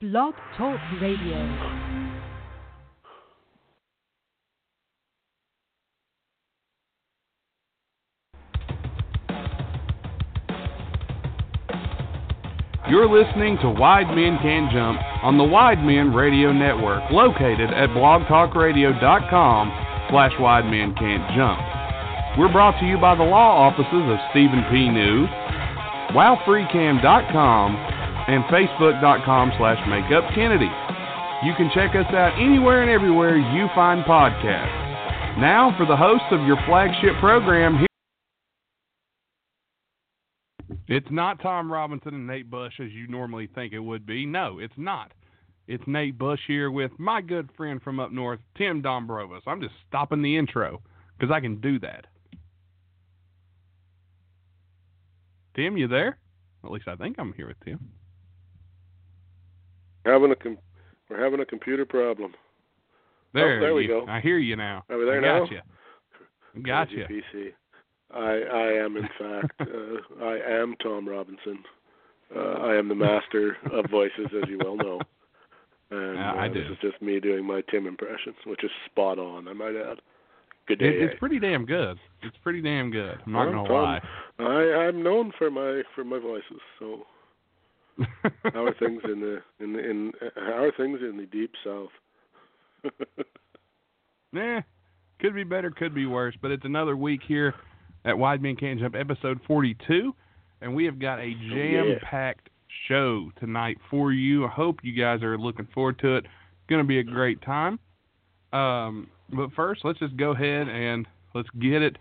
Blog Talk Radio. You're listening to Wide Men Can Jump on the Wide Men Radio Network, located at blogtalkradio.com slash Wide Men Can't Jump. We're brought to you by the law offices of Stephen P. New, wowfreecam.com, and facebook.com slash makeupkennedy. You can check us out anywhere and everywhere you find podcasts. Now for the host of your flagship program, here it's not Tom Robinson and Nate Bush as you normally think it would be. No, it's not. It's Nate Bush here with my good friend from up north, Tim Dombrovas. I'm just stopping the intro because I can do that. Tim, you there? At least I think I'm here with Tim. Having a com- we're having a computer problem. There, Oh, there we you- go. I hear you now. Are we there I now? got you. Got you. PC. I I am in fact uh, I am Tom Robinson. Uh, I am the master of voices, as you well know. And Yeah, I uh, this is just me doing my Tim impressions, which is spot on. I might add. Good day. It, it's pretty damn good. It's pretty damn good. I'm not Well, gonna Tom, lie. I I'm known for my for my voices. So how are things in the in the, in uh, how are things in the deep south? Nah, could be better, could be worse, but it's another week here at Wide Men Can't Jump, episode 42, and we have got a Oh, jam-packed show tonight for you. I hope you guys are looking forward to it. It's going to be a great time. Um, but first, let's just go ahead and let's get it.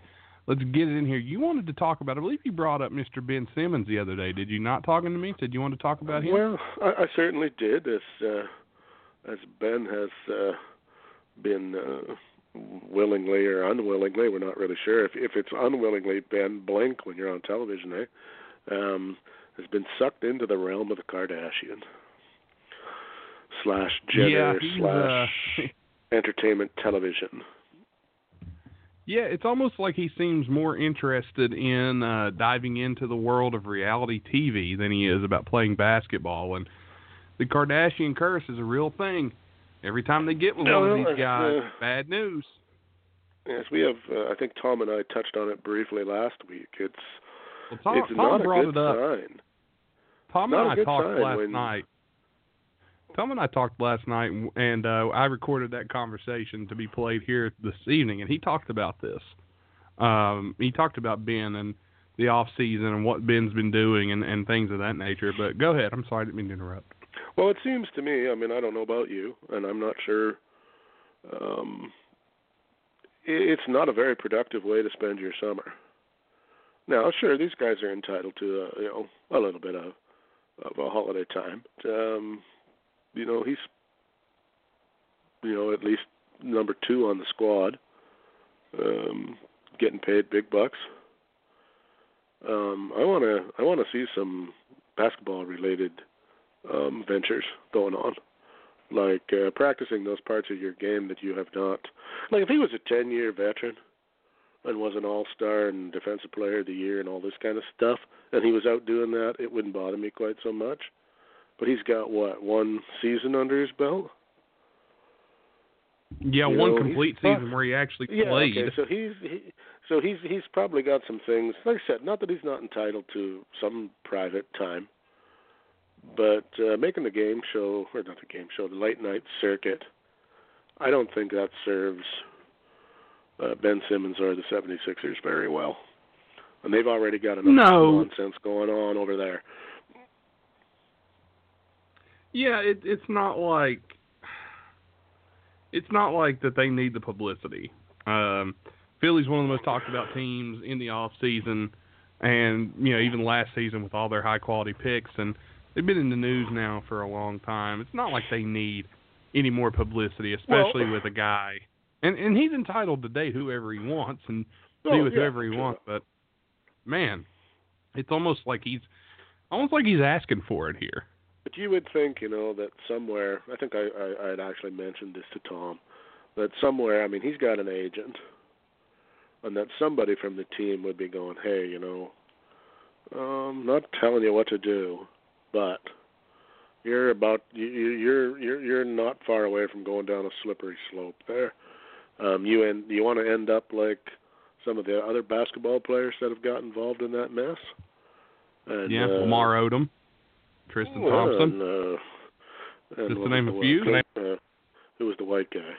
Let's get it in here. You wanted to talk about. I believe you brought up Mr. Ben Simmons the other day. Did you not talking to me? Said you wanted to talk about him? Well, I, I certainly did, as uh, as Ben has uh, been uh, willingly or unwillingly. We're not really sure if if it's unwillingly. Ben blink when you're on television, eh? Um, has been sucked into the realm of the Kardashian slash Jenner yeah, slash uh, entertainment television. Yeah, it's almost like he seems more interested in uh, diving into the world of reality TV than he is about playing basketball. And the Kardashian curse is a real thing. Every time they get with one of these guys, uh, bad news. Yes, we have. Uh, I think Tom and I touched on it briefly last week. It's Well, Tom, it's Tom not brought a good it up. sign. Tom not and I talked last when- night. Tom and I talked last night, and- uh, I recorded that conversation to be played here this evening. And he talked about this. Um, he talked about Ben and the off season and what Ben's been doing and, and things of that nature. But go ahead. I'm sorry, I didn't mean to interrupt. Well, it seems to me. I mean, I don't know about you, and I'm not sure. Um, it's not a very productive way to spend your summer. Now, sure, these guys are entitled to uh, you know a little bit of of a holiday time. Um, you know, he's you know at least number two on the squad, um, getting paid big bucks. Um, I want to I want to see some basketball related um, ventures going on, like uh, practicing those parts of your game that you have not. Like if he was a ten year veteran and was an all star and defensive player of the year and all this kind of stuff, and he was out doing that, it wouldn't bother me quite so much. But he's got what one season under his belt. Yeah, You one know, complete season where he actually Yeah, played. okay. So he's he, so he's he's probably got some things. Like I said, not that he's not entitled to some private time, but uh, making the game show or not the game show, the late night circuit. I don't think that serves uh, Ben Simmons or the 76ers very well, and they've already got enough No. nonsense going on over there. Yeah, it, it's not like it's not like that they need the publicity. Um, Philly's one of the most talked about teams in the off season, and you know even last season with all their high quality picks, and they've been in the news now for a long time. It's not like they need any more publicity, especially Well- with a guy, and and he's entitled to date whoever he wants and be Oh, with yeah, whoever he sure. wants. But man, it's almost like he's almost like he's asking for it here. You would think, you know, that somewhere, I think I, I, I had actually mentioned this to Tom, that somewhere, I mean, he's got an agent, and that somebody from the team would be going, hey, you know, um, not telling you what to do, but you're about you, you're you're you're not far away from going down a slippery slope there. Um, you end you want to end up like some of the other basketball players that have got involved in that mess. And, yeah, uh, Lamar Odom, Tristan well, Thompson. And, uh, and Just to name a few. one- Uh, who was the white guy?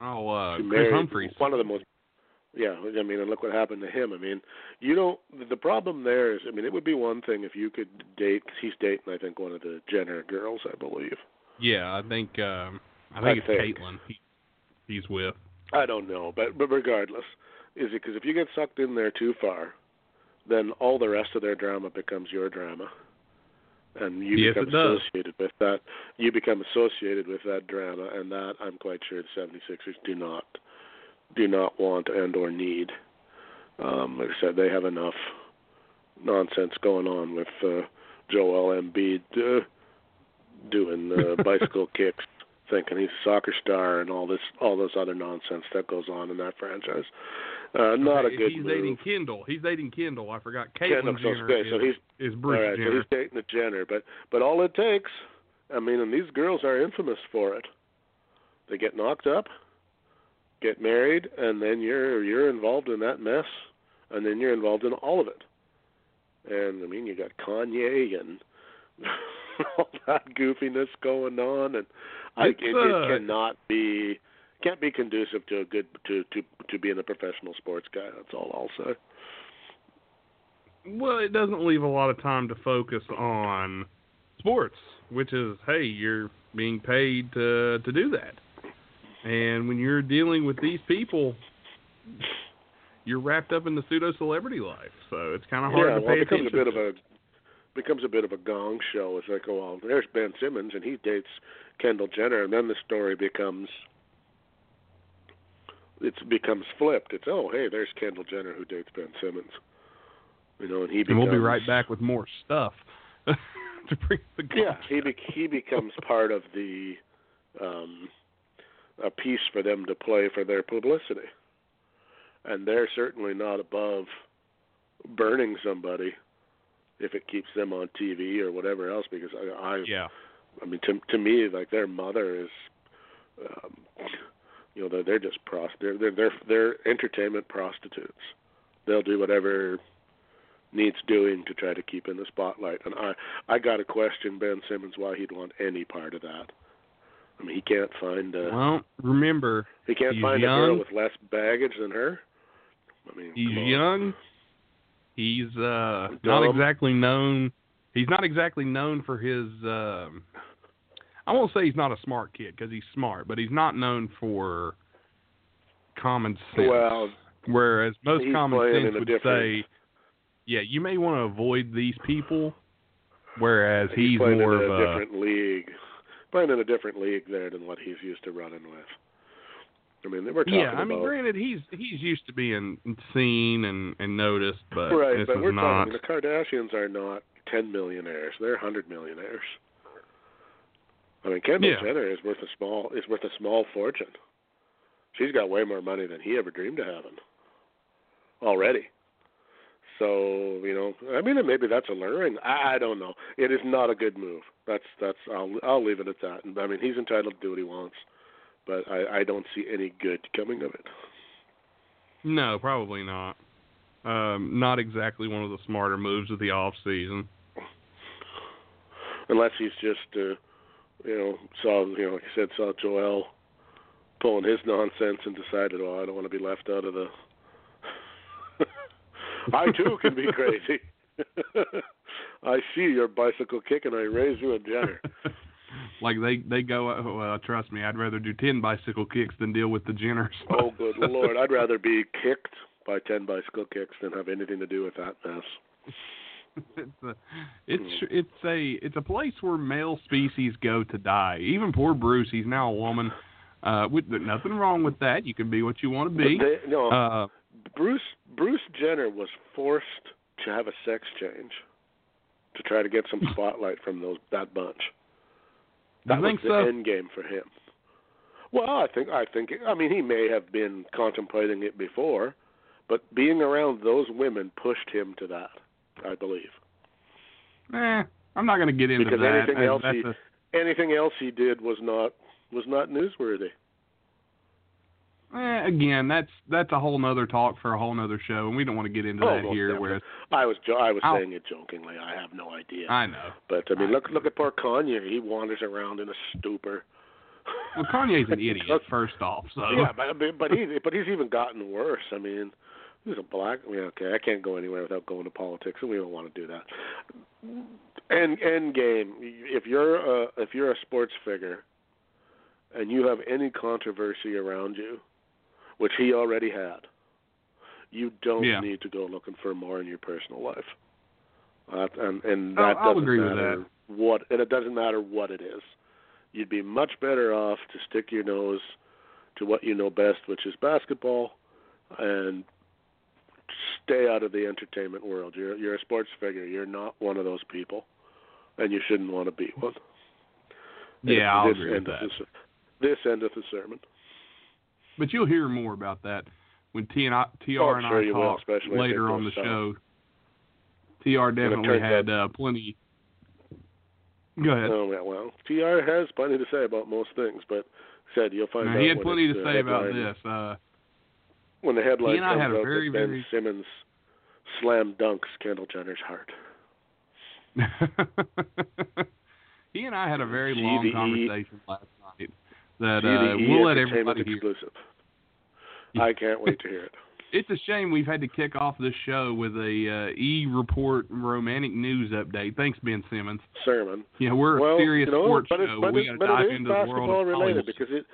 Oh, uh, Kris Humphries. One of the most. Yeah, I mean, and look what happened to him. I mean, you don't. The problem there is, I mean, it would be one thing if you could date. He's dating, I think, one of the Jenner girls, I believe. Yeah, I think um, I I think it's think. Caitlin. He, he's with. I don't know, but but regardless, is it because if you get sucked in there too far, then all the rest of their drama becomes your drama, and you Yes, become associated with that. You become associated with that drama, and that I'm quite sure the 76ers do not do not want and or need. Um, like I said, they have enough nonsense going on with uh, Joel Embiid uh, doing uh, bicycle kicks thinking he's a soccer star and all this all this other nonsense that goes on in that franchise. Uh, not Okay, a good He's move. dating Kendall. He's dating Kendall. I forgot. Kendall, Caitlyn so, Jenner okay, so is, he's is Bruce all right, so he's dating the Jenner, but but all it takes, I mean, and these girls are infamous for it. They get knocked up, get married, and then you're you're involved in that mess, and then you're involved in all of it. And I mean, you got Kanye and all that goofiness going on, and I, it, it cannot be can't be conducive to a good to to to being a professional sports guy. That's all I'll say. Well, it doesn't leave a lot of time to focus on sports, which is, hey, you're being paid to to do that. And when you're dealing with these people, you're wrapped up in the pseudo celebrity life, so it's kind of hard yeah, to well, pay it becomes a bit of a becomes a bit of a gong show. It's like, oh, well, there's Ben Simmons, and he dates Kendall Jenner, and then the story becomes it becomes flipped. It's oh, hey, there's Kendall Jenner who dates Ben Simmons. You know, and he. And we'll be right back with more stuff to bring the Yeah, he be- he becomes part of the um, a piece for them to play for their publicity, and they're certainly not above burning somebody if it keeps them on TV or whatever else. Because I, I yeah. I mean, to to me, like their mother is, um, you know, they're they're just pros they're they're they're they're entertainment prostitutes. They'll do whatever needs doing to try to keep in the spotlight. And I I got to question Ben Simmons why he'd want any part of that. I mean, he can't find a Well, remember, he can't find a girl with less baggage than her. I mean, he's young. He's uh not exactly known. He's not exactly known for his. Um, I won't say he's not a smart kid because he's smart, but he's not known for common sense. Well, Whereas most common sense would say, yeah, you may want to avoid these people. Whereas he's, he's, playing more in of a a different league, playing in a different league there than what he's used to running with. I mean, they were talking yeah. I mean, about granted, he's he's used to being seen and and noticed, but right, this but is we're not. talking the Kardashians are not ten millionaires; they're hundred millionaires. I mean, Kendall Yeah. Jenner is worth a small is worth a small fortune. She's got way more money than he ever dreamed of having already. So you know, I mean, maybe that's alluring. I, I don't know. It is not a good move. That's that's. I'll I'll leave it at that. And I mean, he's entitled to do what he wants, but I I don't see any good coming of it. No, probably not. Um, not exactly one of the smarter moves of the off season. unless he's just uh, you know saw you know like I said saw Joel pulling his nonsense and decided oh I don't want to be left out of the I too can be crazy I see your bicycle kick and I raise you a Jenner like they they go. oh, Well, trust me, I'd rather do ten bicycle kicks than deal with the Jenners. oh good lord I'd rather be kicked by ten bicycle kicks than have anything to do with that mess it's a, it's it's a it's a place where male species go to die. Even poor Bruce, he's now a woman. Uh, with nothing wrong with that. You can be what you want to be. They, no Uh, Bruce Bruce Jenner was forced to have a sex change to try to get some spotlight from those that bunch. That was the so? end game for him. Well, I think I think I mean he may have been contemplating it before, but being around those women pushed him to that. I believe. Eh, I'm not going to get into because that. anything That's- else he a- anything else he did was not was not newsworthy. Eh, again, that's that's a whole nother talk for a whole nother show, and we don't want to get into Oh, that here. definitely. Whereas I was jo- I was I'll- saying it jokingly. I have no idea. I know, but I mean, I- look look at poor Kanye. He wanders around in a stupor. well, Kanye's an idiot. First off, so Yeah, but- but he but he's even gotten worse. I mean, he's a black. I mean, okay, I can't go anywhere without going to politics, and we don't want to do that. End end game. If you're a if you're a sports figure, and you have any controversy around you, which he already had, you don't Yeah. need to go looking for more in your personal life. Uh, and and Oh, that I'll doesn't agree with matter that. what, and it doesn't matter what it is. You'd be much better off to stick your nose to what you know best, which is basketball, and stay out of the entertainment world. You're you're a sports figure. You're not one of those people, and you shouldn't want to be one. yeah, I'll this agree with that. The, this endeth the sermon. But you'll hear more about that when T and I, TR Oh, and sure I you will, talk later on the show. TR definitely had uh, plenty. Go ahead. Oh yeah, well, Tr has plenty to say about most things, but said you'll find Now, out. he had plenty to the say about this. Uh, When the headline He comes out very, that Ben very- Simmons slam dunks Kendall Jenner's heart. he and I had a very GDE. long conversation last night that uh, GDE we'll let everybody hear. exclusive. I can't wait to hear it. It's a shame we've had to kick off this show with a uh, E Report romantic news update. Thanks, Ben Simmons. Sermon. Yeah, we're well, a serious you know, sports but show. but we got to dive it is into the world basketball of related because it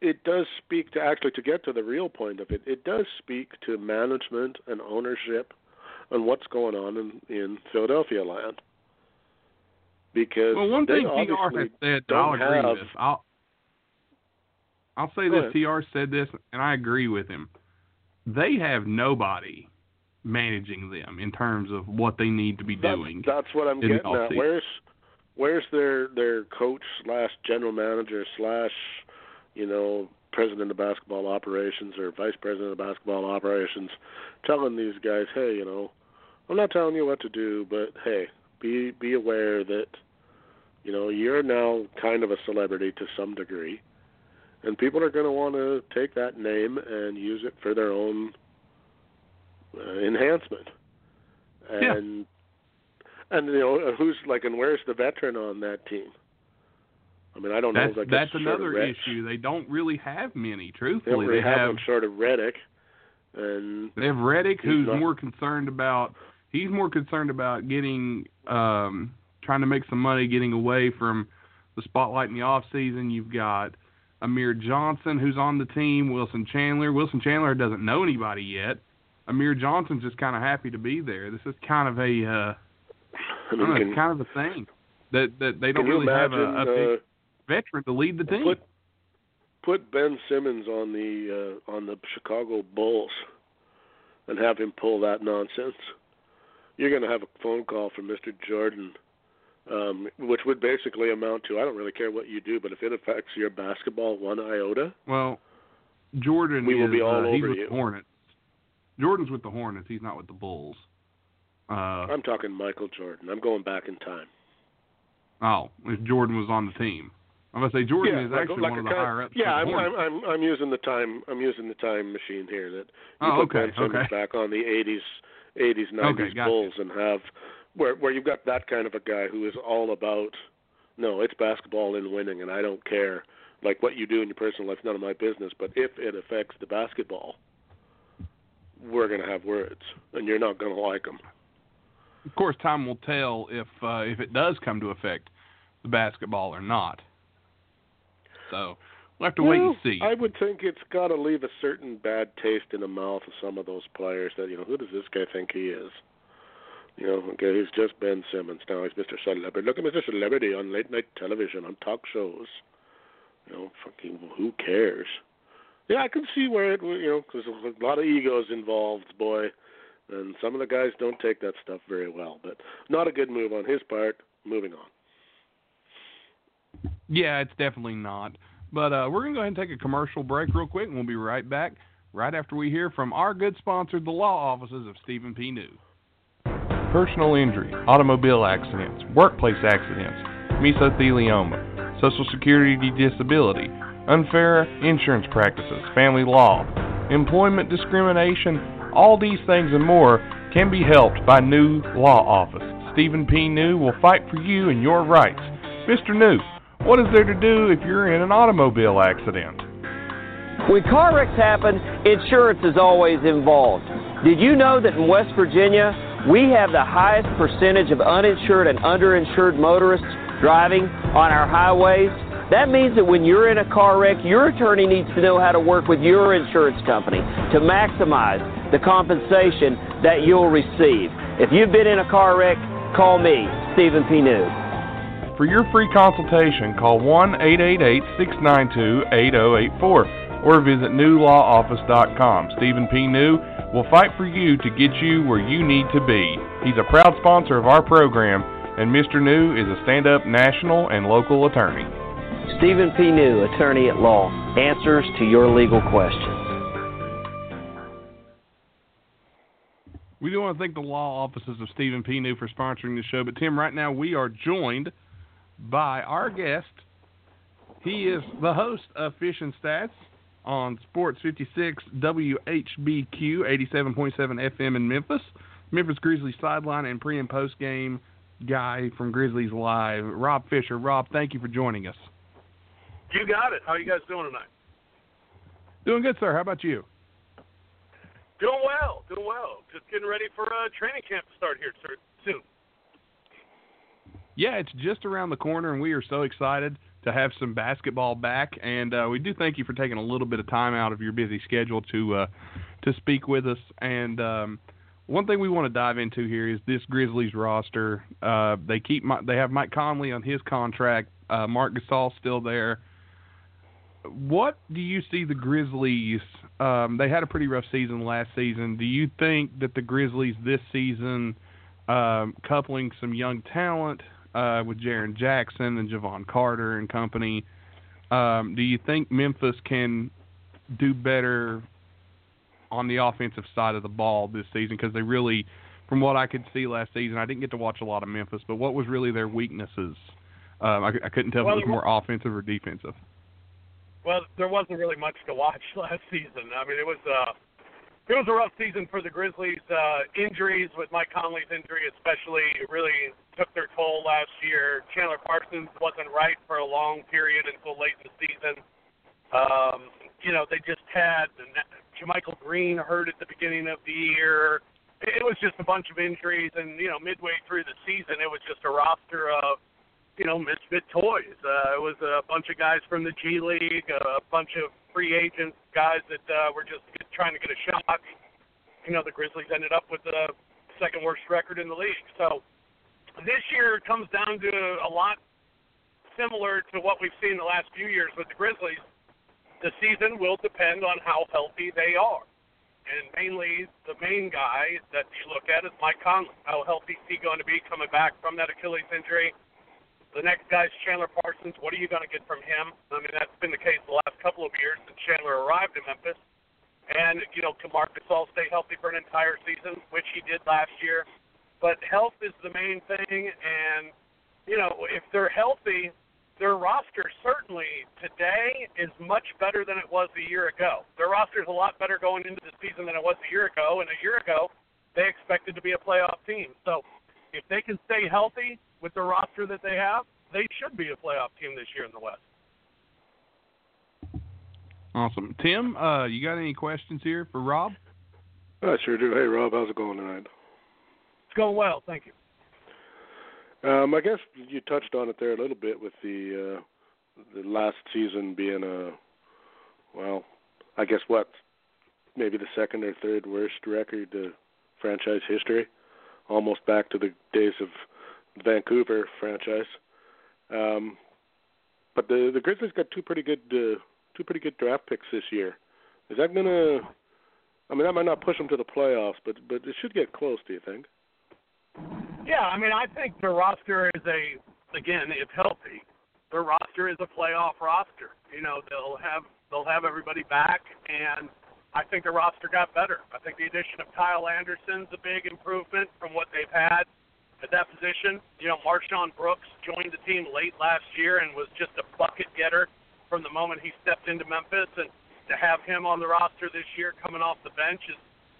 it does speak to actually to get to the real point of it. It does speak to management and ownership and what's going on in in Philadelphia land. Because Well, one thing TR has said that I'll agree have- with. I'll I'll say this. TR said this, and I agree with him. They have nobody managing them in terms of what they need to be That's- doing. That's what I'm getting at. Where's where's their their coach slash general manager slash you know president of basketball operations or vice president of basketball operations telling these guys, hey, you know, I'm not telling you what to do, but hey, be be aware that you know you're now kind of a celebrity to some degree, and people are going to want to take that name and use it for their own uh, enhancement. Yeah. And and you know who's like and where's the veteran on that team? I mean, I don't that's know. Like that's sort of another issue. They don't really have many. They Truthfully, really they have short of Redick, and They have Redick, who's not- more concerned about he's more concerned about getting um trying to make some money, getting away from the spotlight in the off season. You've got Amir Johnson, who's on the team. Wilson Chandler. Wilson Chandler doesn't know anybody yet. Amir Johnson's just kind of happy to be there. This is kind of a uh, I I mean, don't know, can, it's kind of a thing that that they don't really have a, a big veteran to lead the team. put put Ben Simmons on the uh, on the Chicago Bulls and have him pull that nonsense? You're going to have a phone call from Mr. Jordan, um, which would basically amount to I don't really care what you do, but if it affects your basketball one iota, Well, Jordan We will is be all uh, he's over with you. the Hornets. Jordan's with the Hornets. He's not with the Bulls. Uh, I'm talking Michael Jordan. I'm going back in time. oh, if Jordan was on the team, I'm gonna say Jordan yeah, is like, actually like one a of the higher ups. Yeah, I'm, I'm I'm I'm using the time I'm using the time machine here that you Oh, put okay, back on the 80s 80s 90s Okay. Bulls and have where where you've got that kind of a guy who is all about no, it's basketball and winning and I don't care like what you do in your personal life none of my business, but if it affects the basketball we're going to have words and you're not going to like them. Of course, time will tell if uh, if it does come to affect the basketball or not. So we'll have to wait and see. I would think it's got to leave a certain bad taste in the mouth of some of those players that, you know, who does this guy think he is? You know, okay, he's just Ben Simmons. Now he's Mr. Celebrity. Look at Mr. Celebrity on late night television, on talk shows. You know, fucking, who cares? Yeah, I can see where it, you know, because a lot of egos involved, boy. And some of the guys don't take that stuff very well. But not a good move on his part. Moving on. Yeah, it's definitely not. But uh, we're going to go ahead and take a commercial break real quick, and we'll be right back right after we hear from our good sponsor, the law offices of Stephen P. New. personal injury, automobile accidents, workplace accidents, mesothelioma, Social Security disability, unfair insurance practices, family law, employment discrimination, all these things and more can be helped by New Law Office. Stephen P. New will fight for you and your rights. Mr. New, what is there to do if you're in an automobile accident? When car wrecks happen, insurance is always involved. Did you know that in West Virginia, we have the highest percentage of uninsured and underinsured motorists driving on our highways? That means that when you're in a car wreck, your attorney needs to know how to work with your insurance company to maximize the compensation that you'll receive. If you've been in a car wreck, call me, Stephen P. New. For your free consultation, call 1 888 692 8084 or visit newlawoffice.com. Stephen P. New will fight for you to get you where you need to be. He's a proud sponsor of our program, and Mr. New is a stand up national and local attorney. Stephen P. New, attorney at law, answers to your legal questions. We do want to thank the law offices of Stephen P. New for sponsoring the show. But, Tim, right now we are joined by our guest. He is the host of Fish and Stats on Sports 56 WHBQ 87.7 FM in Memphis. Memphis Grizzlies sideline and pre and post game guy from Grizzlies Live, Rob Fisher. Rob, thank you for joining us. You got it. How are you guys doing tonight? Doing good, sir. How about you? Doing well. Doing well. Just getting ready for uh, training camp to start here soon. Yeah, it's just around the corner, and we are so excited to have some basketball back. And uh, we do thank you for taking a little bit of time out of your busy schedule to uh, to speak with us. And um, one thing we want to dive into here is this Grizzlies roster. Uh, they keep they have Mike Conley on his contract. Uh, Marc Gasol still there. What do you see the Grizzlies? Um, they had a pretty rough season last season. Do you think that the Grizzlies this season, um, coupling some young talent uh, with Jaren Jackson and Jevon Carter and company. Um, do you think Memphis can do better on the offensive side of the ball this season? Because they really, from what I could see last season, I didn't get to watch a lot of Memphis, but what was really their weaknesses? Um, I, I couldn't tell well, if it was more offensive or defensive. Well, there wasn't really much to watch last season. I mean, it was uh, it was a rough season for the Grizzlies. Uh, injuries with Mike Conley's injury, especially, really took their toll last year. Chandler Parsons wasn't right for a long period until late in the season. Um, you know, they just had JaMychal Green hurt at the beginning of the year. It was just a bunch of injuries, and you know, midway through the season, it was just a roster of you know misfit toys. Uh, it was a bunch of guys from the G League, a bunch of free agent guys that uh, were just trying to get a shot. You know, the Grizzlies ended up with the second worst record in the league. So this year comes down to a lot similar to what we've seen the last few years with the Grizzlies. The season will depend on how healthy they are. And mainly, the main guy that you look at is Mike Conley. How healthy is he going to be coming back from that Achilles injury? The next guy is Chandler Parsons. What are you going to get from him? I mean, that's been the case the last couple of years since Chandler arrived in Memphis. And, you know, can Marc Gasol stay healthy for an entire season, which he did last year? But health is the main thing. And, you know, if they're healthy, their roster certainly today is much better than it was a year ago. Their roster is a lot better going into the season than it was a year ago. And a year ago, they expected to be a playoff team. So if they can stay healthy, with the roster that they have, they should be a playoff team this year in the West. Awesome, Tim. Uh, you got any questions here for Rob? I sure do. Hey, Rob, how's it going tonight? It's going well, thank you. Um, I guess you touched on it there a little bit with the uh, the last season being a well, I guess what maybe the second or third worst record uh, franchise history, almost back to the days of Vancouver franchise. Um, but the the Grizzlies got two pretty good uh, two pretty good draft picks this year. Is that gonna? I mean, that might not push them to the playoffs, but but it should get close. Do you think? Yeah, I mean, I think their roster is a again, if healthy, their roster is a playoff roster. You know, they'll have they'll have everybody back, and I think the roster got better. I think the addition of Kyle Anderson's a big improvement from what they've had at that position. You know, MarShon Brooks joined the team late last year and was just a bucket getter from the moment he stepped into Memphis, and to have him on the roster this year, coming off the bench, is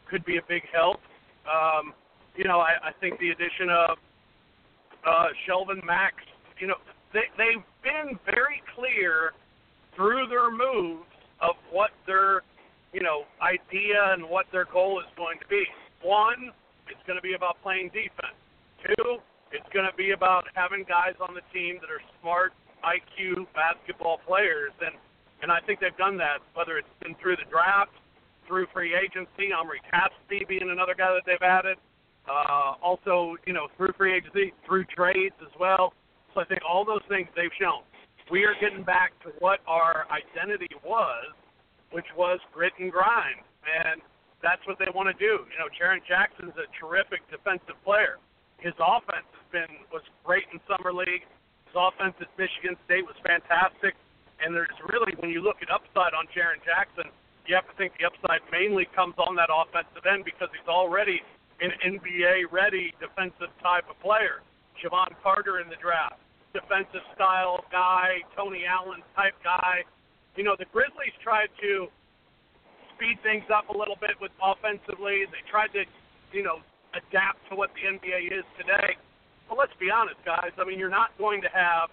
could be a big help. Um, you know, I, I think the addition of uh, Shelvin Mack, you know, they they've been very clear through their moves of what their you know, idea and what their goal is going to be. One, it's going to be about playing defense. Two, it's going to be about having guys on the team that are smart IQ basketball players, and and I think they've done that. Whether it's been through the draft, through free agency, Omri Casspi being another guy that they've added, uh, also you know through free agency, through trades as well. So I think all those things they've shown. We are getting back to what our identity was which was grit and grind, and that's what they want to do. You know, Jaren Jackson's a terrific defensive player. His offense has been was great in summer league. His offense at Michigan State was fantastic, and there's really when you look at upside on Jaren Jackson, you have to think the upside mainly comes on that offensive end because he's already an NBA ready defensive type of player. Jevon Carter in the draft, defensive style guy, Tony Allen type guy you know, the Grizzlies tried to speed things up a little bit with offensively. They tried to, you know, adapt to what the NBA is today. But let's be honest, guys. I mean, you're not going to have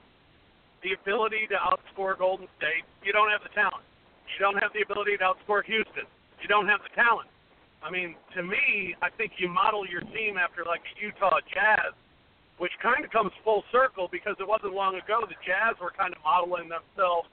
the ability to outscore Golden State. You don't have the talent. You don't have the ability to outscore Houston. You don't have the talent. I mean, to me, I think you model your team after like Utah Jazz, which kind of comes full circle because it wasn't long ago the Jazz were kind of modeling themselves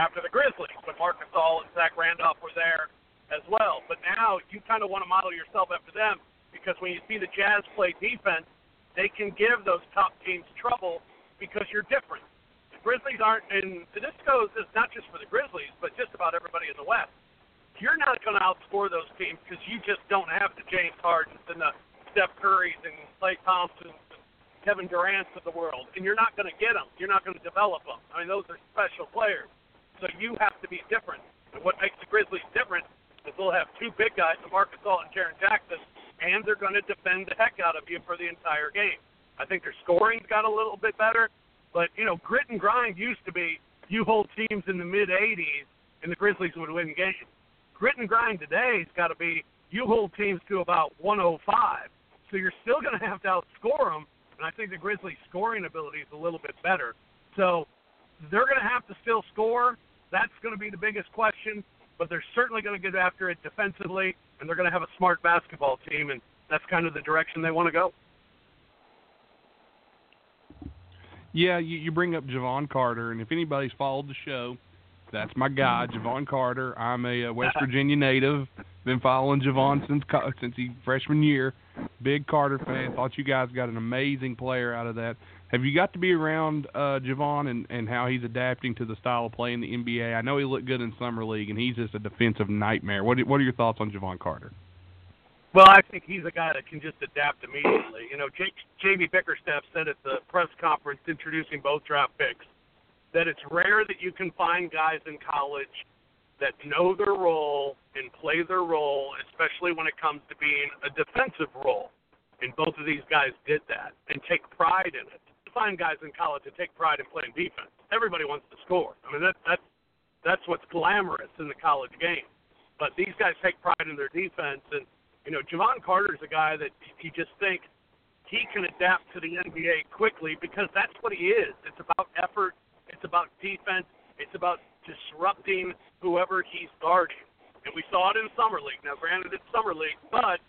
after the Grizzlies when Marc Gasol and Zach Randolph were there as well. But now you kind of want to model yourself after them because when you see the Jazz play defense, they can give those top teams trouble because you're different. The Grizzlies aren't, and this goes, it's not just for the Grizzlies, but just about everybody in the West. You're not going to outscore those teams because you just don't have the James Hardens and the Steph Currys and Klay Thompsons and Kevin Durant's of the world, and you're not going to get them. You're not going to develop them. I mean, those are special players. So you have to be different. And what makes the Grizzlies different is they'll have two big guys, Marc Gasol and Jaren Jackson, and they're going to defend the heck out of you for the entire game. I think their scoring's got a little bit better, but you know, grit and grind used to be you hold teams in the mid 80s and the Grizzlies would win games. Grit and grind today's got to be you hold teams to about 105, so you're still going to have to outscore them. And I think the Grizzlies' scoring ability is a little bit better. So they're going to have to still score, that's going to be the biggest question, but they're certainly going to get after it defensively, and they're going to have a smart basketball team, and that's kind of the direction they want to go. Yeah, you, you bring up Jevon Carter, and if anybody's followed the show, that's my guy, Jevon Carter. I'm a, a West Virginia native. Been following Jevon since since he freshman year. Big Carter fan. Thought you guys got an amazing player out of that. Have you got to be around uh, Jevon and, and how he's adapting to the style of play in the NBA? I know he looked good in summer league, and he's just a defensive nightmare. What what are your thoughts on Jevon Carter? Well, I think he's a guy that can just adapt immediately. You know, J- JB Bickerstaff said at the press conference introducing both draft picks that it's rare that you can find guys in college that know their role and play their role, especially when it comes to being a defensive role. And both of these guys did that and take pride in it find guys in college that take pride in playing defense. Everybody wants to score. I mean, that, that's that's what's glamorous in the college game. But these guys take pride in their defense, and you know, Jevon Carter's a guy that you just think he can adapt to the NBA quickly because that's what he is. It's about effort. It's about defense. It's about disrupting whoever he's guarding. And we saw it in summer league. Now, granted, it's summer league, but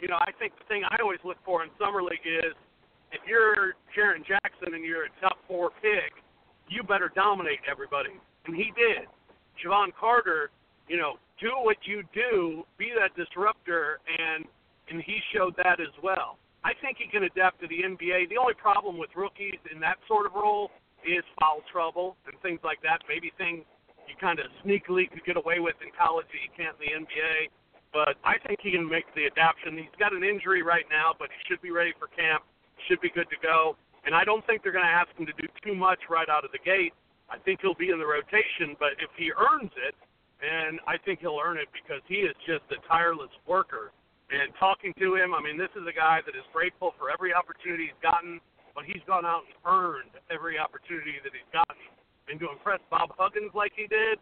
you know, I think the thing I always look for in summer league is if you're Jaren Jackson and you're a top four pick, you better dominate everybody. And he did. Jevon Carter, you know, do what you do, be that disruptor, and and he showed that as well. I think he can adapt to the NBA. The only problem with rookies in that sort of role is foul trouble and things like that. Maybe things you kind of sneakily could get away with in college that you can't in the NBA. But I think he can make the adaptation. He's got an injury right now, but he should be ready for camp should be good to go. And I don't think they're going to ask him to do too much right out of the gate. I think he'll be in the rotation, but if he earns it and I think he'll earn it because he is just a tireless worker. And talking to him, I mean, this is a guy that is grateful for every opportunity he's gotten, but he's gone out and earned every opportunity that he's gotten. And to impress Bob Huggins like he did,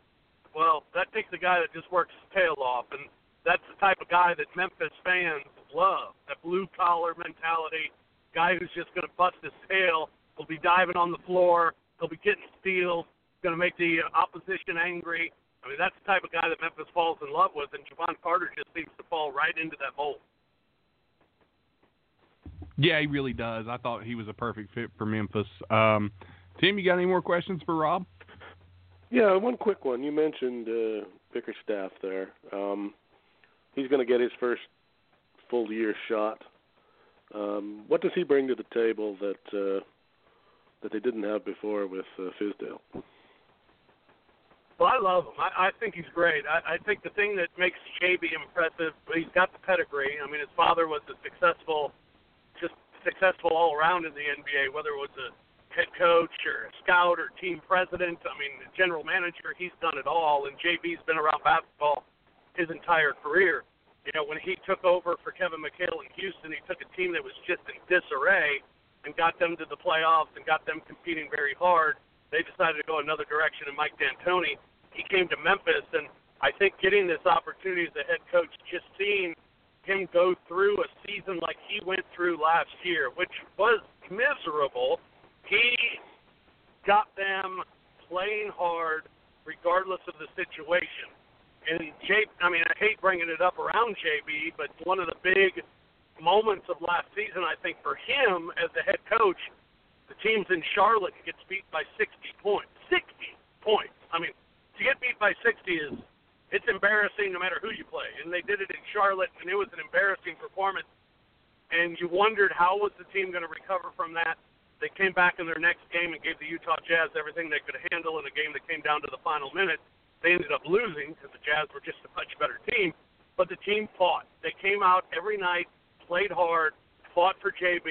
well, that takes a guy that just works his tail off, and that's the type of guy that Memphis fans love. That blue collar mentality, guy who's just going to bust his tail, He'll be diving on the floor, he'll be getting steals, going to make the opposition angry. I mean, that's the type of guy that Memphis falls in love with, and Jevon Carter just seems to fall right into that mold. Yeah, he really does. I thought he was a perfect fit for Memphis. Um, Tim, you got any more questions for Rob? Yeah, one quick one. You mentioned uh, Bickerstaff there. Um, he's going to get his first full year shot. Um, what does he bring to the table that uh, that they didn't have before with uh, Fizdale? Well, I love him. I, I think he's great. I, I think the thing that makes JB impressive, he's got the pedigree. I mean, his father was a successful, just successful all around in the NBA, whether it was a head coach or a scout or team president. I mean, general manager. He's done it all. And JB's been around basketball his entire career. You know, when he took over for Kevin McHale in Houston, he took a team that was just in disarray and got them to the playoffs and got them competing very hard. They decided to go another direction, and Mike D'Antoni he came to Memphis, and I think getting this opportunity as a head coach, just seeing him go through a season like he went through last year, which was miserable, he got them playing hard regardless of the situation. And J, I mean, I hate bringing it up around JB, but one of the big moments of last season, I think, for him as the head coach, the teams in Charlotte gets beat by 60 points. 60 points. I mean, to get beat by 60 is it's embarrassing no matter who you play. And they did it in Charlotte, and it was an embarrassing performance. And you wondered how was the team going to recover from that. They came back in their next game and gave the Utah Jazz everything they could handle in a game that came down to the final minute. They ended up losing because the Jazz were just a much better team. But the team fought. They came out every night, played hard, fought for JB,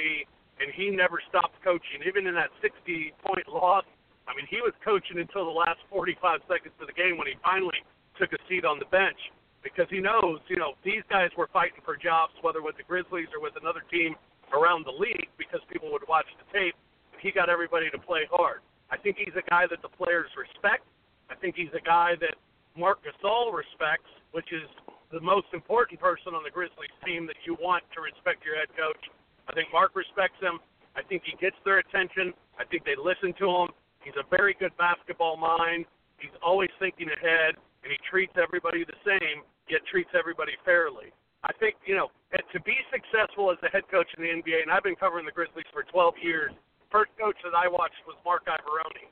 and he never stopped coaching. Even in that 60 point loss, I mean, he was coaching until the last 45 seconds of the game when he finally took a seat on the bench because he knows, you know, these guys were fighting for jobs, whether with the Grizzlies or with another team around the league, because people would watch the tape. He got everybody to play hard. I think he's a guy that the players respect. I think he's a guy that Marc Gasol respects, which is the most important person on the Grizzlies team that you want to respect your head coach. I think Marc respects him. I think he gets their attention. I think they listen to him. He's a very good basketball mind. He's always thinking ahead, and he treats everybody the same, yet treats everybody fairly. I think, you know, to be successful as a head coach in the NBA, and I've been covering the Grizzlies for 12 years, first coach that I watched was Marc Iavaroni.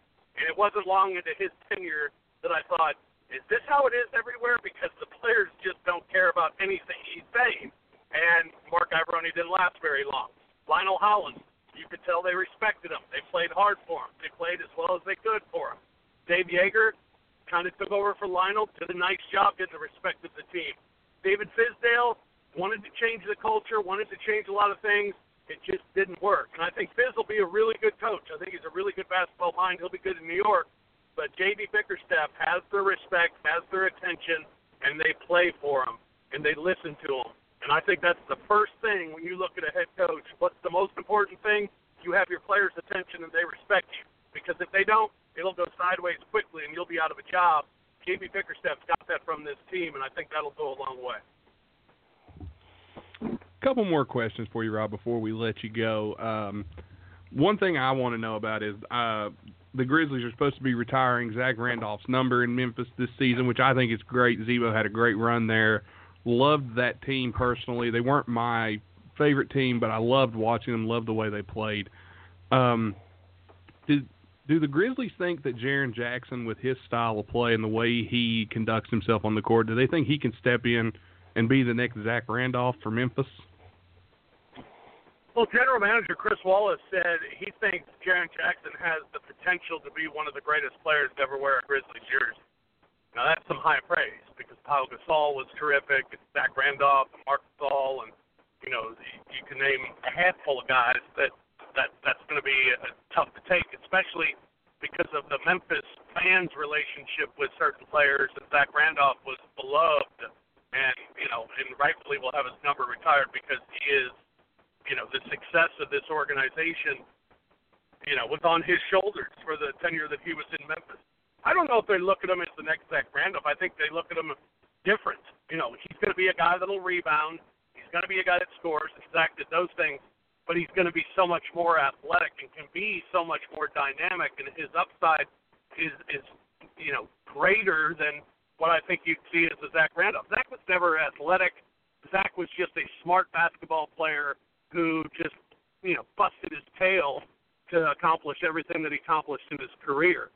Wasn't long into his tenure that I thought, is this how it is everywhere? Because the players just don't care about anything he's saying. And Marc Iavaroni didn't last very long. Lionel Hollins, you could tell they respected him. They played hard for him. They played as well as they could for him. Dave Joerger kind of took over for Lionel, did a nice job getting the respect of the team. David Fizdale wanted to change the culture, wanted to change a lot of things. It just didn't work. And I think Fizz will be a really good coach. I think he's a really good basketball mind. He'll be good in New York. But J.B. Bickerstaff has their respect, has their attention, and they play for him, and they listen to him. And I think that's the first thing when you look at a head coach. What's the most important thing? You have your players' attention and they respect you. Because if they don't, it'll go sideways quickly and you'll be out of a job. JB Bickerstaff's got that from this team, and I think that'll go a long way. Couple more questions for you, Rob, before we let you go. Um, one thing I want to know about is uh, the Grizzlies are supposed to be retiring Zach Randolph's number in Memphis this season, which I think is great. Z-Bo had a great run there loved that team personally. They weren't my favorite team, but I loved watching them. Loved the way they played. Um, did do the Grizzlies think that Jaren Jackson, with his style of play and the way he conducts himself on the court, do they think he can step in and be the next Zach Randolph for Memphis? Well, General Manager Chris Wallace said he thinks Jaren Jackson has the potential to be one of the greatest players to ever wear a Grizzlies jersey. Now that's some high praise because Pau Gasol was terrific, and Zach Randolph, and Marc Gasol, and you know you can name a handful of guys that that that's going to be uh, tough to take, especially because of the Memphis fans' relationship with certain players, and Zach Randolph was beloved, and you know, and rightfully will have his number retired because he is, you know, the success of this organization, you know, was on his shoulders for the tenure that he was in Memphis. I don't know if they look at him as the next Zach Randolph. I think they look at him different. You know, he's going to be a guy that'll rebound. He's going to be a guy that scores. Zach did those things but he's going to be so much more athletic and can be so much more dynamic, and his upside is is you know greater than what I think you'd see as a Zach Randolph. Zach was never athletic. Zach was just a smart basketball player who just you know busted his tail to accomplish everything that he accomplished in his career.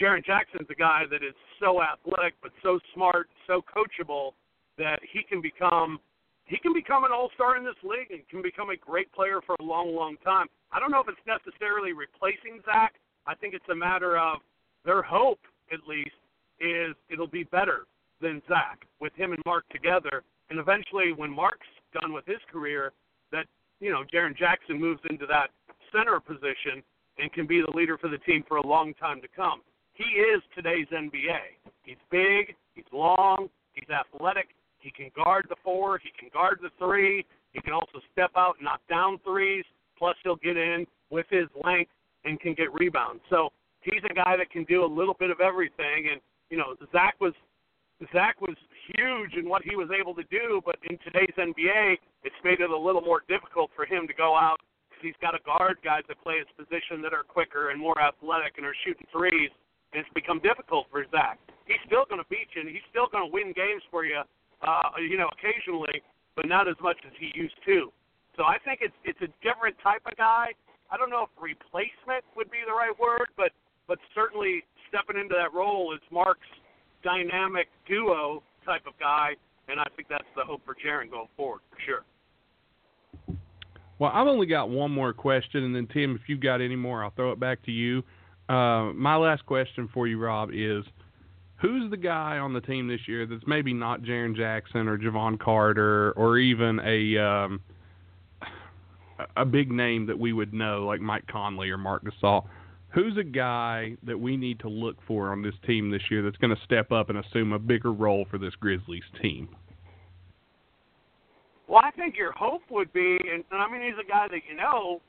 Jaren Jackson's a guy that is so athletic but so smart, so coachable that he can become he can become an all-star in this league and can become a great player for a long, long time. I don't know if it's necessarily replacing Zach. I think it's a matter of their hope, at least, is it'll be better than Zach with him and Marc together. And eventually, when Marc's done with his career, that you know Jaren Jackson moves into that center position and can be the leader for the team for a long time to come. He is today's NBA. He's big, he's long, he's athletic, he can guard the four. He can guard the three. He can also step out and knock down threes. Plus, he'll get in with his length and can get rebounds. So he's a guy that can do a little bit of everything. And you know, Zach was Zach was huge in what he was able to do, but in today's NBA, it's made it a little more difficult for him to go out because he's got to guard guys that play his position that are quicker and more athletic and are shooting threes. And it's become difficult for Zach. He's still going to beat you, and he's still going to win games for you uh, you know, occasionally, but not as much as he used to. So I think it's it's a different type of guy. I don't know if replacement would be the right word, but but certainly stepping into that role is Marc's dynamic duo type of guy, and I think that's the hope for Jaren going forward for sure. Well, I've only got one more question, and then Tim, if you've got any more, I'll throw it back to you. Uh, my last question for you, Rob, is who's the guy on the team this year that's maybe not Jaren Jackson or Jevon Carter or even a um, a big name that we would know like Mike Conley or Marc Gasol? Who's a guy that we need to look for on this team this year that's going to step up and assume a bigger role for this Grizzlies team? Well, I think your hope would be, and I mean, he's a guy that you know,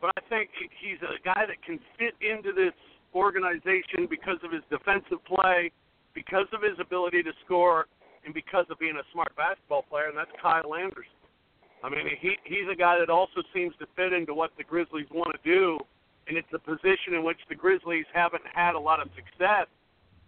but I think he's a guy that can fit into this organization because of his defensive play, because of his ability to score and because of being a smart basketball player, and that's Kyle Anderson. I mean, he he's a guy that also seems to fit into what the Grizzlies want to do, and it's a position in which the Grizzlies haven't had a lot of success.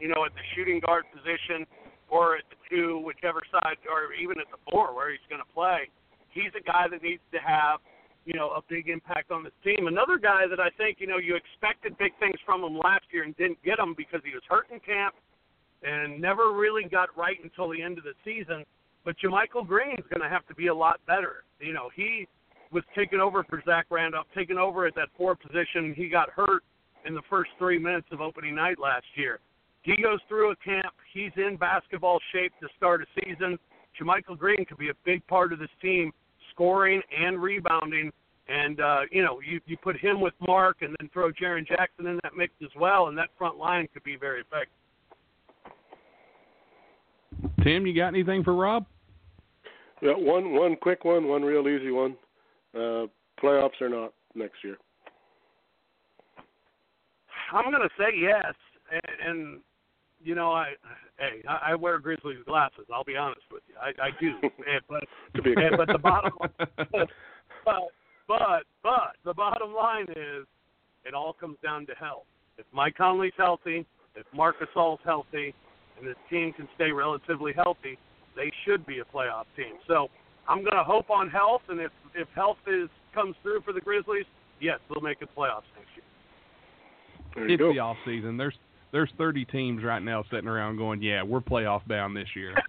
You know, at the shooting guard position, or at the two, whichever side, or even at the four, where he's going to play. He's a guy that needs to have, you know, a big impact on this team. Another guy that I think, you know, you expected big things from him last year and didn't get him because he was hurt in camp and never really got right until the end of the season. But JaMychal Green's going to have to be a lot better. You know, he was taking over for Zach Randolph, taking over at that four position. He got hurt in the first three minutes of opening night last year. He goes through a camp. He's in basketball shape to start a season. JaMychal Green could be a big part of this team, scoring and rebounding. And uh, you know, you you put him with Marc, and then throw Jaren Jackson in that mix as well, and that front line could be very effective. Tim, you got anything for Rob? Yeah, one one quick one, one real easy one. Uh, playoffs or not next year? I'm going to say yes, and, and you know, I hey, I, I wear Grizzlies glasses. I'll be honest with you, I, I do. and, but and, but the bottom, but but but the bottom line is, it all comes down to health. If Mike Conley's healthy, if Marc Gasol's healthy, and this team can stay relatively healthy, they should be a playoff team. So I'm going to hope on health, and if if health is comes through for the Grizzlies, yes, they'll make the playoffs next year. There you it's go. the off season. There's there's 30 teams right now sitting around going, yeah, we're playoff bound this year.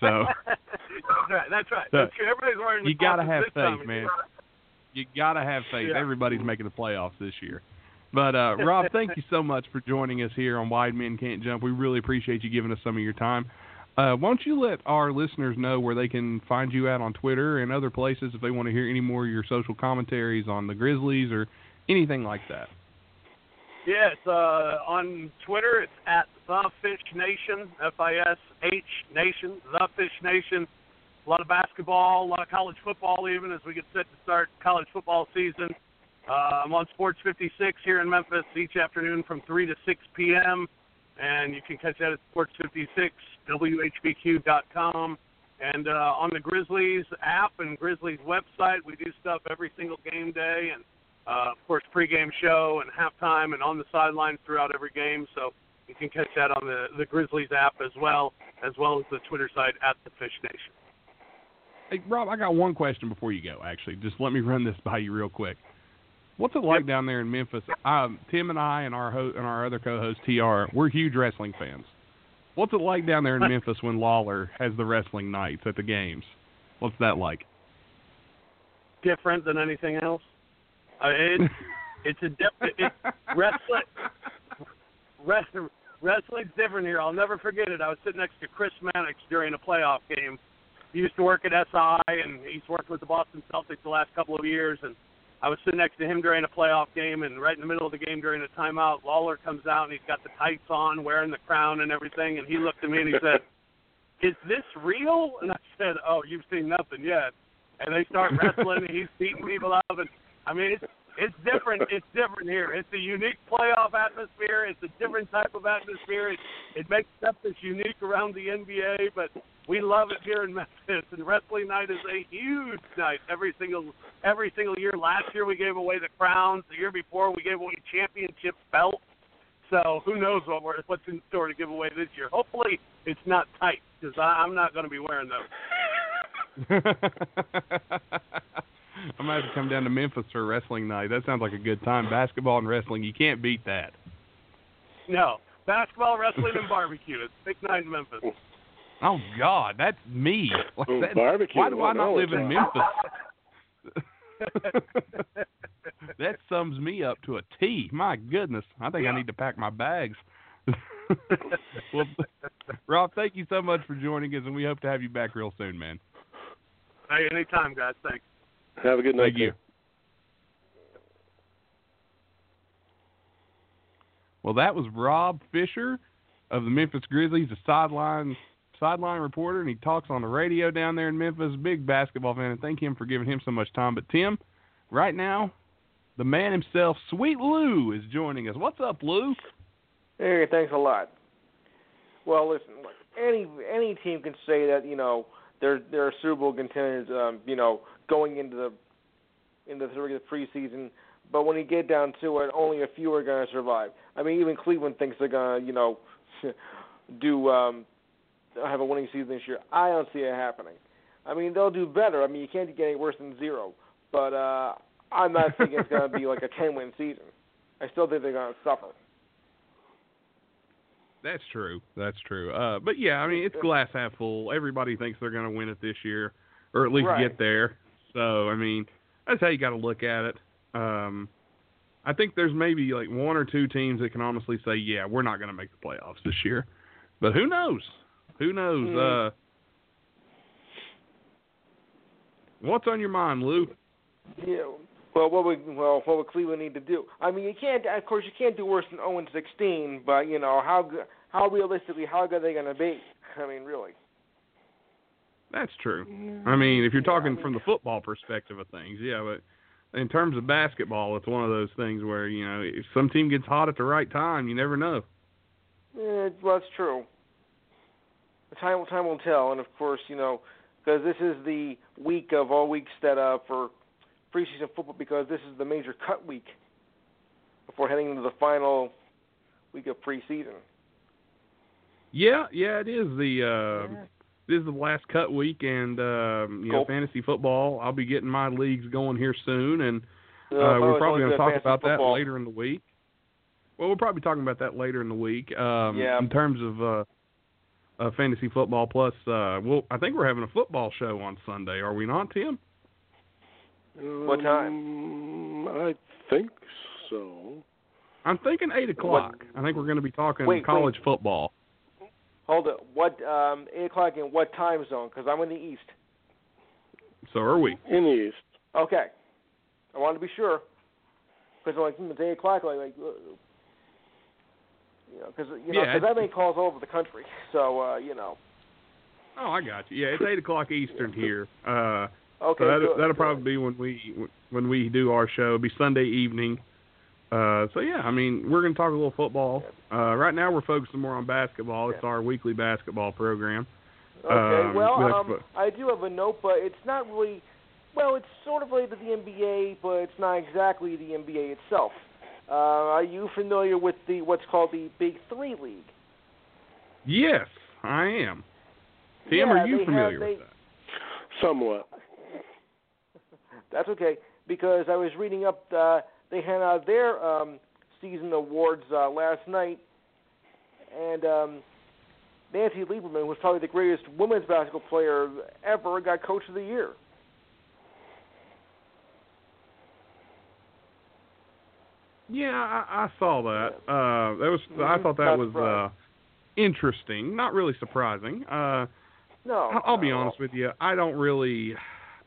So that's right. That's right. So, Everybody's wearing. you got to have faith, man. You got to have faith. Yeah. Everybody's making the playoffs this year. But uh, Rob, thank you so much for joining us here on Wide Men Can't Jump. We really appreciate you giving us some of your time. Uh, why don't you let our listeners know where they can find you at on Twitter and other places if they want to hear any more of your social commentaries on the Grizzlies or anything like that? Yes, uh, on Twitter it's at the Fish Nation, F-I-S-H Nation, the Fish Nation. A lot of basketball, a lot of college football, even as we get set to start college football season. Uh, I'm on Sports 56 here in Memphis each afternoon from 3 to 6 p.m. And you can catch that at Sports 56, WHBQ.com. And uh, on the Grizzlies app and Grizzlies website, we do stuff every single game day. And uh, of course, pregame show and halftime and on the sidelines throughout every game. So you can catch that on the, the Grizzlies app as well, as well as the Twitter site at the Fish Nation. Hey, Rob, I got one question before you go. Actually, just let me run this by you real quick. What's it like yep. down there in Memphis? Um, Tim and I and our ho- and our other co-host Tr, we're huge wrestling fans. What's it like down there in Memphis when Lawler has the wrestling nights at the games? What's that like? Different than anything else. Uh, it, it's a different it, wrestling. Wrestling wrestling's different here. I'll never forget it. I was sitting next to Chris Mannix during a playoff game. He used to work at SI, and he's worked with the Boston Celtics the last couple of years. And I was sitting next to him during a playoff game, and right in the middle of the game during a timeout, Lawler comes out and he's got the tights on, wearing the crown and everything. And he looked at me and he said, "Is this real?" And I said, "Oh, you've seen nothing yet." And they start wrestling, and he's beating people up, and I mean, it's it's different. It's different here. It's a unique playoff atmosphere. It's a different type of atmosphere. It, it makes stuff that's unique around the NBA, but we love it here in Memphis. And wrestling night is a huge night every single every single year. Last year we gave away the crowns. The year before we gave away championship belts. So who knows what we're, what's in store to give away this year? Hopefully it's not tight because I'm not going to be wearing those. I might have to come down to Memphis for a wrestling night. That sounds like a good time. Basketball and wrestling, you can't beat that. No, basketball, wrestling, and barbecue. It's big night in Memphis. Oh God, that's me. Ooh, that, barbecue. Why do I not live in Memphis? that sums me up to a T. My goodness, I think I need to pack my bags. well, Rob, thank you so much for joining us, and we hope to have you back real soon, man. Hey, anytime, guys. Thanks. Have a good night. Thank you. Well, that was Rob Fisher of the Memphis Grizzlies, a sideline sideline reporter, and he talks on the radio down there in Memphis. Big basketball fan, and thank him for giving him so much time. But Tim, right now, the man himself, Sweet Lou, is joining us. What's up, Lou? Hey, thanks a lot. Well, listen, any any team can say that you know they're they're Super Bowl contenders. Um, you know, going into the into the preseason. But when you get down to it, only a few are going to survive. I mean, even Cleveland thinks they're going to, you know, do um, have a winning season this year. I don't see it happening. I mean, they'll do better. I mean, you can't get any worse than zero. But uh, I'm not thinking it's going to be like a 10 win season. I still think they're going to suffer. That's true. That's true. Uh, but yeah, I mean, it's glass half full. Everybody thinks they're going to win it this year, or at least right. get there. So I mean, that's how you got to look at it. Um, I think there's maybe like one or two teams that can honestly say, yeah, we're not going to make the playoffs this year. But who knows? Who knows? Mm. Uh, what's on your mind, Lou? Yeah. Well, what would well what would Cleveland need to do? I mean, you can't. Of course, you can't do worse than 0 and 16. But you know how how realistically how good are they going to be? I mean, really. That's true. I mean, if you're Yeah, talking from the football perspective of things, yeah, but in terms of basketball, it's one of those things where you know if some team gets hot at the right time, you never know. Yeah, well, that's true. The time time will tell, and of course, you know, because this is the week of all weeks that uh for preseason football, because this is the major cut week before heading into the final week of preseason. Yeah, yeah, it is the uh, this is the last cut week, and um, you know, fantasy football. I'll be getting my leagues going here soon, and Uh, uh, we're probably going to talk about football. that later in the week. Well, we're probably talking about that later in the week. Um, Yeah. In terms of uh, uh, fantasy football, plus, uh, well, I think we're having a football show on Sunday. Are we not, Tim? What time? Um, I think so. I'm thinking eight o'clock. I think we're going to be talking Wait, college football. Hold it. What um eight o'clock in what time zone? Because I'm in the east. So are we? In the East. Okay. I wanted to be sure. Because like hmm, it's eight o'clock. Like, like you know, because you know, Yeah, cause I make calls all over the country. So uh, you know. Oh, I got you. Yeah, it's eight o'clock Eastern here. Uh, Okay. so that'll, good, that'll good. probably be when we when we do our show. It'll be Sunday evening. Uh, so yeah, I mean, we're gonna talk a little football. Uh, right now, we're focusing more on basketball. It's Yeah. our weekly basketball program. Okay. um, well, we um, I do have a note, but it's not really. Well, it's sort of related to the NBA, but it's not exactly the NBA itself. Uh, are you familiar with the what's called the Big Three League? Yes, I am. Tim, Yeah, are you familiar have, they, with that? Somewhat. That's okay because I was reading up. Uh, they had out their um, season awards uh, last night, and um, Nancy Lieberman, who was probably the greatest women's basketball player ever, got Coach of the Year. Yeah, I, I saw that. Uh, that was. I Mhm. thought that Not was uh, interesting. Not really surprising. Uh, No, I'll, I'll be honest with you. I don't really,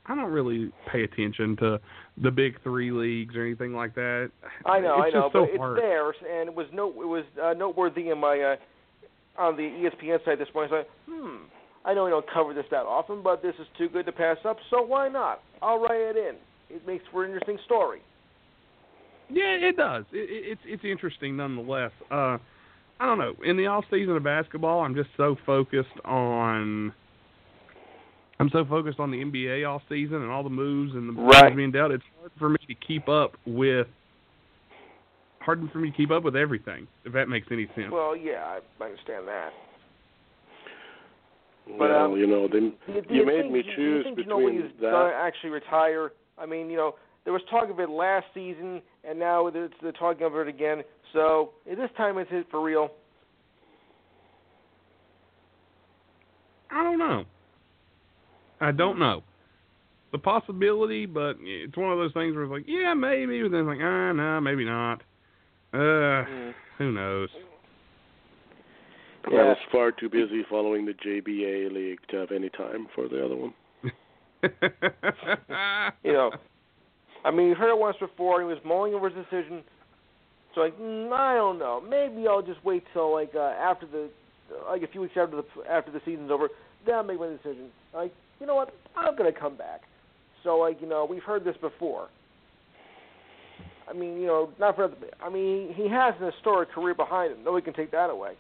I don't really pay attention to the big three leagues or anything like that. I know, it's I know, so but hard. it's there, and it was no, it was uh, noteworthy in my uh, on the ESPN site this morning. So, I, hmm, I know we don't cover this that often, but this is too good to pass up. So why not? I'll write it in. It makes for an interesting story. Yeah, it does. It, it, it's it's interesting nonetheless. Uh, I don't know. In the off season of basketball, I'm just so focused on. I'm so focused on the NBA off season and all the moves and the Right. being dealt. It's hard for me to keep up with. Hard for me to keep up with everything. If that makes any sense. Well, yeah, I, I understand that. But, well, um, you know, then Do you, you you made think, me do you choose think you know between he's that. gonna actually retire? I mean, you know, there was talk of it last season, and now it's they're talking of it again. So this time is it for real? I don't know. I don't know. The possibility, but it's one of those things where it's like, yeah, maybe, but then it's like, ah, no, maybe not. Uh, Mm. who knows? I Yeah. was far too busy following the JBA league to have any time for the other one. You know, I mean, you've heard it once before. He was mulling over his decision. So like, mm, I don't know. Maybe I'll just wait till like uh, after the, like a few weeks after the after the season's over. Then I'll make my decision. Like, you know what? I'm gonna come back. So like, you know, we've heard this before. I mean, you know, not for. The I mean, he has an historic career behind him. Nobody can take that away.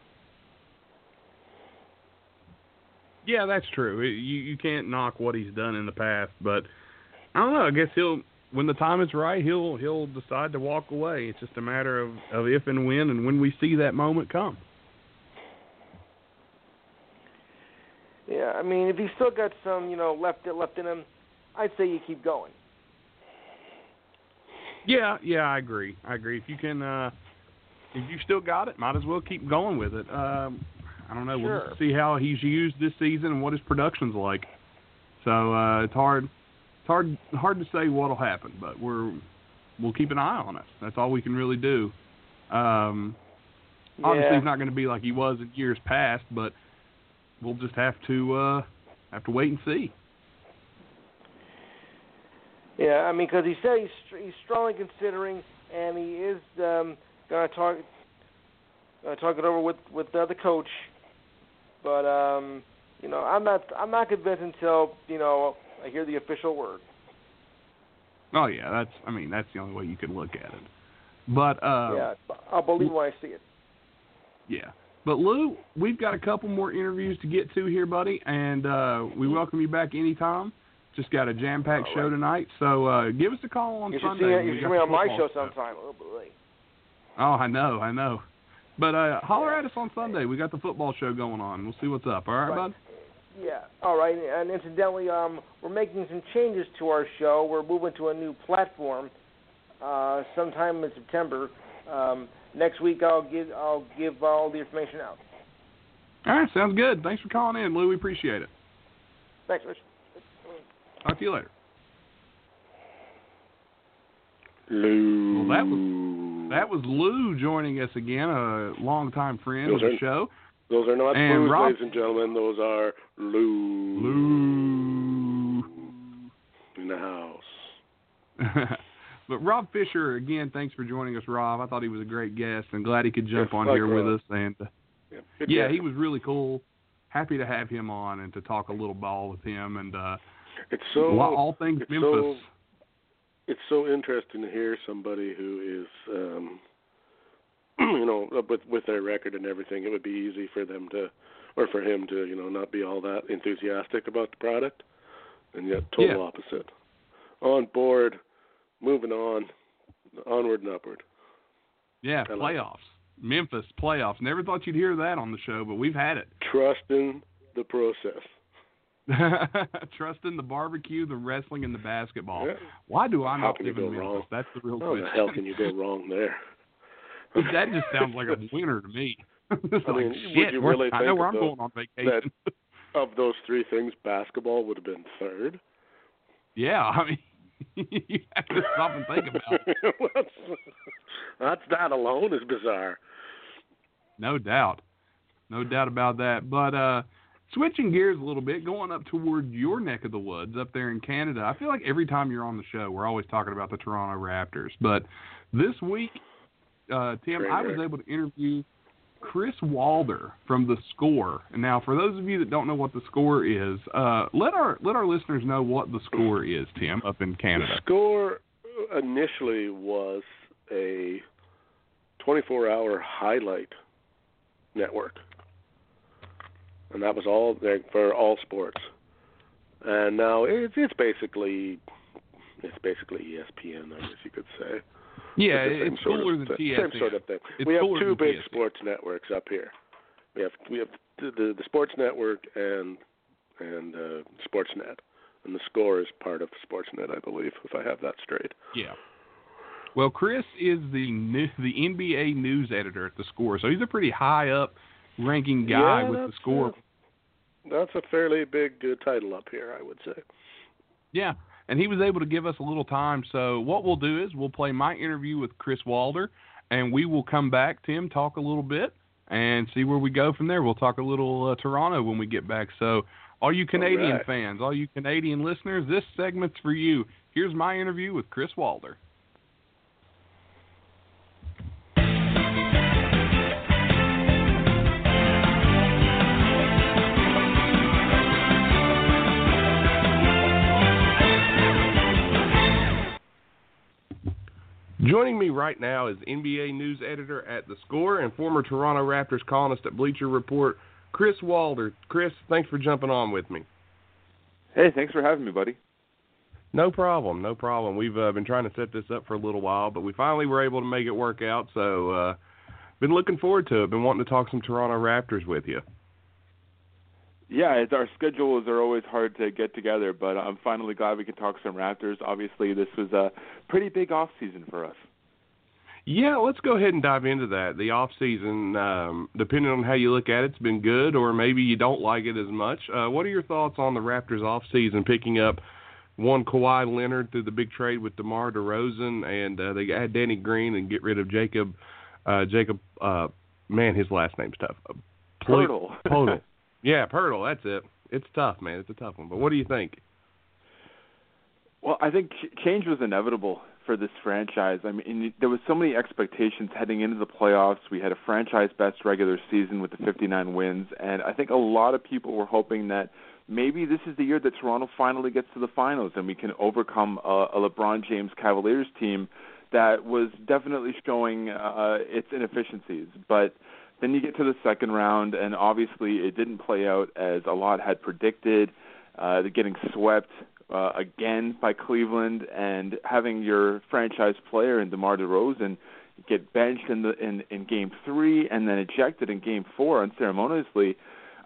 yeah, that's true. You you can't knock what he's done in the past, but I don't know. I guess he'll when the time is right, he'll he'll decide to walk away. It's just a matter of of if and when, and when we see that moment come. Yeah, I mean, if he's still got some, you know, left left in him, I'd say you keep going. Yeah, yeah, I agree. I agree. If you can, uh if you still got it, might as well keep going with it. Um, I don't know. Sure. We'll see how he's used this season and what his production's like. So uh, it's hard, it's hard, hard to say what'll happen, but we're we'll keep an eye on us. That's all we can really do. Um, obviously, yeah. he's not going to be like he was in years past, but we'll just have to uh, have to wait and see. Yeah, I mean, because he said he's he's strongly considering, and he is um, gonna talk gonna talk it over with with the other coach. But um, you know, I'm not I'm not convinced until you know I hear the official word. Oh yeah, that's. I mean, that's the only way you can look at it. But uh, yeah, I'll believe when I see it. Yeah. But Lou, we've got a couple more interviews to get to here, buddy, and uh, we welcome you back anytime. Just got a jam-packed All show right. tonight, so uh, give us a call on You Sunday. see you should be on my show sometime. Oh boy. Oh, I know, I know. But uh, holler at us on Sunday. We got the football show going on. We'll see what's up. All right, Right. bud. Yeah. All right. And incidentally, um, we're making some changes to our show. We're moving to a new platform uh, sometime in September. Um, next week, I'll give I'll give all the information out. All right, sounds good. Thanks for calling in, Lou. We appreciate it. Thanks, Rich. Talk to you later. Lou. Well, that was- That was Lou joining us again, a longtime friend of the are- show. Those are not And booze, Rob- ladies and gentlemen. Those are Lou. Lou. in the house. But Rob Fisher, again, thanks for joining us, Rob. I thought he was a great guest and glad he could jump Yes, on like here with us. And uh, Yeah, yeah, he was really cool. Happy to have him on and to talk a little ball with him and uh, It's so all- all things it's Memphis. so it's so interesting to hear somebody who is um you know with with their record and everything it would be easy for them to or for him to you know not be all that enthusiastic about the product and yet total Yeah. opposite on board moving on onward and upward yeah, I like playoffs. Memphis playoffs. Never thought you'd hear that on the show, but we've had it. trusting the process Trusting the barbecue, the wrestling, and the basketball. Yeah. Why do I How not live in Memphis? wrong? That's the real how question. the hell can you go wrong there that just sounds like a winner to me. I like, mean, would you really I know where I'm the- going on vacation. of those three things basketball would have been third yeah, I mean, you have to stop and think about it. that's, that's that alone is bizarre. No doubt. No doubt about that. But uh switching gears a little bit, going up toward your neck of the woods up there in Canada. I feel like every time you're on the show, we're always talking about the Toronto Raptors. But this week, uh, Tim, I was able to interview Chris Walder from the Score. And now, for those of you that don't know what the Score is, uh, let our let our listeners know what the Score is, Tim, up in Canada. The score initially was a 24-hour highlight network, and that was all there for all sports. And now it's it's basically it's basically ESPN, I guess you could say. Yeah, It's same sort of than thing- TSN. Same sort of thing. It's we have two big TSN. sports networks up here. We have we have the the, the Sports Network and and uh, Sportsnet, and the Score is part of Sportsnet, I believe, if I have that straight. Yeah. Well, Chris is the new, the NBA news editor at the Score, so he's a pretty high up ranking guy yeah, with the Score. A, that's a fairly big uh, title up here, I would say. Yeah, and he was able to give us a little time. So what we'll do is we'll play my interview with Chris Walder, and we will come back, Tim, talk a little bit, and see where we go from there. We'll talk a little uh, Toronto when we get back. So all you Canadian right. fans, all you Canadian listeners, this segment's for you. Here's my interview with Chris Walder. Joining me right now is NBA news editor at The Score and former Toronto Raptors columnist at Bleacher Report, Chris Walder. Chris, thanks for jumping on with me. Hey, thanks for having me, buddy. No problem, no problem. We've uh, been trying to set this up for a little while, but we finally were able to make it work out. So, uh, been looking forward to it. Been wanting to talk some Toronto Raptors with you. Yeah, it's, our schedules are always hard to get together, but I'm finally glad we can talk some Raptors. Obviously, this was a pretty big off season for us. Yeah, let's go ahead and dive into that. The off season, um, depending on how you look at it, it's been good, or maybe you don't like it as much. Uh, what are your thoughts on the Raptors off season picking up one Kawhi Leonard through the big trade with DeMar DeRozan, and uh, they add Danny Green and get rid of Jacob. Uh, Jacob, uh, man, his last name's tough. Uh, Pl- Pirtle. Pirtle. Yeah, Pirtle. That's it. It's tough, man. It's a tough one. But what do you think? Well, I think ch- change was inevitable for this franchise. I mean, there was so many expectations heading into the playoffs. We had a franchise best regular season with the 59 wins, and I think a lot of people were hoping that maybe this is the year that Toronto finally gets to the finals and we can overcome a, a LeBron James Cavaliers team that was definitely showing uh, its inefficiencies. But then you get to the second round, and obviously it didn't play out as a lot had predicted. Uh, getting swept uh, again by Cleveland, and having your franchise player in DeMar DeRozan get benched in the in in Game Three and then ejected in Game Four unceremoniously.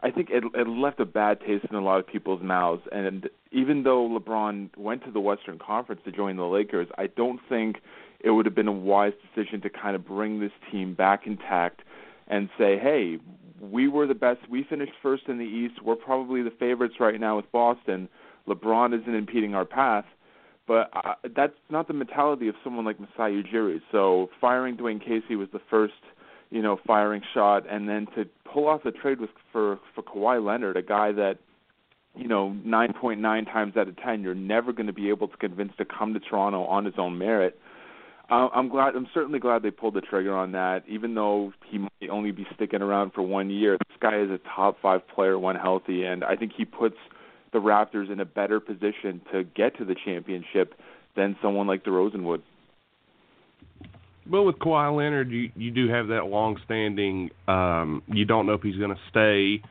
I think it, it left a bad taste in a lot of people's mouths. And even though LeBron went to the Western Conference to join the Lakers, I don't think it would have been a wise decision to kind of bring this team back intact and say, hey, we were the best. We finished first in the East. We're probably the favorites right now with Boston. LeBron isn't impeding our path. But uh, that's not the mentality of someone like Masai Ujiri. So firing Dwane Casey was the first, you know, firing shot, and then to pull off the trade with for for Kawhi Leonard, a guy that, you know, 9.9 times out of 10, you're never going to be able to convince to come to Toronto on his own merit. I'm glad. I'm certainly glad they pulled the trigger on that. Even though he might only be sticking around for one year, this guy is a top five player when healthy, and I think he puts the Raptors in a better position to get to the championship than someone like DeRozan would. Well, with Kawhi Leonard, you you do have that long-standing. Um, you don't know if he's going to stay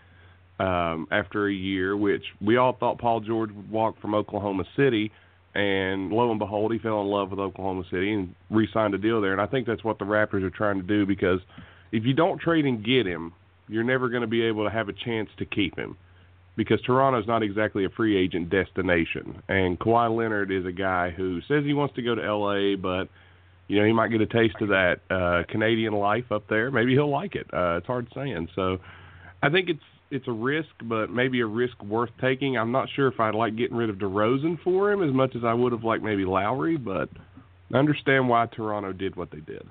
um, after a year, which we all thought Paul George would walk from Oklahoma City, and lo and behold, he fell in love with Oklahoma City and re-signed a deal there. And I think that's what the Raptors are trying to do because if you don't trade and get him, you're never going to be able to have a chance to keep him because Toronto's not exactly a free agent destination. And Kawhi Leonard is a guy who says he wants to go to LA, but you know he might get a taste of that uh, Canadian life up there. Maybe he'll like it. Uh, it's hard saying. So I think it's it's a risk, but maybe a risk worth taking. I'm not sure if I'd like getting rid of DeRozan for him as much as I would have liked maybe Lowry, but I understand why Toronto did what they did.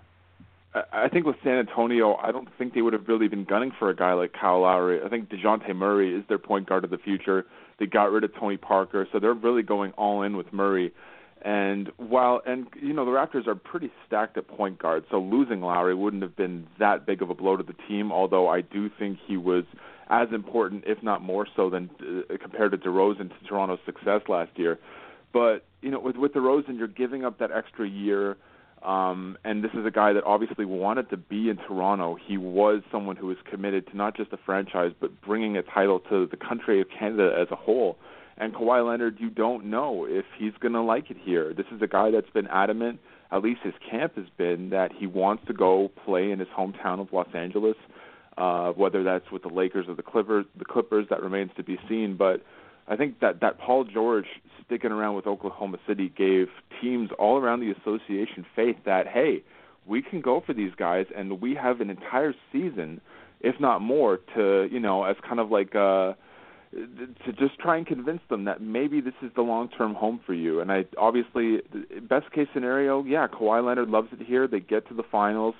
I think with San Antonio, I don't think they would have really been gunning for a guy like Kyle Lowry. I think Dejounte Murray is their point guard of the future. They got rid of Tony Parker, so they're really going all in with Murray. And while and you know the Raptors are pretty stacked at point guard, so losing Lowry wouldn't have been that big of a blow to the team. Although I do think he was as important, if not more so, than uh, compared to DeRozan to Toronto's success last year. But you know, with with DeRozan, you're giving up that extra year. Um, and this is a guy that obviously wanted to be in Toronto. He was someone who was committed to not just the franchise, but bringing a title to the country of Canada as a whole. And Kawhi Leonard, you don't know if he's going to like it here. This is a guy that's been adamant, at least his camp has been, that he wants to go play in his hometown of Los Angeles. Uh, whether that's with the Lakers or the Clippers, the Clippers that remains to be seen. But I think that that Paul George sticking around with Oklahoma City gave teams all around the association faith that hey, we can go for these guys, and we have an entire season, if not more, to you know as kind of like. uh to just try and convince them that maybe this is the long term home for you. And I obviously best case scenario, yeah, Kawhi Leonard loves it here. They get to the finals.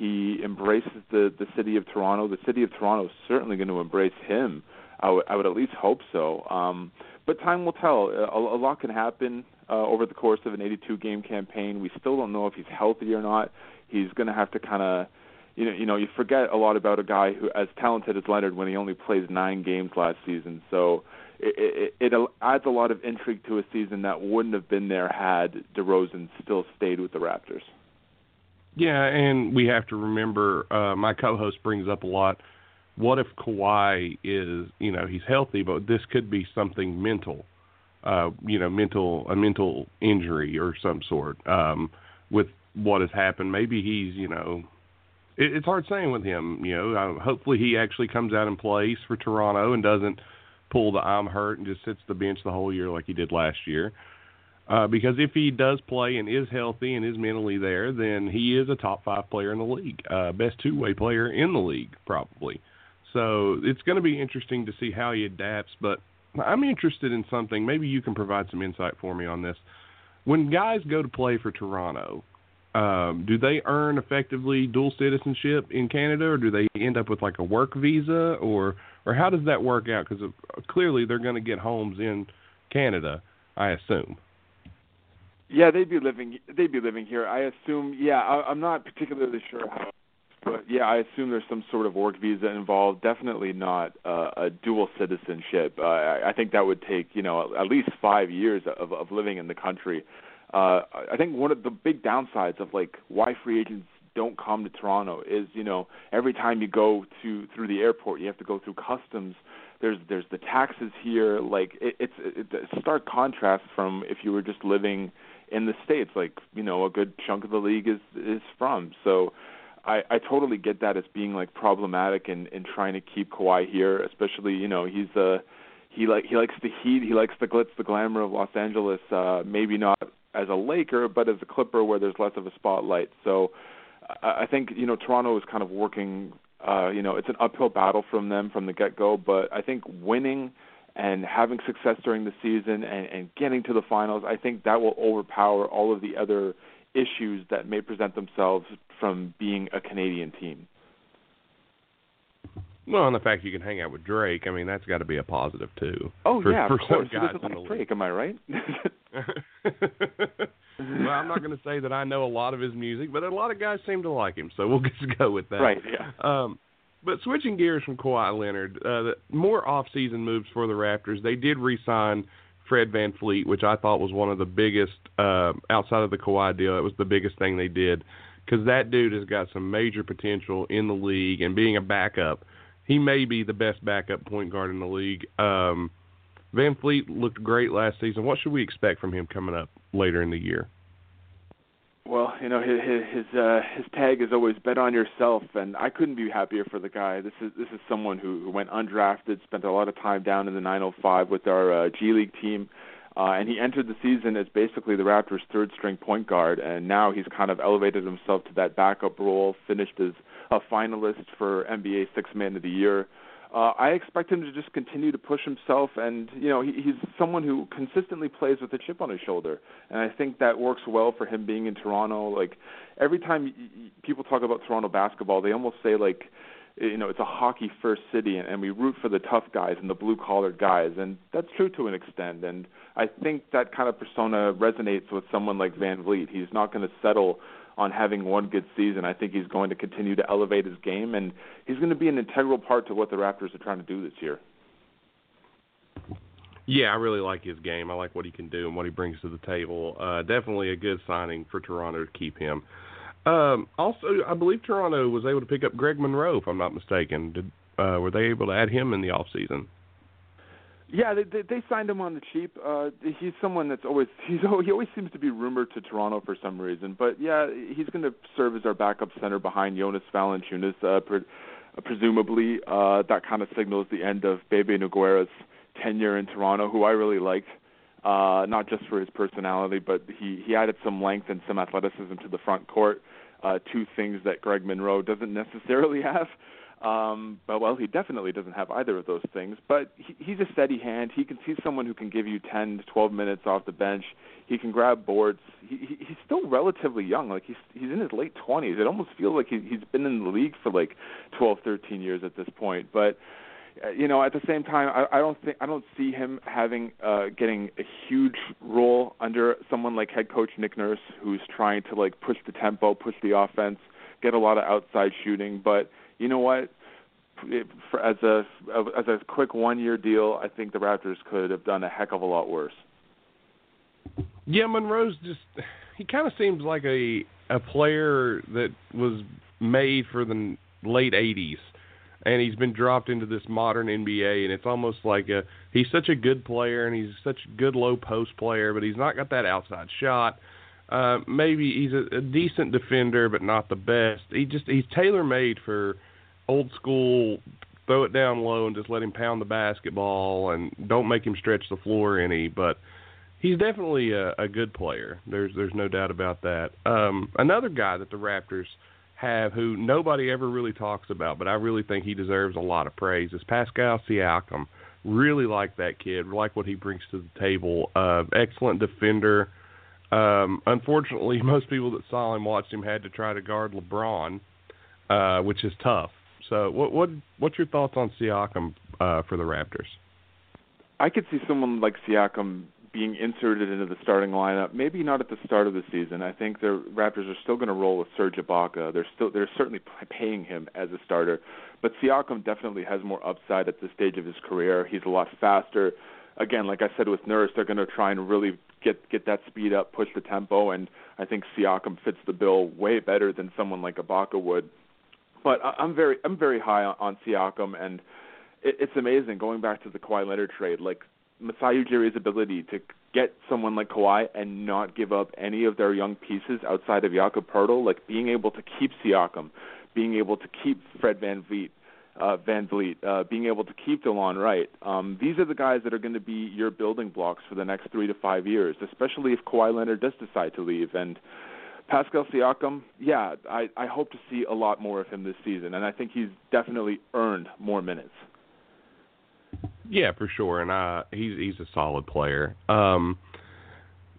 He embraces the the city of Toronto. The city of Toronto is certainly going to embrace him. I, w- I would at least hope so. Um, but time will tell. A, a lot can happen uh, over the course of an 82 game campaign. We still don't know if he's healthy or not. He's going to have to kind of you know, you know, you forget a lot about a guy who as talented as Leonard when he only plays nine games last season. So it, it, it adds a lot of intrigue to a season that wouldn't have been there had DeRozan still stayed with the Raptors. Yeah, and we have to remember. Uh, my co-host brings up a lot. What if Kawhi is, you know, he's healthy, but this could be something mental, uh, you know, mental a mental injury or some sort um, with what has happened. Maybe he's, you know, it, it's hard saying with him. You know, uh, hopefully he actually comes out and plays for Toronto and doesn't pull the I'm hurt and just sits the bench the whole year like he did last year. Uh, because if he does play and is healthy and is mentally there, then he is a top five player in the league, uh, best two way player in the league probably. So it's going to be interesting to see how he adapts. But I'm interested in something. Maybe you can provide some insight for me on this. When guys go to play for Toronto, um, do they earn effectively dual citizenship in Canada, or do they end up with like a work visa, or or how does that work out? Because uh, clearly they're going to get homes in Canada, I assume. Yeah, they'd be living. They'd be living here. I assume. Yeah, I, I'm not particularly sure how, but yeah, I assume there's some sort of work visa involved. Definitely not uh, a dual citizenship. Uh, I, I think that would take you know at least five years of of living in the country. Uh, I think one of the big downsides of like why free agents don't come to Toronto is you know every time you go to through the airport you have to go through customs there's there's the taxes here like it, it's it's a stark contrast from if you were just living in the states like you know a good chunk of the league is is from. So i i totally get that as being like problematic in in trying to keep Kawhi here especially you know he's a he like he likes the heat he likes the glitz the glamour of Los Angeles uh maybe not as a Laker but as a Clipper where there's less of a spotlight. So I, I think you know Toronto is kind of working uh you know it's an uphill battle from them from the get go but I think winning and having success during the season and, and getting to the finals, I think that will overpower all of the other issues that may present themselves from being a Canadian team. Well, and the fact you can hang out with Drake, I mean, that's got to be a positive too. Oh for, yeah, for of course. Some guys like Drake, am I right? well, I'm not going to say that I know a lot of his music, but a lot of guys seem to like him, so we'll just go with that. Right. Yeah. Um, but switching gears from Kawhi Leonard, uh, more off-season moves for the Raptors. They did re-sign Fred VanVleet, which I thought was one of the biggest uh, outside of the Kawhi deal. It was the biggest thing they did because that dude has got some major potential in the league, and being a backup, he may be the best backup point guard in the league. Um, VanVleet looked great last season. What should we expect from him coming up later in the year? Well, you know his his uh, his tag is always bet on yourself, and I couldn't be happier for the guy. This is this is someone who, who went undrafted, spent a lot of time down in the 905 with our uh, G League team, uh, and he entered the season as basically the Raptors' third string point guard, and now he's kind of elevated himself to that backup role. Finished as a finalist for NBA Six Man of the Year uh, I expect him to just continue to push himself, and you know he, he's someone who consistently plays with a chip on his shoulder, and I think that works well for him being in Toronto. Like every time people talk about Toronto basketball, they almost say like, you know, it's a hockey first city, and, and we root for the tough guys and the blue collared guys, and that's true to an extent. And I think that kind of persona resonates with someone like VanVleet. He's not going to settle on having one good season. I think he's going to continue to elevate his game, and he's going to be an integral part to what the Raptors are trying to do this year. Yeah, I really like his game. I like what he can do and what he brings to the table. Uh, definitely a good signing for Toronto to keep him. Um, also, I believe Toronto was able to pick up Greg Monroe, if I'm not mistaken. Did, uh, were they able to add him in the off season? Yeah, they, they they signed him on the cheap. Uh he's someone that's always he's he always seems to be rumored to Toronto for some reason. But yeah, he's going to serve as our backup center behind Jonas Valanciunas. Uh, pre- uh, presumably, uh that kind of signals the end of Bebe Nogueira's tenure in Toronto, who I really liked. Uh not just for his personality, but he he added some length and some athleticism to the front court. Uh two things that Greg Monroe doesn't necessarily have. Um, but well, he definitely doesn't have either of those things. But he, he's a steady hand. He can he's someone who can give you 10 to 12 minutes off the bench. He can grab boards. He, he, he's still relatively young. Like he's he's in his late 20s. It almost feels like he, he's been in the league for like 12, 13 years at this point. But uh, you know, at the same time, I, I don't think I don't see him having uh, getting a huge role under someone like head coach Nick Nurse, who's trying to like push the tempo, push the offense, get a lot of outside shooting, but you know what? It, for, as a as a quick one year deal, I think the Raptors could have done a heck of a lot worse. Yeah, Monroe's just he kind of seems like a a player that was made for the late '80s, and he's been dropped into this modern NBA, and it's almost like a he's such a good player, and he's such a good low post player, but he's not got that outside shot. Uh, maybe he's a, a decent defender, but not the best. He just he's tailor made for old school throw it down low and just let him pound the basketball and don't make him stretch the floor any but he's definitely a, a good player. There's there's no doubt about that. Um another guy that the raptors have who nobody ever really talks about but i really think he deserves a lot of praise is pascal siakam. Really like that kid like what he brings to the table. Uh excellent defender. Um unfortunately most people that saw him watched him had to try to guard lebron uh which is tough so, what what what's your thoughts on Siakam uh, for the Raptors? I could see someone like Siakam being inserted into the starting lineup. Maybe not at the start of the season. I think the Raptors are still going to roll with Serge Ibaka. They're still they're certainly paying him as a starter, but Siakam definitely has more upside at this stage of his career. He's a lot faster. Again, like I said with Nurse, they're going to try and really get get that speed up, push the tempo, and I think Siakam fits the bill way better than someone like Ibaka would. But I'm very I'm very high on, on Siakam, and it, it's amazing going back to the Kawhi Leonard trade. Like Masai Ujiri's ability to get someone like Kawhi and not give up any of their young pieces outside of Jakob Poeltl, like being able to keep Siakam, being able to keep Fred VanVleet, uh, VanVleet, uh, being able to keep DeLon Wright. Um, these are the guys that are going to be your building blocks for the next three to five years, especially if Kawhi Leonard does decide to leave. And Pascal Siakam, yeah, I, I hope to see a lot more of him this season, and I think he's definitely earned more minutes. Yeah, for sure, and uh, he's he's a solid player. Um,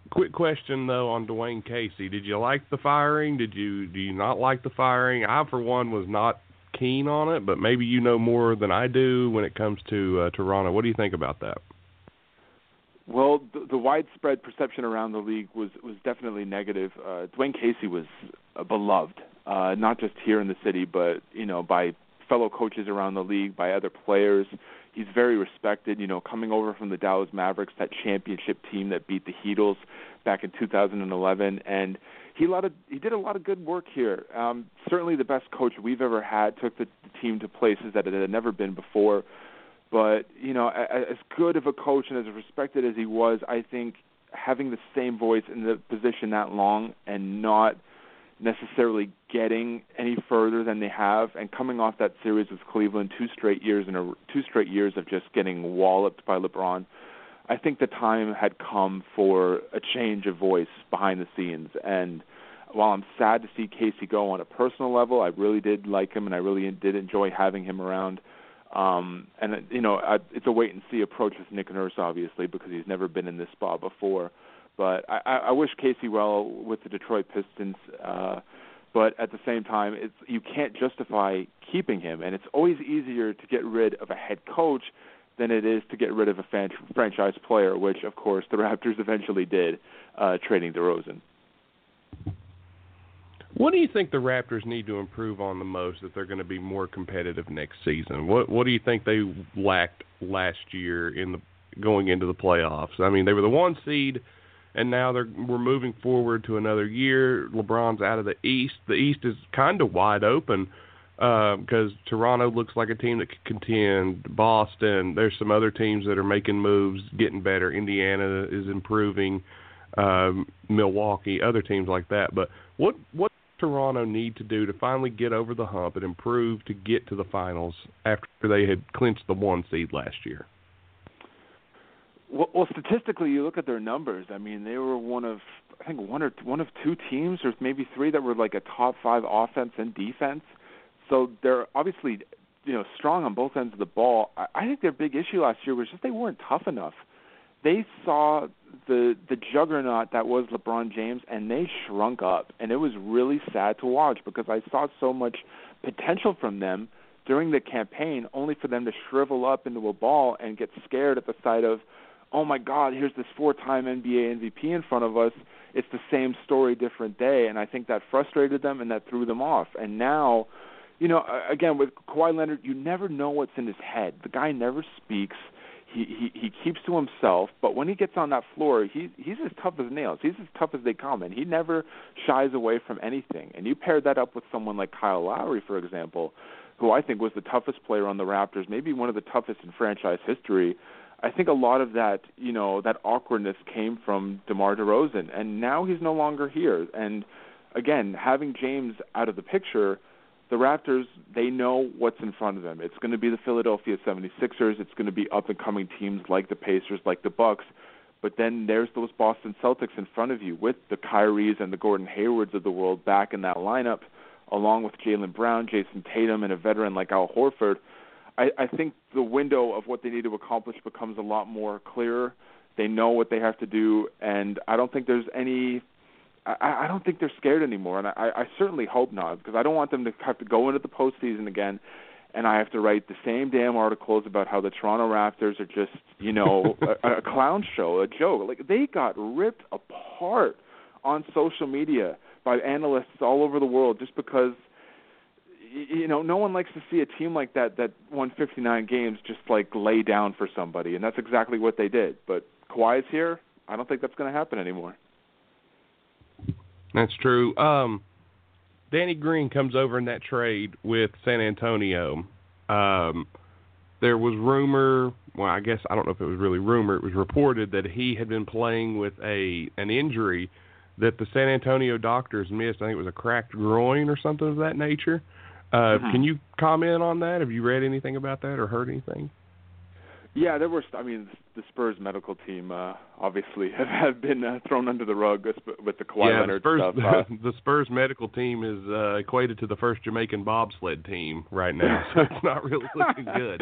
quick question though on Dwane Casey: Did you like the firing? Did you do you not like the firing? I, for one, was not keen on it, but maybe you know more than I do when it comes to uh, Toronto. What do you think about that? Well, the, the widespread perception around the league was was definitely negative. Uh, Dwane Casey was uh, beloved, uh, not just here in the city, but you know by fellow coaches around the league, by other players. He's very respected. You know, coming over from the Dallas Mavericks, that championship team that beat the Heatles back in 2011, and he a lot of he did a lot of good work here. Um, certainly the best coach we've ever had. Took the, the team to places that it had never been before. But you know, as good of a coach and as respected as he was, I think having the same voice in the position that long and not necessarily getting any further than they have and coming off that series with Cleveland two straight years in a two straight years of just getting walloped by LeBron I think the time had come for a change of voice behind the scenes and while I'm sad to see Casey go on a personal level, I really did like him and I really did enjoy having him around. Um, and you know, I, it's a wait and see approach with Nick Nurse, obviously, because he's never been in this spot before. But I, I wish Casey well with the Detroit Pistons. Uh, but at the same time, it's you can't justify keeping him, and it's always easier to get rid of a head coach than it is to get rid of a fan- franchise player, which of course the Raptors eventually did, uh, trading DeRozan. What do you think the Raptors need to improve on the most if they're going to be more competitive next season? What What do you think they lacked last year in the going into the playoffs? I mean, they were the one seed, and now they're we're moving forward to another year. LeBron's out of the East. The East is kind of wide open because uh, Toronto looks like a team that could contend. Boston, there's some other teams that are making moves, getting better. Indiana is improving. Um, Milwaukee, other teams like that. But what what Toronto need to do to finally get over the hump and improve to get to the finals after they had clinched the one seed last year? Well, well, statistically, you look at their numbers. I mean, they were one of I think one or one of two teams, or maybe three, that were like a top five offense and defense. So they're obviously, you know, strong on both ends of the ball. I, I think their big issue last year was just they weren't tough enough. They saw the the juggernaut that was LeBron James, and they shrunk up, and it was really sad to watch because I saw so much potential from them during the campaign, only for them to shrivel up into a ball and get scared at the sight of, oh my God, here's this four-time NBA MVP in front of us. It's the same story, different day, and I think that frustrated them and that threw them off. And now, you know, again with Kawhi Leonard, you never know what's in his head. The guy never speaks he, he keeps to himself, but when he gets on that floor, he he's as tough as nails. He's as tough as they come, and he never shies away from anything. And you pair that up with someone like Kyle Lowry, for example, who I think was the toughest player on the Raptors, maybe one of the toughest in franchise history. I think a lot of that, you know, that awkwardness came from DeMar DeRozan, and now he's no longer here. And again, having James out of the picture the Raptors, they know what's in front of them. It's going to be the Philadelphia 76ers. It's going to be up and coming teams like the Pacers, like the Bucks. But then there's those Boston Celtics in front of you with the Kyries and the Gordon Haywards of the world back in that lineup, along with Jaylen Brown, Jayson Tatum, and a veteran like Al Horford. I, I think the window of what they need to accomplish becomes a lot more clearer. They know what they have to do, and I don't think there's any I, I don't think they're scared anymore, and I, I certainly hope not, because I don't want them to have to go into the postseason again, and I have to write the same damn articles about how the Toronto Raptors are just, you know, a, a clown show, a joke. Like they got ripped apart on social media by analysts all over the world just because you know, no one likes to see a team like that that won 59 games just like lay down for somebody, and that's exactly what they did. But Kawhi's here. I don't think that's going to happen anymore. That's true. Um, Danny Green comes over in that trade with San Antonio. Um, there was rumor. Well, I guess I don't know if it was really rumor. It was reported that he had been playing with a an injury that the San Antonio doctors missed. I think it was a cracked groin or something of that nature. Uh, mm-hmm. Can you comment on that? Have you read anything about that or heard anything? Yeah, there were. I mean, the Spurs medical team uh, obviously have, have been uh, thrown under the rug with the Kawhi yeah, Leonard the Spurs, stuff. Uh, the Spurs medical team is uh, equated to the first Jamaican bobsled team right now, so it's not really looking good.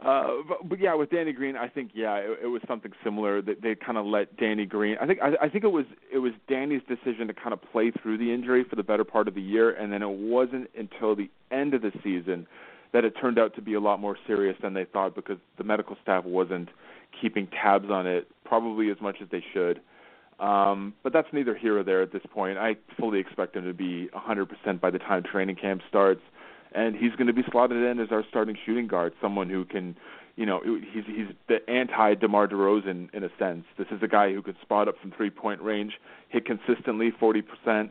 Uh, but, but yeah, with Danny Green, I think yeah, it, it was something similar. That they kind of let Danny Green. I think I, I think it was it was Danny's decision to kind of play through the injury for the better part of the year, and then it wasn't until the end of the season that it turned out to be a lot more serious than they thought because the medical staff wasn't keeping tabs on it probably as much as they should. Um, but that's neither here or there at this point. I fully expect him to be 100% by the time training camp starts, and he's going to be slotted in as our starting shooting guard, someone who can, you know, he's he's the anti DeMar DeRozan in a sense. This is a guy who can spot up from three-point range, hit consistently 40%.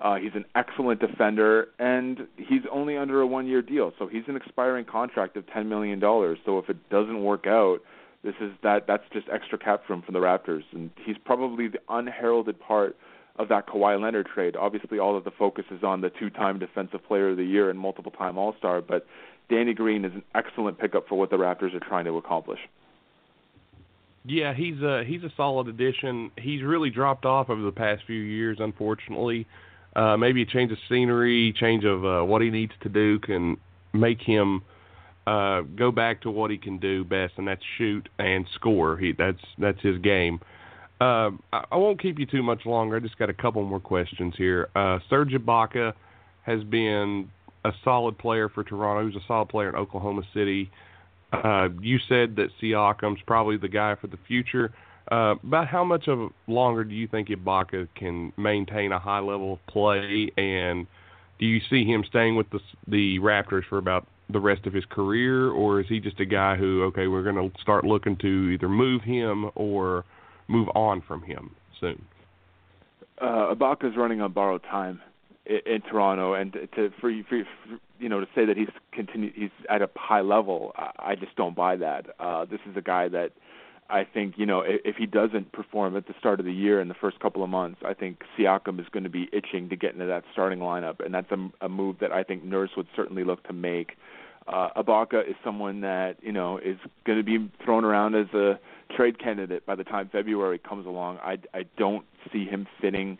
Uh, he's an excellent defender, and he's only under a one-year deal, so he's an expiring contract of $10 million. So if it doesn't work out, this is that that's just extra cap room for the Raptors, and he's probably the unheralded part of that Kawhi Leonard trade. Obviously, all of the focus is on the two-time Defensive Player of the Year and multiple-time All-Star, but Danny Green is an excellent pickup for what the Raptors are trying to accomplish. Yeah, he's a he's a solid addition. He's really dropped off over the past few years, unfortunately. Uh, maybe a change of scenery, change of uh, what he needs to do can make him uh, go back to what he can do best, and that's shoot and score. He that's that's his game. Uh, I, I won't keep you too much longer. I just got a couple more questions here. Uh, Serge Ibaka has been a solid player for Toronto. He was a solid player in Oklahoma City. Uh, you said that Siakam's probably the guy for the future. Uh, about how much of longer do you think Ibaka can maintain a high level of play, and do you see him staying with the the Raptors for about the rest of his career, or is he just a guy who, okay, we're going to start looking to either move him or move on from him soon? Uh, Ibaka's running on borrowed time in, in Toronto, and to for, for you know to say that he's continue he's at a high level, I, I just don't buy that. Uh, this is a guy that I think you know if, if he doesn't perform at the start of the year in the first couple of months, I think Siakam is going to be itching to get into that starting lineup, and that's a, a move that I think Nurse would certainly look to make uh, Ibaka is someone that you know is going to be thrown around as a trade candidate by the time February comes along. I I don't see him fitting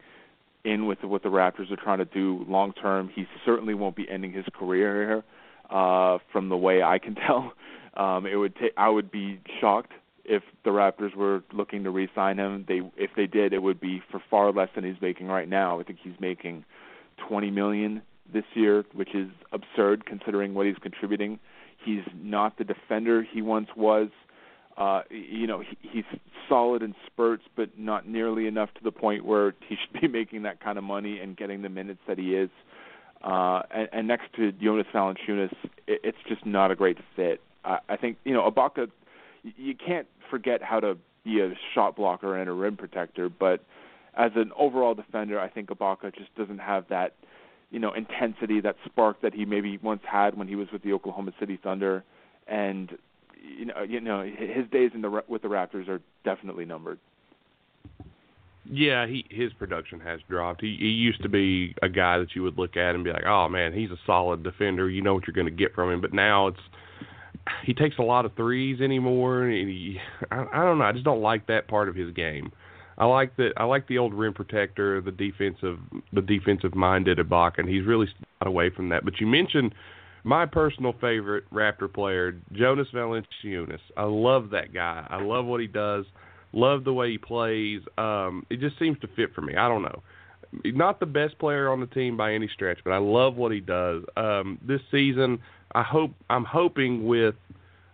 in with what the Raptors are trying to do long term. He certainly won't be ending his career here. Uh, from the way I can tell, um, it would take. I would be shocked if the Raptors were looking to re-sign him. They if they did, it would be for far less than he's making right now. I think he's making twenty million this year, which is absurd considering what he's contributing. He's not the defender he once was. Uh, you know, he, he's solid in spurts, but not nearly enough to the point where he should be making that kind of money and getting the minutes that he is. Uh, and, and next to Jonas Valanciunas, it, it's just not a great fit. I, I think you know Ibaka. You can't forget how to be a shot blocker and a rim protector, but as an overall defender, I think Ibaka just doesn't have that you know intensity, that spark that he maybe once had when he was with the Oklahoma City Thunder, and you know you know his days in the with the Raptors are definitely numbered. Yeah, he his production has dropped. He he used to be a guy that you would look at and be like, "Oh man, he's a solid defender. You know what you're going to get from him." But now it's he takes a lot of threes anymore, and he I, I don't know. I just don't like that part of his game. I like that. I like the old rim protector, the defensive, the defensive minded Ibaka, and he's really got away from that. But you mentioned my personal favorite Raptor player, Jonas Valanciunas. I love that guy. I love what he does. Love the way he plays. Um, it just seems to fit for me. I don't know. Not the best player on the team by any stretch, but I love what he does. Um, this season, I hope I'm hoping with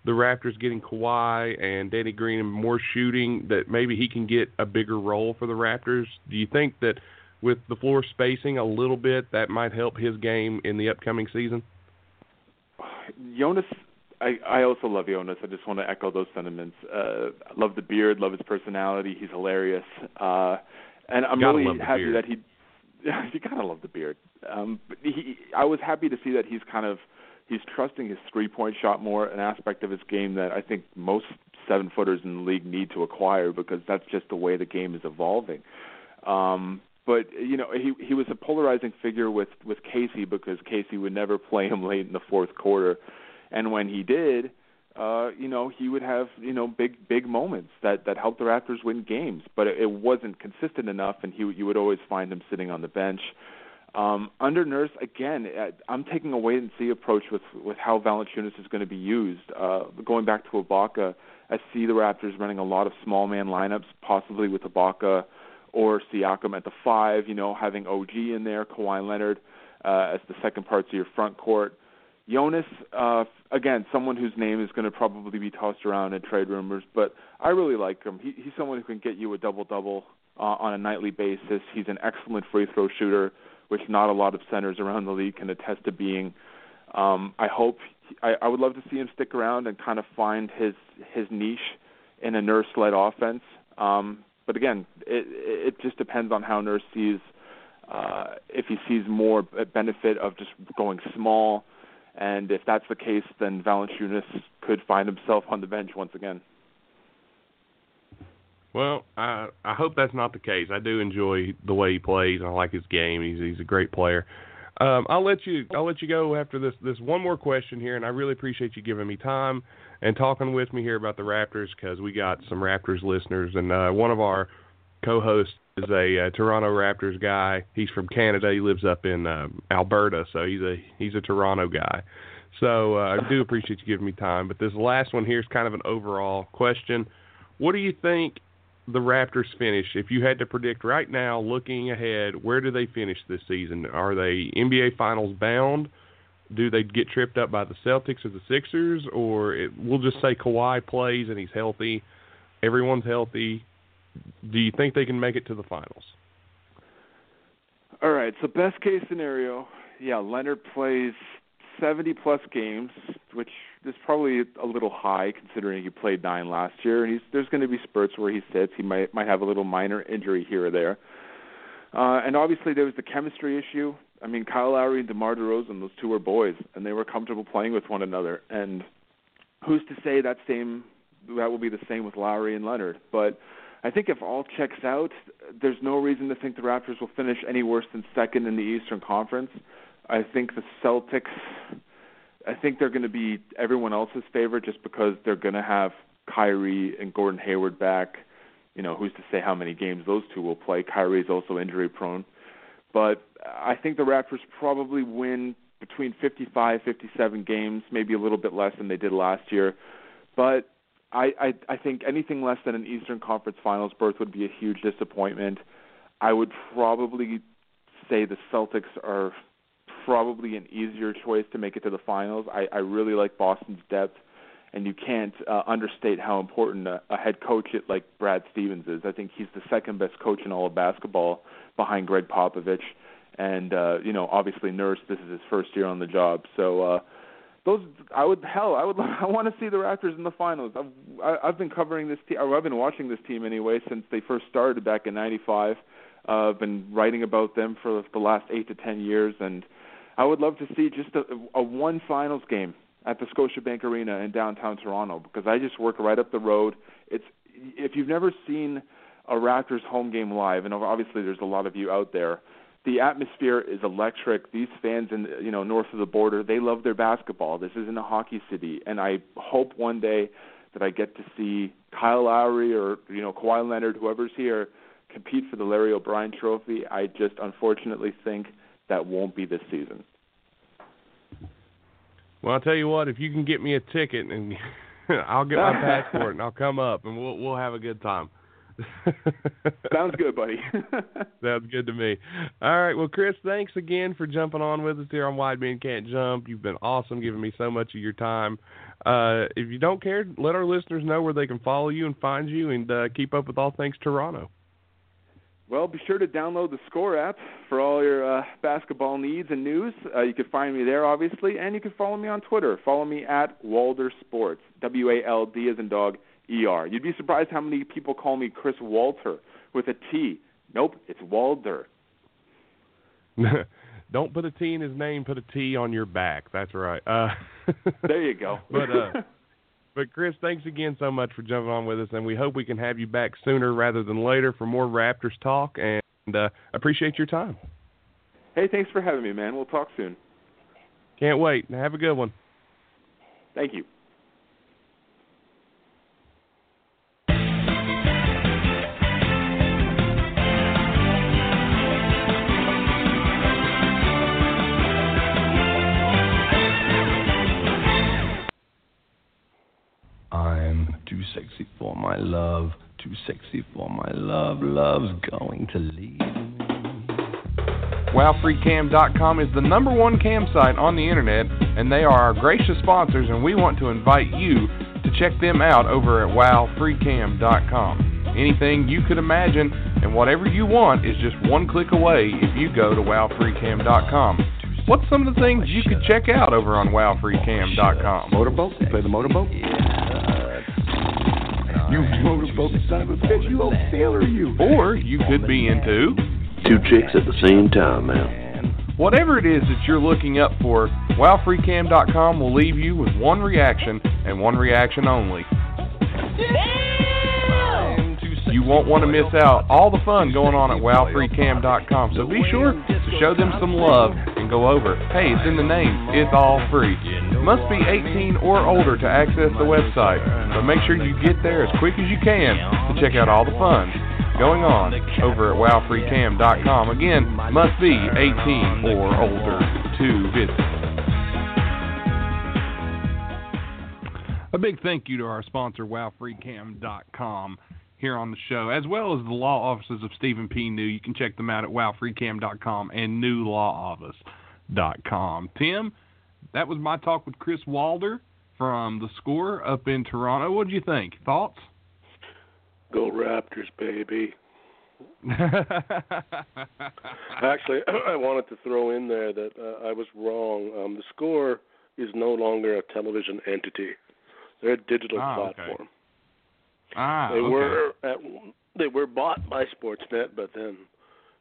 the Raptors getting Kawhi and Danny Green and more shooting, that maybe he can get a bigger role for the Raptors. Do you think that with the floor spacing a little bit, that might help his game in the upcoming season? Jonas, I, I also love Jonas. I just want to echo those sentiments. Uh, love the beard, love his personality. He's hilarious, uh, and I'm gotta really happy beard. that he. you gotta love the beard. Um, but he, I was happy to see that he's kind of he's trusting his three point shot more, an aspect of his game that I think most seven footers in the league need to acquire because that's just the way the game is evolving. Um, but you know, he he was a polarizing figure with with Casey because Casey would never play him late in the fourth quarter, and when he did, uh, you know, he would have you know big big moments that that helped the Raptors win games, but it, wasn't consistent enough, and he you would always find him sitting on the bench. Um, under Nurse, again, uh, I'm taking a wait and see approach with with how Valanciunas is going to be used. Uh, going back to Ibaka, I see the Raptors running a lot of small man lineups, possibly with Ibaka or Siakam at the five. You know, having OG in there, Kawhi Leonard uh, as the second parts of your front court. Jonas, uh, again, someone whose name is going to probably be tossed around in trade rumors, but I really like him. He, he's someone who can get you a double double uh, on a nightly basis. He's an excellent free throw shooter, which not a lot of centers around the league can attest to being. Um, I hope I, I would love to see him stick around and kind of find his his niche in a nurse-led offense. Um, but again, it it just depends on how Nurse sees. Uh, if he sees more benefit of just going small, and if that's the case, then Valanciunas could find himself on the bench once again. Well, I I hope that's not the case. I do enjoy the way he plays. I like his game. He's he's a great player. Um, I'll let you I'll let you go after this this one more question here, and I really appreciate you giving me time and talking with me here about the Raptors because we got some Raptors listeners, and uh, one of our co-hosts is a uh, Toronto Raptors guy. He's from Canada. He lives up in um, Alberta, so he's a he's a Toronto guy. So uh, I do appreciate you giving me time. But this last one here is kind of an overall question. What do you think the Raptors finish? If you had to predict right now, looking ahead, where do they finish this season? Are they NBA Finals bound? Do they get tripped up by the Celtics or the Sixers, or it, we'll just say Kawhi plays and he's healthy, everyone's healthy? Do you think they can make it to the finals? All right. So best case scenario, yeah, Leonard plays 70 plus games, which is probably a little high considering he played nine last year. And he's there's going to be spurts where he sits. He might might have a little minor injury here or there. Uh, and obviously there was the chemistry issue. I mean, Kyle Lowry and DeMar DeRozan, those two were boys, and they were comfortable playing with one another. And who's to say that same that will be the same with Lowry and Leonard? But I think if all checks out, there's no reason to think the Raptors will finish any worse than second in the Eastern Conference. I think the Celtics. I think they're going to be everyone else's favorite just because they're going to have Kyrie and Gordon Hayward back. You know, who's to say how many games those two will play? Kyrie is also injury prone. But I think the Raptors probably win between 55, 57 games, maybe a little bit less than they did last year. But I, I I think anything less than an Eastern Conference Finals berth would be a huge disappointment. I would probably say the Celtics are probably an easier choice to make it to the finals. I, I really like Boston's depth, and you can't uh, understate how important a, a head coach like Brad Stevens is. I think he's the second best coach in all of basketball behind Gregg Popovich, and uh, you know obviously Nurse. This is his first year on the job, so. uh those I would hell I would I want to see the Raptors in the finals. I've I, I've been covering this team. I've been watching this team anyway since they first started back in '95. Uh, I've been writing about them for the last eight to ten years, and I would love to see just a, a one finals game at the Scotiabank Arena in downtown Toronto because I just work right up the road. It's if you've never seen a Raptors home game live, and obviously there's a lot of you out there the atmosphere is electric. These fans in you know north of the border, they love their basketball. This isn't a hockey city, and I hope one day that I get to see Kyle Lowry or you know Kawhi Leonard, whoever's here, compete for the Larry O'Brien Trophy. I just unfortunately think that won't be this season. Well, I'll tell you what. If you can get me a ticket, and I'll get my passport, and I'll come up, and we'll we'll have a good time. Sounds good, buddy. Sounds good to me. All right. Well, Chris, thanks again for jumping on with us here on Wide Men Can't Jump. You've been awesome, giving me so much of your time. Uh, if you don't care, let our listeners know where they can follow you and find you and uh, keep up with all things Toronto. Well, be sure to download the Score app for all your uh, basketball needs and news. Uh, you can find me there, obviously, and you can follow me on Twitter. Follow me at Walder Sports, W A L D as in dog, ER. You'd be surprised how many people call me Chris Walter with a T. Nope, it's Walder. Don't put a T in his name. Put a T on your back. That's right. Uh, there you go. but uh, but Chris, thanks again so much for jumping on with us, and we hope we can have you back sooner rather than later for more Raptors talk. And uh, appreciate your time. Hey, thanks for having me, man. We'll talk soon. Can't wait. Have a good one. Thank you. Sexy for my love, too sexy for my love. Love's going to leave me. WowFreeCam.com is the number one cam site on the internet, and they are our gracious sponsors, and we want to invite you to check them out over at WowFreeCam.com. Anything you could imagine and whatever you want is just one click away if you go to WowFreeCam.com. What's some of the things you could check out over on WowFreeCam.com? Motorboat? Play the motorboat? You motorboat son of a bitch, you old sailor, you. Or you could be into Two chicks at the same time, man. Whatever it is that you're looking up for, WowFreeCam.com will leave you with one reaction and one reaction only. You won't want to miss out all the fun going on at WowFreeCam.com. So be sure to show them some love and go over. Hey, it's in the name. It's all free. Must be 18 or older to access the website, but make sure you get there as quick as you can to check out all the fun going on over at WowFreeCam.com. Again, must be 18 or older to visit. A big thank you to our sponsor, WowFreeCam.com, here on the show, as well as the law offices of Stephen P. New. You can check them out at WowFreeCam.com and NewLawOffice.com. Tim, that was my talk with Chris Walder from the Score up in Toronto. What did you think? Thoughts? Go Raptors, baby. Actually, I wanted to throw in there that uh, I was wrong. Um, the score is no longer a television entity; they're a digital Ah, okay. platform. Ah, they okay. were at, they were bought by Sportsnet, but then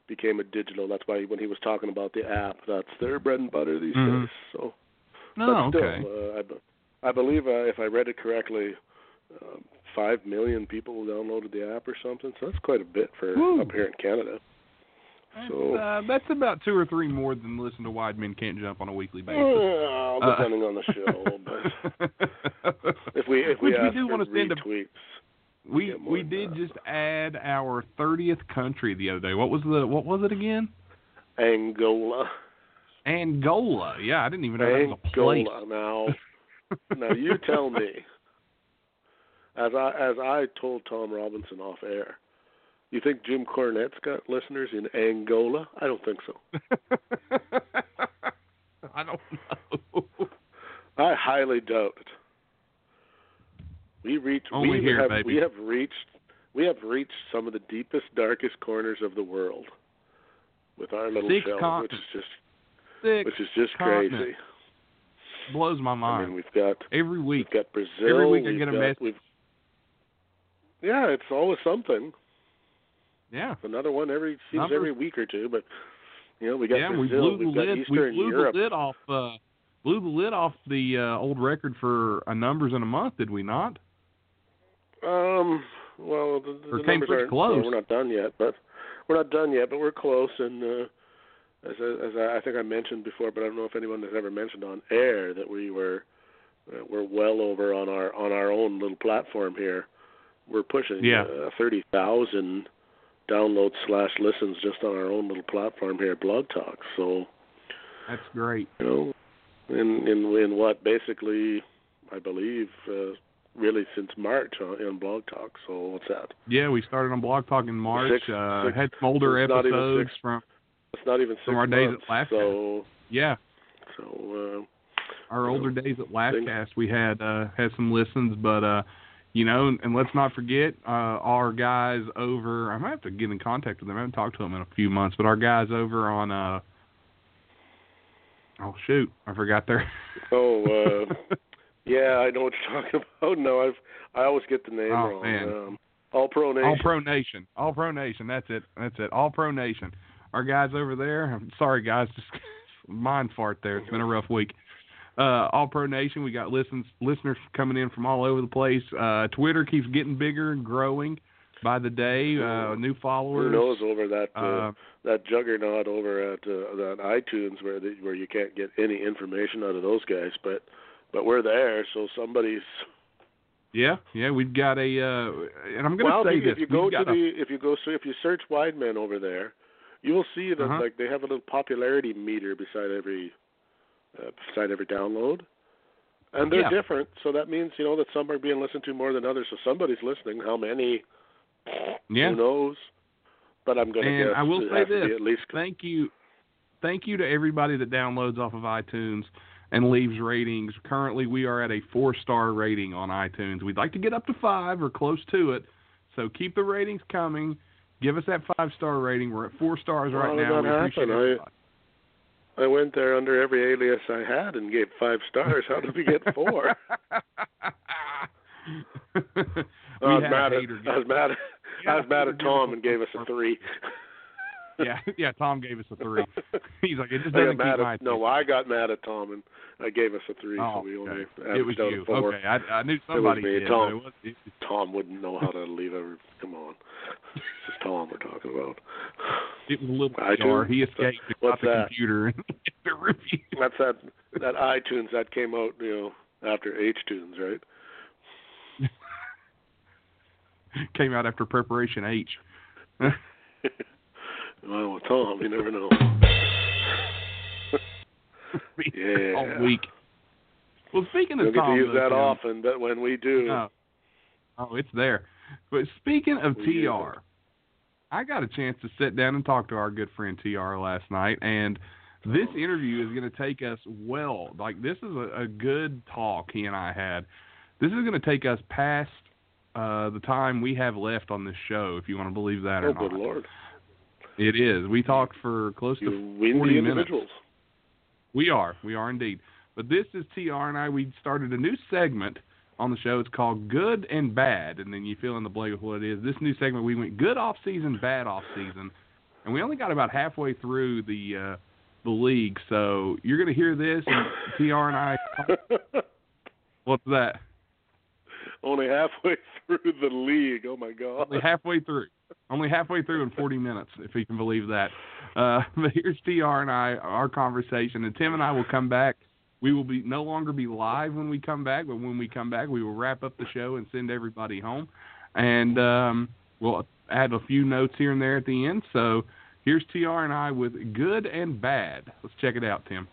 became a digital. That's why when he was talking about the app, that's their bread and butter these Mhm. days. So, No, but still, okay. uh, I, I believe uh, if I read it correctly, uh, five million people downloaded the app or something. So that's quite a bit for Woo. up here in Canada. So uh, that's about two or three more than listen to Wide Men Can't Jump on a weekly basis. well, Uh, depending on the show, but if we if we Which we do wanna send a- retweets, we get we did that. just add our thirtieth country the other day. What was the what was it again? Angola, Angola. Yeah, I didn't even know that was a place. Angola. Now, now you tell me. As I as I told Tom Robinson off air, you think Jim Cornette's got listeners in Angola? I don't think so. I don't know. I highly doubt it. We reach Only we here, have baby. we have reached we have reached some of the deepest, darkest corners of the world with our little Six show, which is just Six which is just crazy. blows my I mind. mean, we've got Every week. we've got Brazil. Every week I get a got, message. Yeah, it's always something. Yeah. Another one every seems Number- every week or two, but you know we got yeah, we Brazil, blew the we've got lid. Eastern we blew Europe. the lid off. Uh, blew the lid off the uh, old record for uh, numbers in a month. Did we not? Um, well, the, the Or the came numbers aren't. close. well, we're not done yet, but we're not done yet, but we're close. And uh, as I, as I, I think I mentioned before, but I don't know if anyone has ever mentioned on air that we were uh, we're well over on our on our own little platform here. We're pushing Yeah. uh, thirty thousand downloads slash listens just on our own little platform here at Blog Talk. So That's great. you know, in in in what basically I believe uh, really since March on, in Blog Talk. So what's that? Yeah, we started on Blog Talk in March. Six- uh, six- had some older it's not even episodes six. from It's not even six From our days months. at Last so yeah so uh, our older days at Last things- Cast. We had uh, had some listens, but uh, you know, and, let's not forget uh, our guys over. I might have to get in contact with them. I haven't talked to them in a few months, but our guys over on. Uh, oh shoot, I forgot their. oh uh, yeah, I know what you're talking about. No, I've I always get the name Oh, wrong. man. Um, All Pro Nation. All Pro Nation. All Pro Nation. That's it. That's it. All Pro Nation. Our guys over there. I'm sorry, guys. Just mind fart there. It's been a rough week. Uh, All Pro Nation. We got listens listeners coming in from all over the place. Uh, Twitter keeps getting bigger and growing by the day. Uh, new followers. Who knows over that uh, Uh, that juggernaut over at uh, that iTunes where the, where you can't get any information out of those guys, but but we're there, so somebody's. yeah, yeah. We've got a. Uh, and I'm going to well, say if you, this. if you go to a- the if you go so if you search Wide Men over there, you will see that Uh-huh. like they have a little popularity meter beside every uh, beside every download, and they're Yeah. different. So that means you know that some are being listened to more than others. So somebody's listening. How many? Yeah. Who knows? But I'm going to guess I will say has to be this. at least Thank you. thank you to everybody that downloads off of iTunes and leaves ratings. Currently, we are at a four star rating on iTunes. We'd like to get up to five or close to it. So keep the ratings coming. Give us that five star rating. We're at four stars right How now. We appreciate happen? I- went there under every alias I had and gave five stars. How did we get four? we I was mad at I was mad at I was mad at Tom and gave us a three. Yeah, yeah. Tom gave us a three. He's like, it just doesn't keep my at, no, I got mad at Tom and I gave us a three, Oh, so we only okay. It was you. four. Okay, I, I knew It was somebody me. did. Tom. it was, it, Tom wouldn't know how to leave a. Come on, this is Tom we're talking about. it was a little jar. He escaped and What's the that? computer and the review. That's that that iTunes that came out, you know, after H Tunes, right? Came out after preparation H. well, with Tom, you never know. yeah. All week. Well, speaking Don't of get Tom, to use that Tim- often, but when we do, Oh. oh, it's there. But speaking of We TR, I got a chance to sit down and talk to our good friend TR last night, and this Oh. interview is going to take us well. Like this is a, a good talk he and I had. This is going to take us past uh, the time we have left on this show, if you want to believe that or oh good lord, It is. We talked for close you to win 40 the minutes. individuals. We are. We are indeed. But this is TR and I. We started a new segment on the show. It's called Good and Bad, and then you fill in the blank with what it is. This new segment, we went good off season, bad off season, and we only got about halfway through the uh, the league. So you're going to hear this, and TR and I. What's that? Only halfway through the league. Oh my god. Only halfway through. Only halfway through in 40 minutes, if you can believe that. Uh, but here's TR and I, our conversation, and Tim and I will come back. We will be no longer be live when we come back, but when we come back, we will wrap up the show and send everybody home, and um, we'll add a few notes here and there at the end. So here's TR and I with good and bad. Let's check it out, Tim.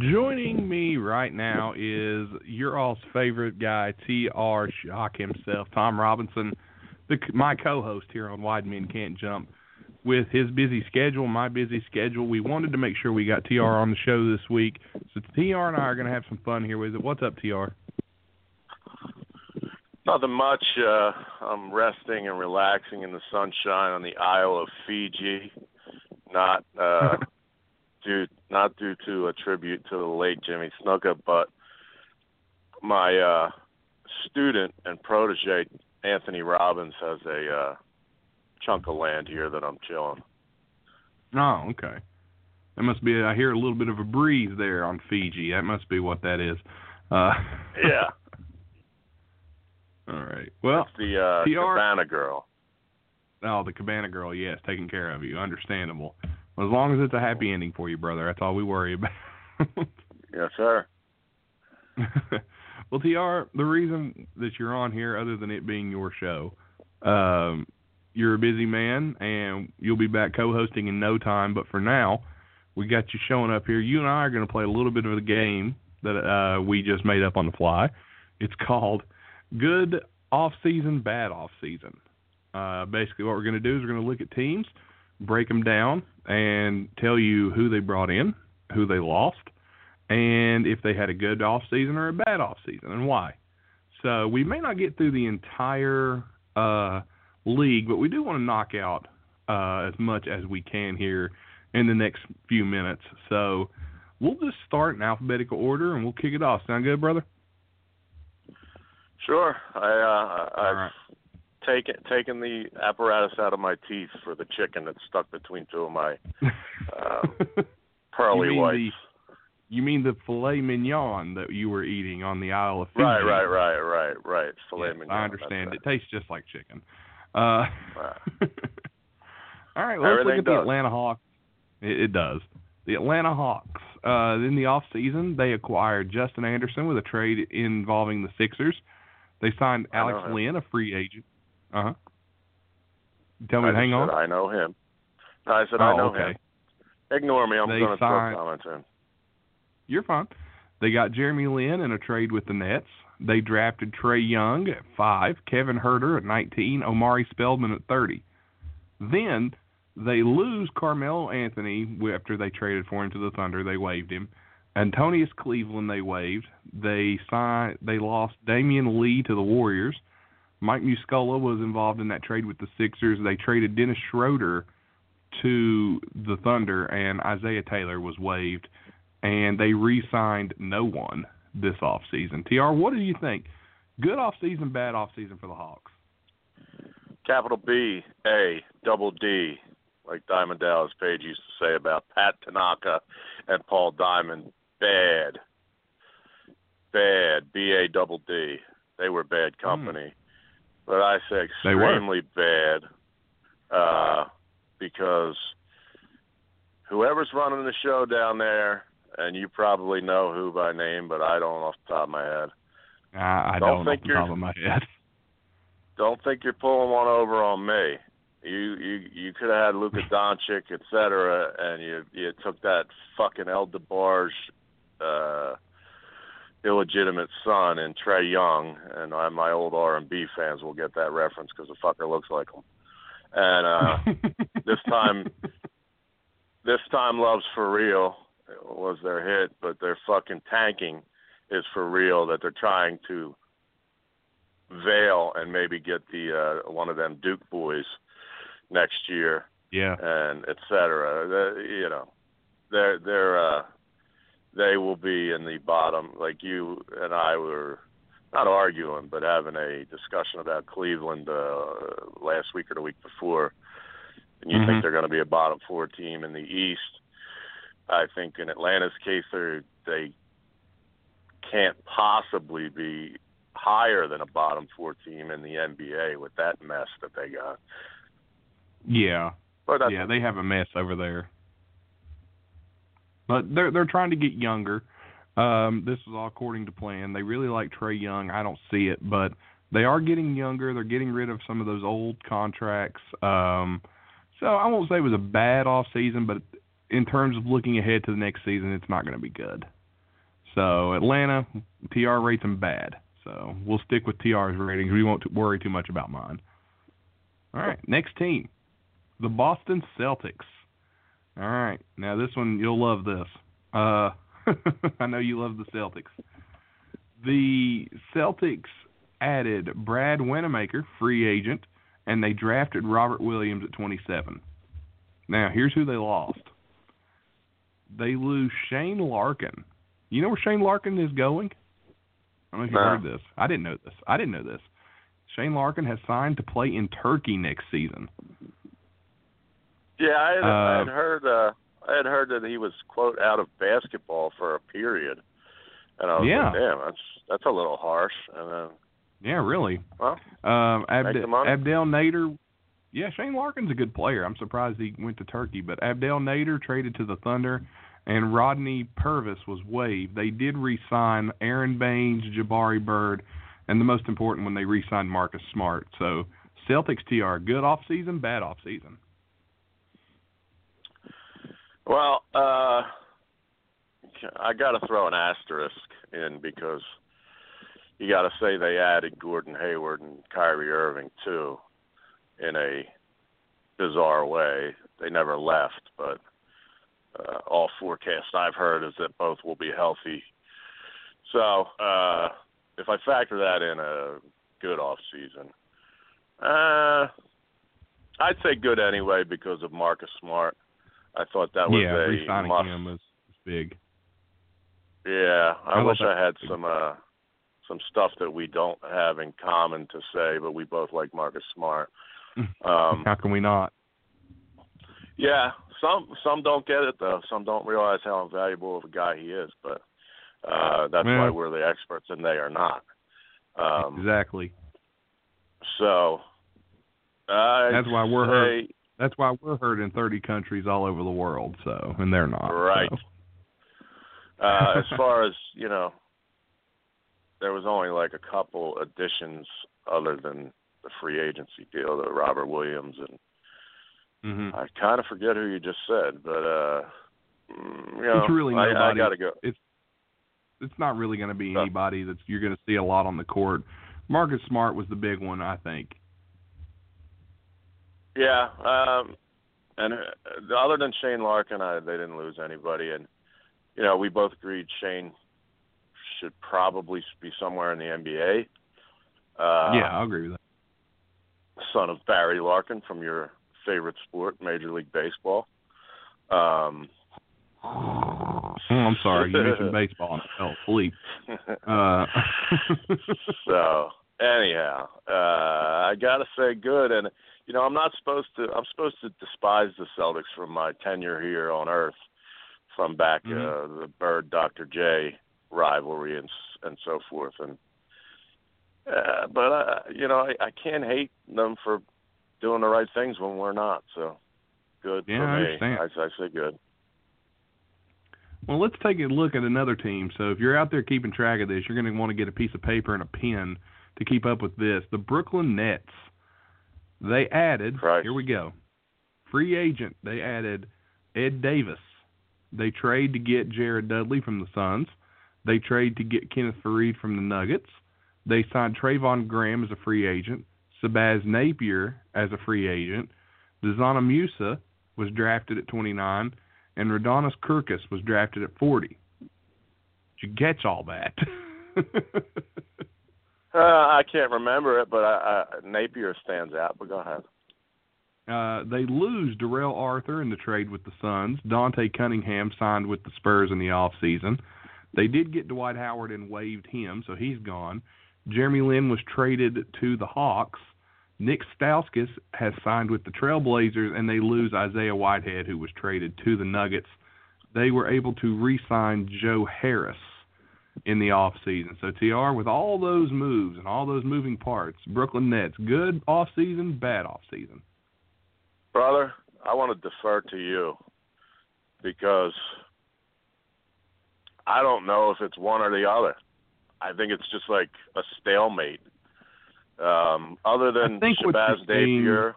Joining me right now is your all's favorite guy, T.R. Shock himself, Tom Robinson, the, my co-host here on Wide Men Can't Jump. With his busy schedule, my busy schedule, we wanted to make sure we got TR on the show this week. So TR and I are going to have some fun here with it. What's up, TR? Nothing much. Uh, I'm resting and relaxing in the sunshine on the Isle of Fiji. Not uh, due not due to a tribute to the late Jimmy Snuka, but my uh, student and protege Anthony Robbins has a uh, chunk of land here that I'm chilling. Oh, okay. That must be. I hear a little bit of a breeze there on Fiji. That must be what that is. Uh, Yeah, all right. Well, it's the uh, PR Cabana girl. Oh, the Cabana girl, yes, taking care of you. Understandable. As long as it's a happy ending for you, brother, that's all we worry about. Yes, sir. well, TR, the reason that you're on here, other than it being your show, um, you're a busy man, and you'll be back co-hosting in no time. But for now, we got you showing up here. You and I are going to play a little bit of the game that uh, we just made up on the fly. It's called Good Off Season, Bad Off Season. Uh, basically, what we're going to do is we're going to look at teams, break them down, and tell you who they brought in, who they lost, and if they had a good off season or a bad off season, and why. So we may not get through the entire uh, league, but we do want to knock out uh, as much as we can here in the next few minutes. So we'll just start in alphabetical order and we'll kick it off. Sound good, brother? Sure. I uh, I've right. Taken taken the apparatus out of my teeth for the chicken that's stuck between two of my um, pearly you whites. the you mean the filet mignon that you were eating on the Isle of Fiji? Right, right, right, right, right. Filet Yes, mignon. I understand. right. It tastes just like chicken. Uh, Right. all right, well, let's look at the. Atlanta Hawks. It, it does. The Atlanta Hawks. Uh, in the off season, they acquired Justin Anderson with a trade involving the Sixers. They signed Alex. Lynn, a free agent. Uh huh. Tell me I hang on. said I know him. No, I said I oh, know okay. him. Ignore me. I'm going to throw comments in. You're fine. They got Jeremy Lin in a trade with the Nets. They drafted Trae Young at five, Kevin Huerter at 19, Omari Spellman at 30. Then they lose Carmelo Anthony after they traded for him to the Thunder. They waived him. Antonius Cleveland they waived. They signed. They lost Damion Lee to the Warriors. Mike Muscala was involved in that trade with the Sixers. They traded Dennis Schroeder to the Thunder, and Isaiah Taylor was waived. And they re-signed no one this off season. Tr, what do you think? Good off season, bad off season for the Hawks. Capital B A double D, like Diamond Dallas Page used to say about Pat Tanaka and Paul Diamond. Bad, bad. B A double D. They were bad hmm. company, but I say extremely bad uh, because whoever's running the show down there, and you probably know who by name, but I don't off the top of my head. I, I Don't don't, think off the top of my head. don't think you're pulling one over on me. You you you could have had Luka Doncic, et cetera, and you you took that fucking El DeBarge, uh, illegitimate son and Trae Young, and I, my old R and B fans will get that reference because the fucker looks like him. And uh, this time, this time, love's for real was their hit, but their fucking tanking is for real. That they're trying to veil and maybe get the uh, one of them Duke boys next year yeah. and et cetera. The, you know, they're they're uh, they will be in the bottom. Like you and I were not arguing, but having a discussion about Cleveland uh, last week or the week before. And you Mhm. think they're going to be a bottom four team in the East? I think in Atlanta's case, they they can't possibly be higher than a bottom four team in the NBA with that mess that they got. Yeah. But yeah, they have a mess over there. But they're they're trying to get younger. Um, this is all according to plan. They really like Trae Young. I don't see it, but they are getting younger. They're getting rid of some of those old contracts. Um, so I won't say it was a bad off season, but in terms of looking ahead to the next season, it's not going to be good. So Atlanta, TR rates them bad. So we'll stick with TR's ratings. We won't worry too much about mine. All right, next team, the Boston Celtics. All right, now this one you'll love this. Uh, I know you love the Celtics. The Celtics added Brad Wanamaker, free agent, and they drafted Robert Williams at 27. Now here's who they lost. They lose Shane Larkin. You know where Shane Larkin is going? I don't know if you No. heard this. I didn't know this. I didn't know this. Shane Larkin has signed to play in Turkey next season. Yeah, I had, I Uh, had heard. Uh, I had heard that he was quote out of basketball for a period, and I was Yeah. like, "Damn, that's that's a little harsh." And then, Yeah, really. well, Um, Abd- Make the money. Abdel Nader. Yeah, Shane Larkin's a good player. I'm surprised he went to Turkey, but Abdel Nader traded to the Thunder, and Rodney Purvis was waived. They did re-sign Aron Baynes, Jabari Bird, and the most important one, they re-signed Marcus Smart. So Celtics TR, good off season, bad off season. Well, uh, I got to throw an asterisk in because you got to say they added Gordon Hayward and Kyrie Irving too, in a bizarre way. They never left, but uh, all forecasts I've heard is that both will be healthy. So uh, if I factor that in, a good off season. Uh, I'd say good anyway because of Marcus Smart. I thought that was yeah, a re-signing must. him was, was big. Yeah, I, I wish I had some uh some stuff that we don't have in common to say, but we both like Marcus Smart. Um How can we not? yeah, some some don't get it though. Some don't realize how invaluable of a guy he is, but uh that's why we're the experts and they are not. Um exactly. so That's why we're heard. That's why we're heard in 30 countries all over the world. So, and they're not. Right. so. uh, as far as you know, there was only like a couple additions other than the free agency deal, the Robert Williams and Mm-hmm. I kind of forget who you just said, but uh, mm, you know, it's really I, nobody. I gotta go. It's it's not really going to be anybody that's you're going to see a lot on the court. Marcus Smart was the big one, I think. Yeah, um, and uh, other than Shane Larkin, I, they didn't lose anybody, and you know we both agreed Shane should probably be somewhere in the NBA. Uh, yeah, I agree with that. Son of Barry Larkin from your favorite sport, Major League Baseball. Um, oh, I'm sorry, you mentioned baseball and I fell asleep. Uh, so anyhow, uh, I gotta say good, and you know I'm not supposed to. I'm supposed to despise the Celtics from my tenure here on Earth, from back Mm-hmm. uh, the Bird Dr. J rivalry and and so forth, and uh, but uh, you know I, I can't hate them for doing the right things when we're not. So good Yeah, for I me. understand. I, I say good. Well, let's take a look at another team. So if you're out there keeping track of this, you're going to want to get a piece of paper and a pen to keep up with this. The Brooklyn Nets, they added, here we go, free agent. They added Ed Davis. They trade to get Jared Dudley from the Suns. They trade to get Kenneth Faried from the Nuggets. They signed Treveon Graham as a free agent. Shabazz Napier as a free agent. Dzanan Musa was drafted at 29 and Rodions Kurucs was drafted at 40. Did you catch all that? Uh, I can't remember it, but I, I, Napier stands out. But go ahead. uh, they lose Darrell Arthur in the trade with the Suns. Dante Cunningham signed with the Spurs in the off season. They did get Dwight Howard and waived him, so he's gone. Jeremy Lin was traded to the Hawks. Nick Stauskas has signed with the Trailblazers, and they lose Isaiah Whitehead, who was traded to the Nuggets. They were able to re-sign Joe Harris in the off season. So TR, with all those moves and all those moving parts, Brooklyn Nets, good off season, bad off season. Brother, I want to defer to you because I don't know if it's one or the other. I think it's just like a stalemate. Um, other than I think what Shabazz you're seeing- Napier,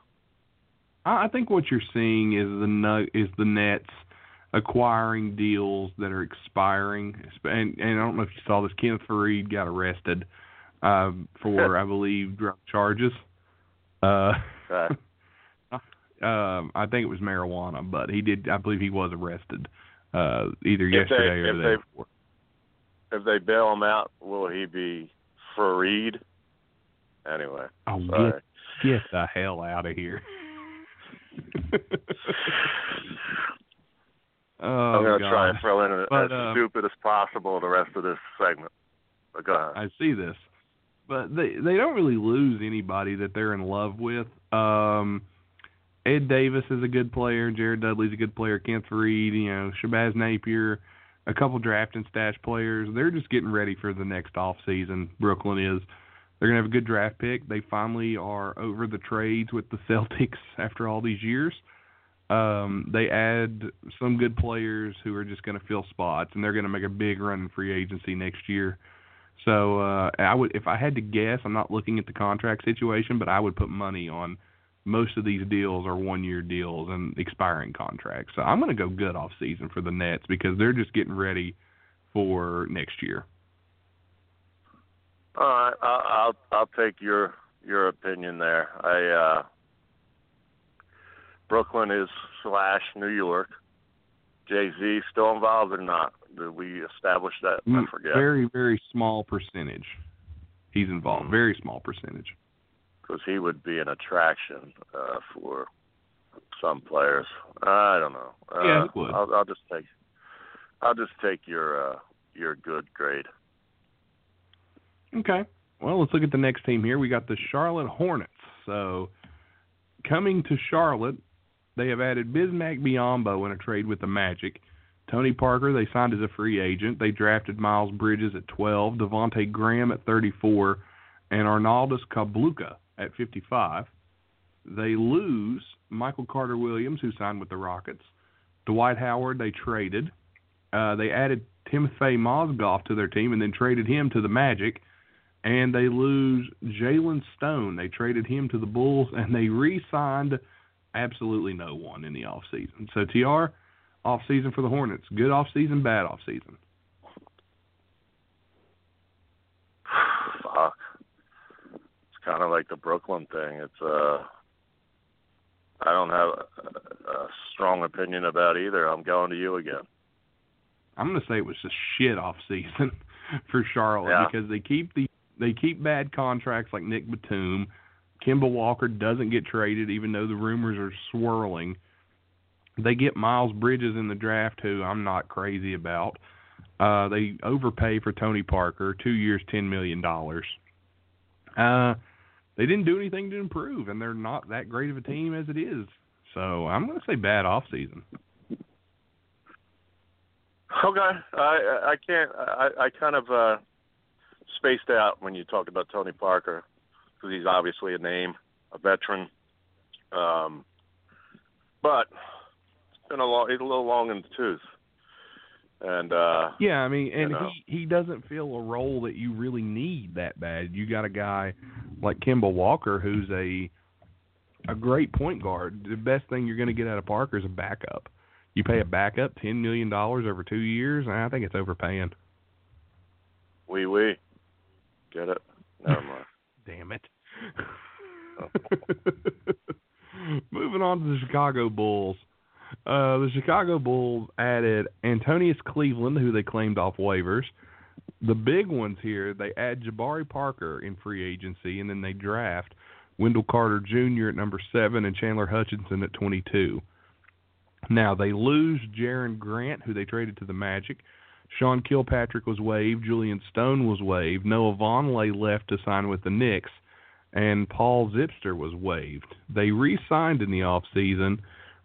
I think what you're seeing is the is the Nets acquiring deals that are expiring. And, and I don't know if you saw this. Kenneth Faried got arrested um, for, I believe, drug charges. Uh, um, I think it was marijuana, but he did. I believe he was arrested uh, either If they- yesterday or the day before. if they bail him out, will he be freed? Anyway, Oh, sorry. get, get the hell out of here. oh, I'm gonna try and throw in But, as uh, stupid as possible the rest of this segment. But go ahead. I see this, but they they don't really lose anybody that they're in love with. Um, Ed Davis is a good player. Jared Dudley's a good player. Kent Reed, you know, Shabazz Napier, a couple draft and stash players. They're just getting ready for the next off season. Brooklyn is. They're gonna have a good draft pick. They finally are over the trades with the Celtics after all these years. Um, they add some good players who are just going to fill spots, and they're going to make a big run in free agency next year. So uh, I would, if I had to guess, I'm not looking at the contract situation, but I would put money on most of these deals are one-year deals and expiring contracts. So I'm going to go good off season for the Nets because they're just getting ready for next year. All right, I'll I'll, take your your opinion there. I uh, Brooklyn is slash New York. Jay Z still involved or not? Did we establish that? I Mm, forget. Very, very small percentage. He's involved. Very small percentage. because he would be an attraction uh, for some players. I don't know. Uh, Yeah, would. I'll, I'll just take. I'll just take your uh, your good grade. Okay. Well, let's look at the next team here. We got the Charlotte Hornets. So, coming to Charlotte, they have added Bismack Biyombo in a trade with the Magic. Tony Parker, they signed as a free agent. They drafted Miles Bridges at 12, Devontae Graham at 34, and Arnoldas Kulboka at 55. They lose Michael Carter Williams, who signed with the Rockets. Dwight Howard, they traded. Uh, they added Timofey Mozgov to their team and then traded him to the Magic. And they lose Jalen Stone. They traded him to the Bulls and they re signed Absolutely no one in the off season. So TR, off season for the Hornets. Good off season, bad off season. Fuck. It's kind of like the Brooklyn thing. It's uh, I don't have a, a strong opinion about either. I'm going to you again. I'm going to say it was just shit off season for Charlotte Yeah. because they keep the they keep bad contracts like Nick Batum. Kemba Walker doesn't get traded even though the rumors are swirling. They get Miles Bridges in the draft who I'm not crazy about. Uh they overpay for Tony Parker, 2 years 10 million dollars. Uh they didn't do anything to improve and they're not that great of a team as it is. So, I'm going to say bad off season. Okay, I I can't. I I kind of uh spaced out when you talked about Tony Parker because he's obviously a name, a veteran. Um, but it's been a long. He's a little long in the tooth, and uh Yeah, I mean, and you know. he he doesn't fill a role that you really need that bad. You got a guy like Kemba Walker who's a a great point guard. The best thing you're going to get out of Parker is a backup. You pay a backup ten million dollars over two years, and I think it's overpaying. wee wee, get it? Never mind. Damn it. Moving on to the Chicago Bulls. Uh, the Chicago Bulls added Antonius Cleveland, who they claimed off waivers. The big ones here, they add Jabari Parker in free agency, and then they draft Wendell Carter Jr. at number seven and Chandler Hutchinson at 22. Now they lose Jerian Grant, who they traded to the Magic. Sean Kilpatrick was waived. Julyan Stone was waived. Noah Vonleh left to sign with the Knicks, and Paul Zipser was waived. They re-signed in the offseason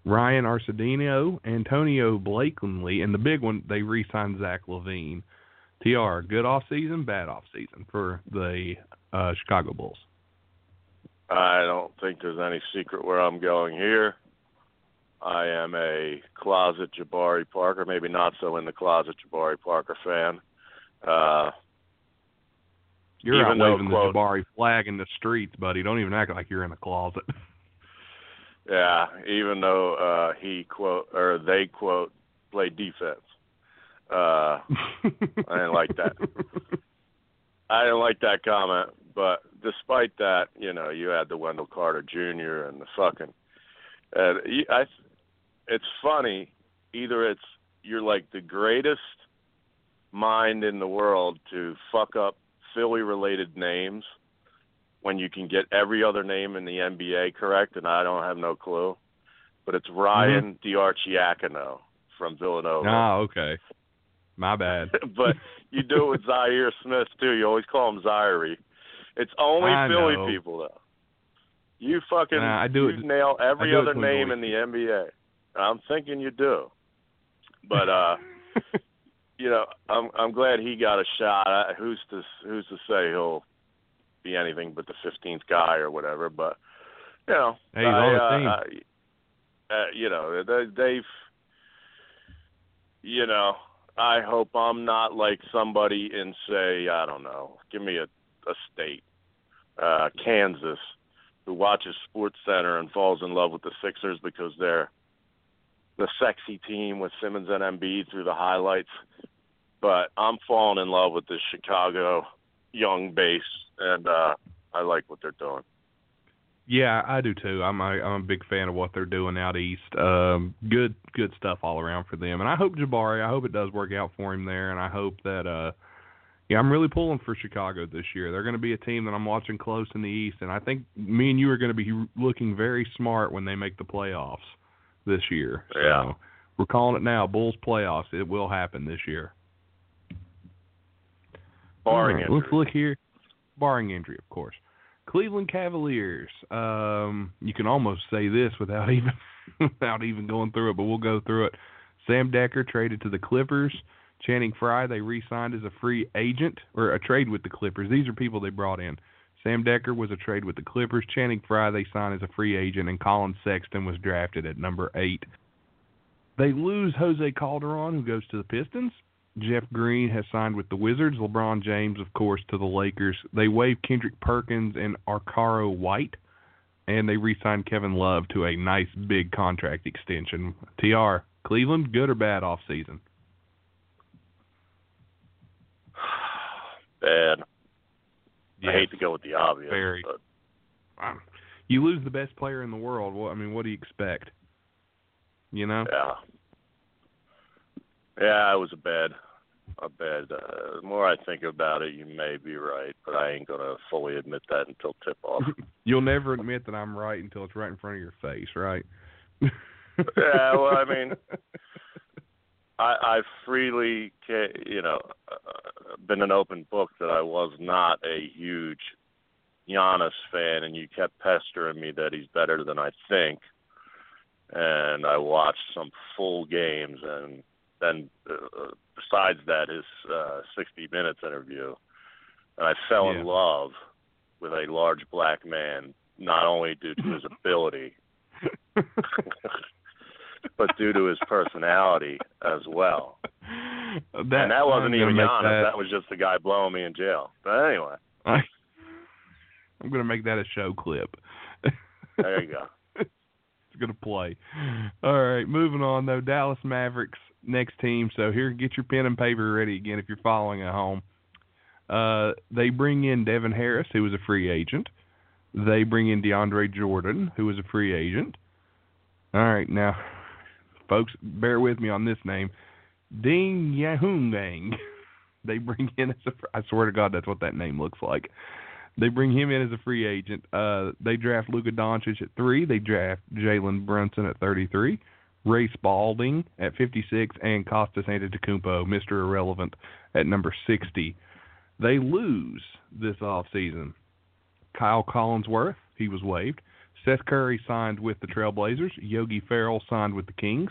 Ryan Arcidiacono, Antonio Blakeney, and the big one, they re-signed Zach LaVine. TR, good off-season, bad off-season for the uh, Chicago Bulls. I don't think there's any secret where I'm going here. I am a closet Jabari Parker, maybe not so in the closet Jabari Parker fan. Uh, You're Even out waving quote- the Jabari flag in the streets, buddy. Don't even act like you're in the closet. yeah, even though uh, he quote or they quote play defense. Uh, I didn't like that. I didn't like that comment, but despite that, you know, you had the Wendell Carter Jr. and the fucking. And I, it's funny. Either it's you're like the greatest mind in the world to fuck up Philly-related names when you can get every other name in the NBA correct, and I don't have no clue. But it's Ryan Arcidiacono from Villanova Ah, okay. My bad. but you do it with Zaire Smith too. You always call him Zaire. It's only I Philly know. people though. You fucking Nah, I do you it- nail every other name in the NBA. I'm thinking you do. But uh you know, I'm I'm glad he got a shot. I, who's to who's to say he'll be anything but the 15th guy or whatever, but you know, Hey, I, uh. I- uh, you know, they, they've you know, I hope I'm not like somebody in say, I don't know, give me a a state, uh, Kansas, who watches Sports Center and falls in love with the Sixers because they're the sexy team with Simmons and Embiid through the highlights. But I'm falling in love with the Chicago young base, and uh, I like what they're doing. Yeah, I do too. I'm a, I'm a big fan of what they're doing out east. Um, good good stuff all around for them, and I hope Jabari. I hope it does work out for him there, and I hope that. uh Yeah, I'm really pulling for Chicago this year. They're going to be a team that I'm watching close in the East, and I think me and you are going to be looking very smart when they make the playoffs this year. Yeah. So we're calling it now. Bulls playoffs. It will happen this year. Barring right, injury. Let's look here. Barring injury, of course. Cleveland Cavaliers. Um, you can almost say this without even without even going through it, but we'll go through it. Sam Dekker traded to the Clippers. Channing Frye they re-signed as a free agent or a trade with the Clippers. These are people they brought in. Sam Dekker was a trade with the Clippers. Channing Frye they signed as a free agent, and Collin Sexton was drafted at number eight. They lose Jose Calderon, who goes to the Pistons. Jeff Green has signed with the Wizards. LeBron James, of course, to the Lakers. They waived Kendrick Perkins and Okaro White. and they re-signed Kevin Love to a nice big contract extension. Tr Cleveland, good or bad off season? Bad. Yes. I hate to go with the obvious, Very. but Um, You lose the best player in the world. Well, I mean, what do you expect? You know? yeah, yeah, it was a bad, a bad. Uh, the more I think about it, you may be right, but I ain't gonna fully admit that until tip off. You'll never admit that I'm right until it's right in front of your face, right? Yeah, well, I mean, I, I freely, you know, uh, been an open book that I was not a huge Giannis fan, and you kept pestering me that he's better than I think. And I watched some full games, and then uh, besides that, his uh, 60 Minutes interview, and I fell Yeah. in love with a large black man, not only due to his ability, but due to his personality as well. that, and that wasn't even Giannis. That, That was just the guy blowing me in jail. But anyway, I, I'm going to make that a show clip. there you go. it's going to play. All right, moving on though. Dallas Mavericks next team. So here, get your pen and paper ready again if you're following at home. Uh, they bring in Devin Harris, who was a free agent. They bring in DeAndre Jordan, who was a free agent. All right, now, folks, bear with me on this name. Ding Yanyuhang. They bring in as a. I swear to God, that's what that name looks like. They bring him in as a free agent. Uh, they draft Luka Doncic at three. They draft Jalen Brunson at 33, Ray Spalding at 56, and Costas Antetokounmpo, Mr. Irrelevant, at number 60. They lose this offseason. Kyle Collinsworth, he was waived. Seth Curry signed with the Trailblazers. Yogi Ferrell signed with the Kings.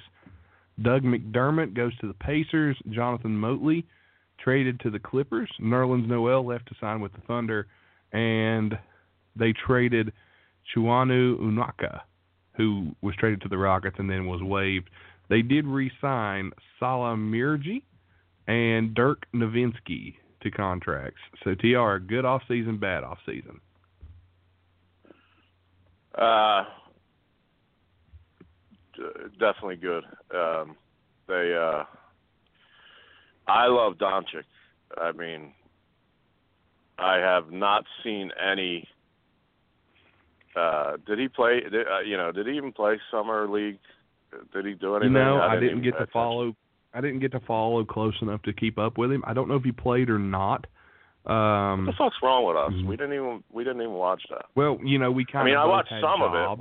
Doug McDermott goes to the Pacers. Jonathan Motley traded to the Clippers. Nerlens Noel left to sign with the Thunder. And they traded Chinanu Onuaku, who was traded to the Rockets and then was waived. They did re-sign Salah Mejri and Dirk Nowitzki to contracts. So TR, good off season, bad off season. Uh, definitely good. Um, they, uh, I love Doncic. I mean, I have not seen any. Uh, did he play? Did, uh, you know, did he even play summer league? Did he do anything? No, I didn't even get to attention. follow. I didn't get to follow close enough to keep up with him. I don't know if he played or not. Um, What the fuck's wrong with us? Mhm. We didn't even we didn't even watch that. well, you know, we kind I mean. I watched some jobs. of it,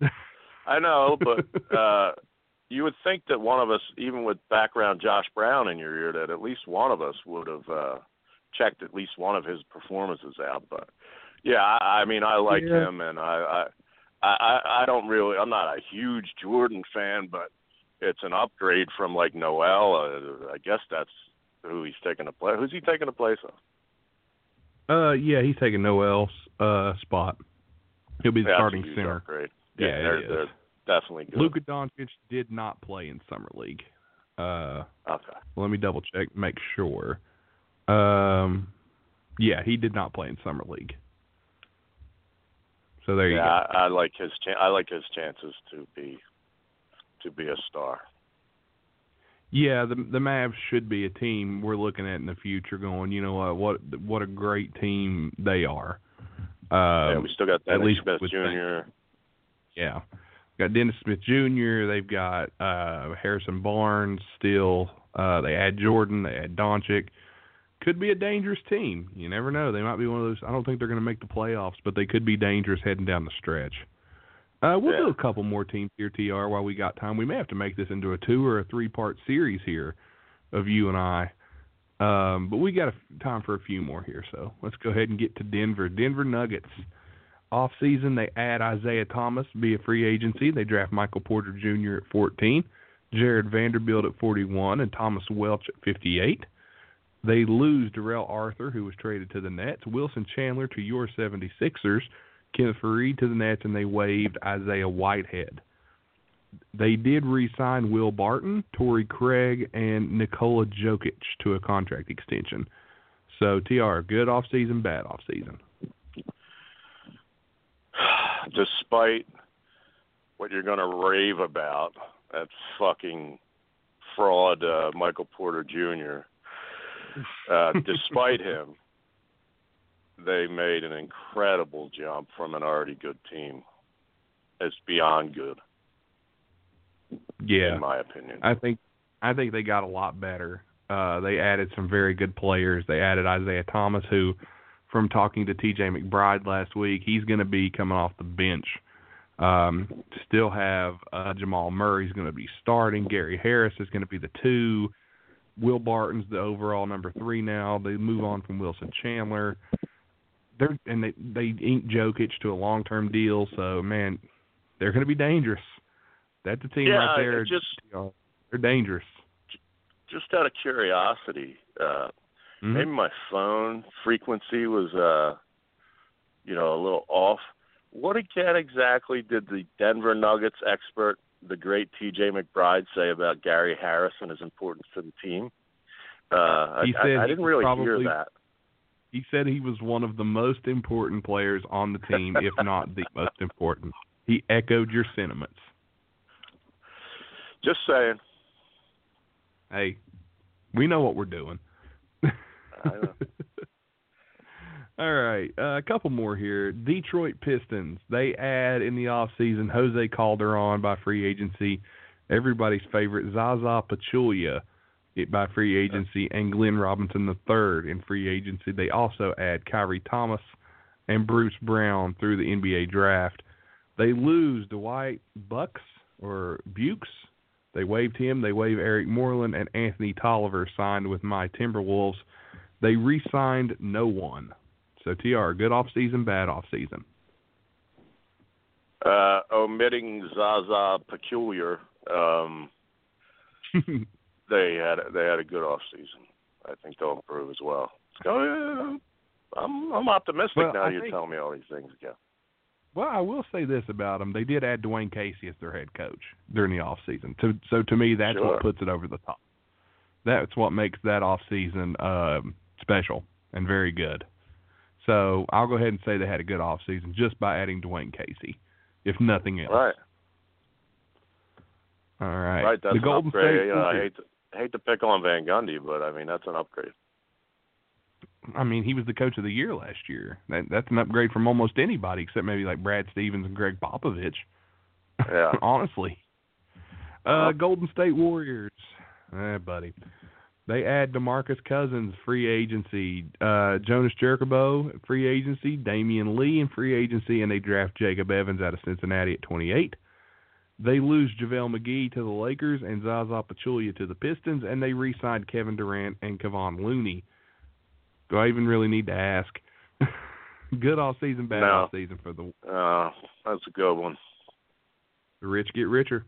but I know, but uh you would think that one of us, even with background Josh Brown in your ear, that at least one of us would have uh checked at least one of his performances out. But yeah, I, I mean, I like Yeah. him, and I, I I I don't really. I'm not a huge Jordan fan, but it's an upgrade from like Noel. Uh, I guess that's who he's taking to play. Who's he taking the place of? Uh, yeah, he's taking Noel's uh spot. He'll be the Yeah, starting center. Upgrade. Yeah, Yeah, they're, is. they're definitely good. Luka Doncic did not play in summer league. Uh, Okay. let me double check, make sure. Um, yeah, he did not play in summer league. So there you yeah, go. I, I like his chan- I like his chances to be to be a star. Yeah, the the Mavs should be a team we're looking at in the future. Going, you know what? What what a great team they are. Um, yeah, we still got at Dennis least Smith Jr. Yeah. Got Dennis Smith Jr. They've got uh Harrison Barnes still. Uh they add Jordan, they add Doncic. Could be a dangerous team. You never know. They might be one of those I don't think they're gonna make the playoffs, but they could be dangerous heading down the stretch. Uh we'll do a couple more teams here, TR, while we got time. We may have to make this into a two or a three part series here of you and I. Um, but we got a, time for a few more here, so let's go ahead and get to Denver. Denver Nuggets. Off season, they add Isaiah Thomas via free agency. They draft Michael Porter Jr. at 14, Jarred Vanderbilt at 41, and Thomas Welsh at 58. They lose Darrell Arthur, who was traded to the Nets, Wilson Chandler to your 76ers, Kenneth Faried to the Nets, and they waived Isaiah Whitehead. They did re-sign Will Barton, Torrey Craig, and Nikola Jokic to a contract extension. So, TR, good off season, bad off season. despite what you're going to rave about, that fucking fraud uh, Michael Porter Jr. Uh, despite him, they made an incredible jump from an already good team. It's beyond good. Yeah, in my opinion. I think I think they got a lot better. Uh, they added some very good players. They added Isaiah Thomas, who, from talking to T.J. McBride last week, he's going to be coming off the bench. Um, still have uh, Jamal Murray's going to be starting. Gary Harris is going to be the two. Will Barton's the overall number three now. They move on from Wilson Chandler. They're and they they ink Jokic to a long term deal. So man, they're going to be dangerous. That's the team yeah, right there. Just you know, they're dangerous. Just out of curiosity, uh, Mhm. maybe my phone frequency was, uh, you know, a little off. What again exactly did the Denver Nuggets expert, the great T.J. McBride, say about Gary Harris and his importance to the team? Uh, He I, said I, I didn't really probably- hear that. He said he was one of the most important players on the team, if not the most important. He echoed your sentiments. Just saying. Hey, we know what we're doing. I know. All right, uh, a couple more here. Detroit Pistons. They add in the off season Jose Calderon by free agency, everybody's favorite Zaza Pachulia it by free agency, and Glenn Robinson III in free agency. They also add Khyri Thomas and Bruce Brown through the NBA draft. They lose Dwight Bucks or Bukes. They waived him. They waived Eric Moreland and Anthony Tolliver signed with my Timberwolves. They re-signed no one. So TR, good off season, bad off season. Uh, omitting Zaza Peculiar, um, they had they had a good off season. I think they'll improve as well. So, I'm I'm optimistic Well, now. I You're think- telling me all these things again. Well, I will say this about them: they did add Dwane Casey as their head coach during the off season. To, so to me, that's Sure. what puts it over the top. That's what makes that off season um, special and very good. So I'll go ahead and say they had a good off season just by adding Dwane Casey, if nothing else. Right, All right. right. That's the Golden upgrade. State You know, I hate to, hate to pick on Van Gundy, but I mean that's an upgrade. I mean, he was the coach of the year last year. That, that's an upgrade from almost anybody except maybe like Brad Stevens and Gregg Popovich. Yeah. Honestly. Uh, Uh-huh. Golden State Warriors. Eh, buddy. They add DeMarcus Cousins, free agency. Uh, Jonas Jerebko, free agency. Damion Lee in free agency, and they draft Jacob Evans out of Cincinnati at 28. They lose JaVale McGee to the Lakers and Zaza Pachulia to the Pistons, and they re-signed Kevin Durant and Kevon Looney. Do I even really need to ask? Good off season, bad No. off season for the, Uh, that's a good one. the rich get richer.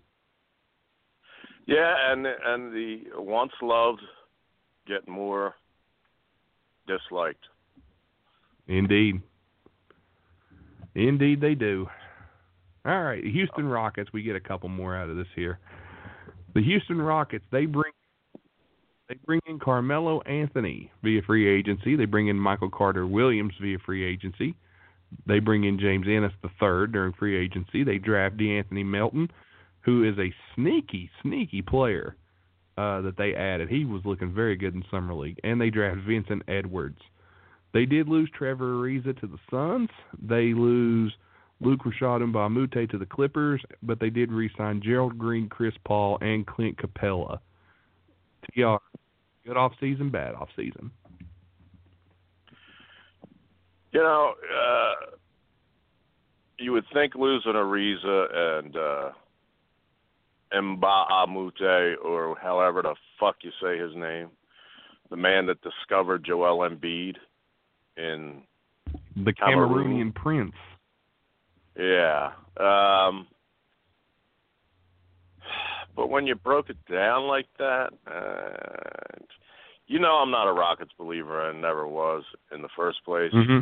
Yeah, and and the once loved get more disliked. Indeed. Indeed, they do. All right, Houston Rockets. We get a couple more out of this here. The Houston Rockets. They bring they bring in Carmelo Anthony via free agency. They bring in Michael Carter Williams via free agency. They bring in James Ennis the third during free agency. They draft DeAnthony Melton, who is a sneaky, sneaky player uh, that they added. He was looking very good in summer league, and they draft Vincent Edwards. They did lose Trevor Ariza to the Suns. They lose Luke Rashad Mbah a Moute to the Clippers, but they did re-sign Gerald Green, Chris Paul, and Clint Capela. TR, good off season, bad off season. You know, uh, you would think losing Ariza and uh, Mbah a Moute, or however the fuck you say his name, the man that discovered Joel Embiid in The Cameroon. Cameroonian Prince. Yeah. Um but when you broke it down like that, uh, you know I'm not a Rockets believer and never was in the first place. Mm-hmm.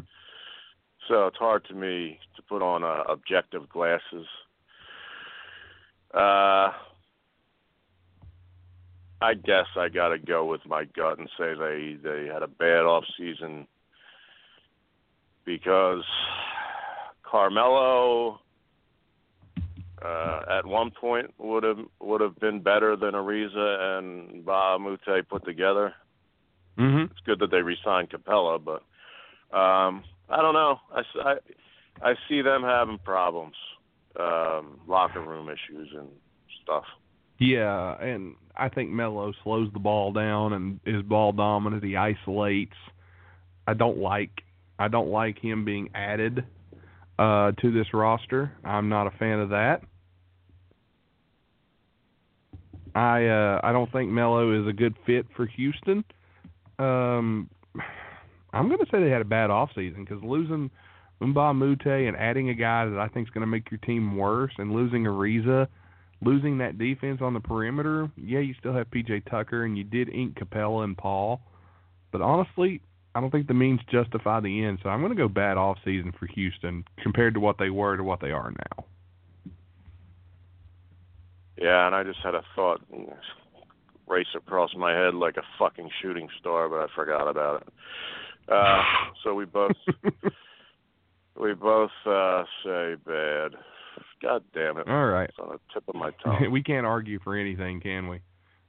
So it's hard to me to put on uh, objective glasses. Uh I guess I got to go with my gut and say they they had a bad off season because Carmelo uh, at one point would have would have been better than Ariza and Ba Mute put together. Mm-hmm. It's good that they re-signed Capela, but um, I don't know. I, I, I see them having problems, um, locker room issues and stuff. Yeah, and I think Melo slows the ball down and is ball dominant. He isolates. I don't like I don't like him being added uh, to this roster. I'm not a fan of that. I uh, I don't think Melo is a good fit for Houston. Um, I'm going to say they had a bad off season because losing Mbah a Moute and adding a guy that I think is going to make your team worse, and losing Ariza, losing that defense on the perimeter. Yeah, you still have PJ Tucker, and you did ink Capela and Paul, but honestly, I don't think the means justify the end. So I'm going to go bad off season for Houston compared to what they were to what they are now. Yeah, and I just had a thought race across my head like a fucking shooting star, but I forgot about it. Uh, so we both we both uh, say bad. God damn it! All right, it's on the tip of my tongue. we can't argue for anything, can we?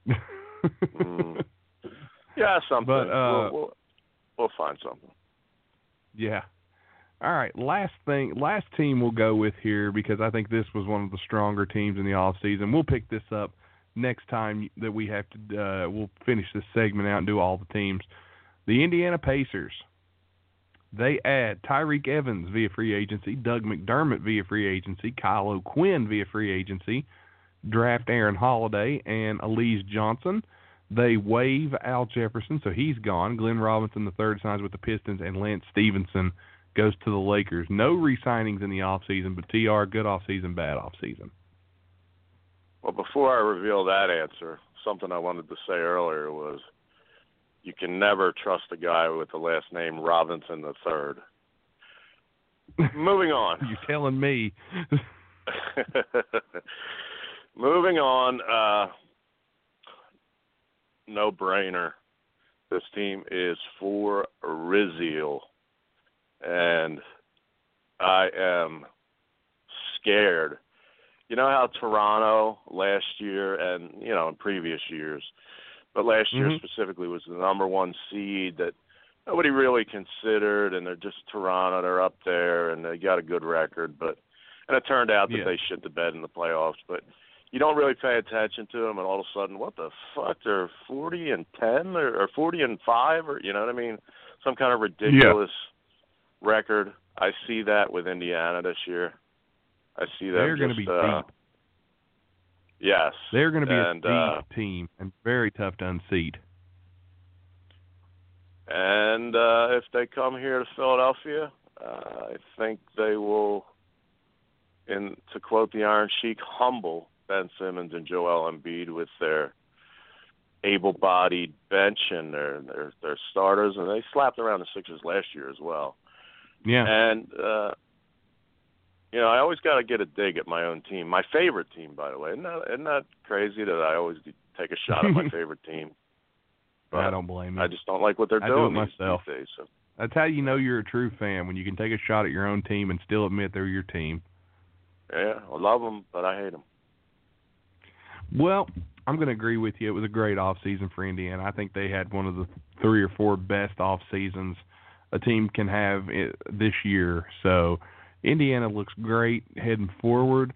mm. Yeah, something. But uh, we'll, we'll, we'll find something. Yeah. All right, last thing, last team we'll go with here because I think this was one of the stronger teams in the off season. We'll pick this up next time that we have to. Uh, we'll finish this segment out and do all the teams. The Indiana Pacers. They add Tyreke Evans via free agency, Doug McDermott via free agency, Kyle O'Quinn via free agency, draft Aaron Holiday and Alize Johnson. They waive Al Jefferson, so he's gone. Glenn Robinson the third signs with the Pistons, and Lance Stephenson goes to the Lakers. No re-signings in the off season, but TR good off season, bad off season. Well, before I reveal that answer, something I wanted to say earlier was you can never trust a guy with the last name Robinson the third. Moving on. You're telling me? Moving on. Uh, no brainer. This team is for Rizziel. And I am scared. You know how Toronto last year and, you know, in previous years, but last year mm-hmm. specifically was the number one seed that nobody really considered and they're just Toronto, they're up there and they got a good record, but and it turned out that yeah. they shit the bed in the playoffs, but you don't really pay attention to them, and all of a sudden, what the fuck? They're forty and ten, or, or forty and five, or you know what I mean? Some kind of ridiculous yeah. record. I see that with Indiana this year. I see that They're going to be uh, deep. Yes, they're going to be and, a deep uh, team and very tough to unseat. And uh, if they come here to Philadelphia, uh, I think they will, in to quote the Iron Sheik, humble Ben Simmons and Joel Embiid with their able-bodied bench and their their their starters, and they slapped around the Sixers last year as well. Yeah. And uh, you know, I always got to get a dig at my own team. My favorite team, by the way. Isn't that, isn't that crazy that I always take a shot at my favorite team? But I don't blame you. I just don't like what they're I doing do it these, myself. these days. So. That's how you know you're a true fan when you can take a shot at your own team and still admit they're your team. Yeah, I love them, but I hate them. Well, I'm going to agree with you. It was a great off season for Indiana. I think they had one of the three or four best off seasons a team can have this year. So Indiana looks great heading forward.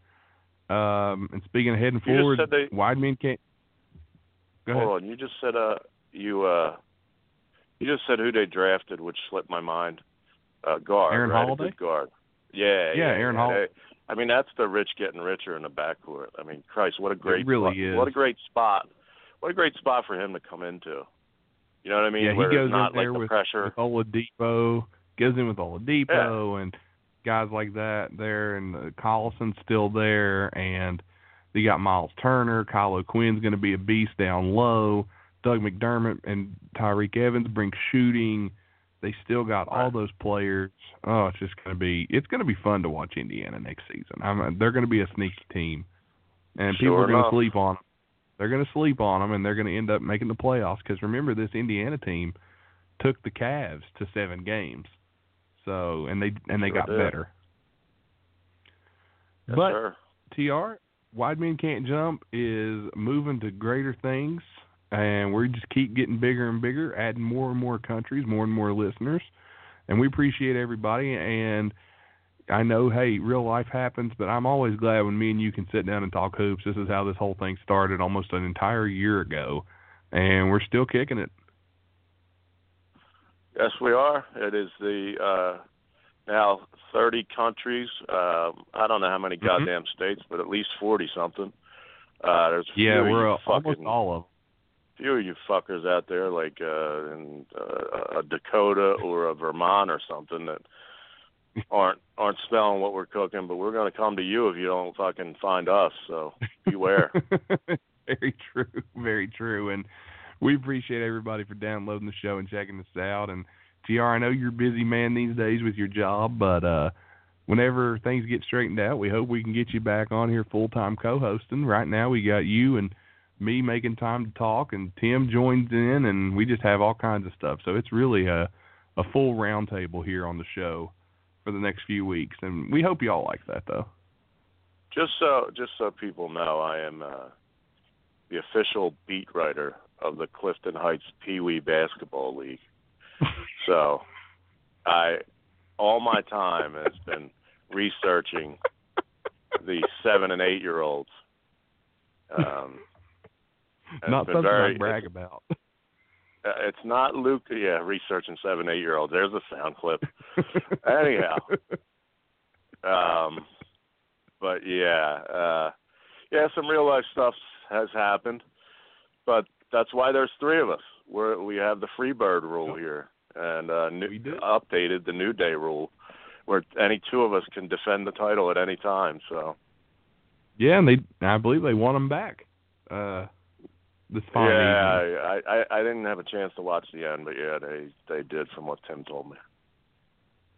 Um, and speaking of heading you forward, they, Wide Men can't. Go ahead. Hold on, you just said uh you uh you just said who they drafted, which slipped my mind. Uh, guard, Aaron right? Holiday? Guard. Yeah, Yeah, yeah, Aaron. Holiday. I mean, that's the rich getting richer in the backcourt. I mean, Christ, what a great, really spot- is. what a great spot, what a great spot for him to come into. You know what I mean? yeah, he Where goes not in there like the with, pressure. with Oladipo, goes in with Oladipo and guys like that there, and uh, Collison's still there, and they got Miles Turner. Kyle O'Quinn's going to be a beast down low. Doug McDermott and Tyreke Evans bring shooting. They still got all those players. Oh, it's just going to be it's to be fun to watch Indiana next season. I'm, they're going to be a sneaky team, and people Sure are going to enough. sleep on them. They're going to sleep on them, and they're going to end up making the playoffs. Because remember, this Indiana team took the Cavs to seven games, so and they and they Sure got did. better. Yes, but sir. Tr, Wide Men Can't Jump is moving to greater things, and we just keep getting bigger and bigger, adding more and more countries, more and more listeners, and we appreciate everybody. And I know, hey, real life happens, but I'm always glad when me and you can sit down and talk hoops. This is how this whole thing started almost an entire year ago, and we're still kicking it. Yes, we are. It is the uh, now 30 countries. Um, I don't know how many Mm-hmm. goddamn states, but at least 40 something. Uh, there's Yeah, we're uh, almost all of them. Few of you fuckers out there like uh, in uh, a Dakota or a Vermont or something that aren't aren't smelling what we're cooking. But we're going to come to you if you don't fucking find us. So beware. very true, very true. And we appreciate everybody for downloading the show and checking us out. And TR, I know you're a busy man these days with your job, but uh whenever things get straightened out, we hope we can get you back on here full time co hosting. Right now we got you and me making time to talk and Tim joins in and we just have all kinds of stuff. So it's really a a full roundtable here on the show for the next few weeks. And we hope you all like that though. Just so just so people know, I am uh, the official beat writer of the Clifton Heights Pee Wee Basketball League. so, I all my time has been researching the seven and eight year olds. Um, Not something very, I brag about. uh, It's not Luke. Yeah, researching seven eight year olds. There's a sound clip. Anyhow, um, but yeah, uh, yeah, some real life stuff has happened, but that's why there's three of us. We're we have the Freebird rule here, and uh, new, updated the New Day rule, where any two of us can defend the title at any time. So Yeah, and they I believe they want him back. Uh this fine yeah. I, I I didn't have a chance to watch the end, but yeah, they they did from what Tim told me.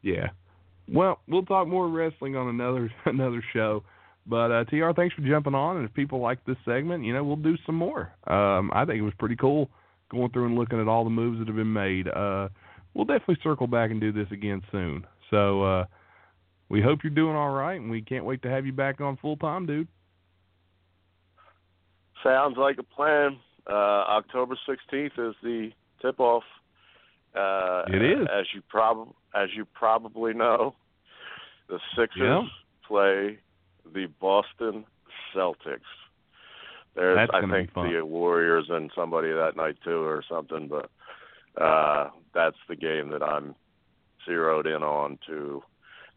Yeah. Well, we'll talk more wrestling on another another show. But uh TR, thanks for jumping on and if people like this segment, you know, we'll do some more. Um I think it was pretty cool going through and looking at all the moves that have been made. Uh we'll definitely circle back and do this again soon. So uh we hope you're doing all right and we can't wait to have you back on full time, dude. Sounds like a plan. Uh, October 16th is the tip off. Uh, It is. as you prob as you probably know. The Sixers Yeah. play the Boston Celtics. There's That's I think the Warriors and somebody that night too or something, but uh that's the game that I'm zeroed in on to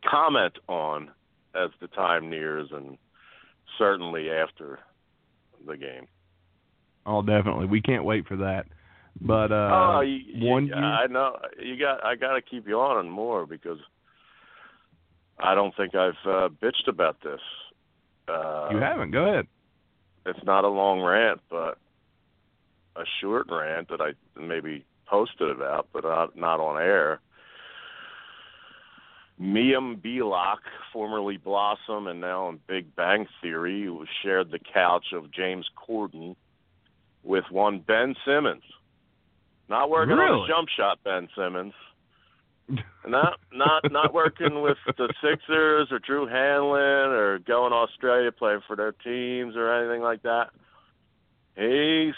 comment on as the time nears and certainly after the game. Oh, definitely. We can't wait for that. But uh oh, you, you- one year I know you got. I got to keep you on and more because I don't think I've uh, bitched about this. Uh, you haven't. Go ahead. It's not a long rant, but a short rant that I maybe posted about, but not, not on air. Mayim Bialik, formerly Blossom and now in Big Bang Theory, who shared the couch of James Corden with one Ben Simmons. Not working on Really? the jump shot, Ben Simmons. not not not working with the Sixers or Drew Hanlen or going to Australia playing for their teams or anything like that. He's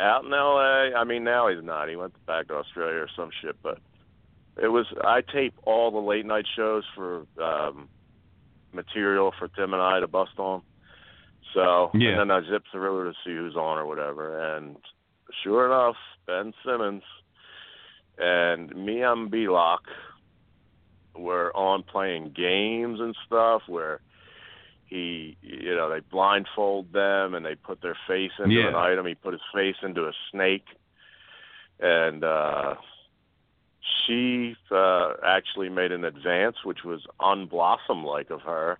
out in LA. I mean now he's not. He went back to Australia or some shit, but it was I tape all the late night shows for um material for Tim and I to bust on. So Yeah. and then I zip through to see who's on or whatever. And sure enough, Ben Simmons and Mayim Bialik were on playing games and stuff where he you know they blindfold them and they put their face into Yeah. an item he put his face into a snake and uh she uh actually made an advance which was unblossom like of her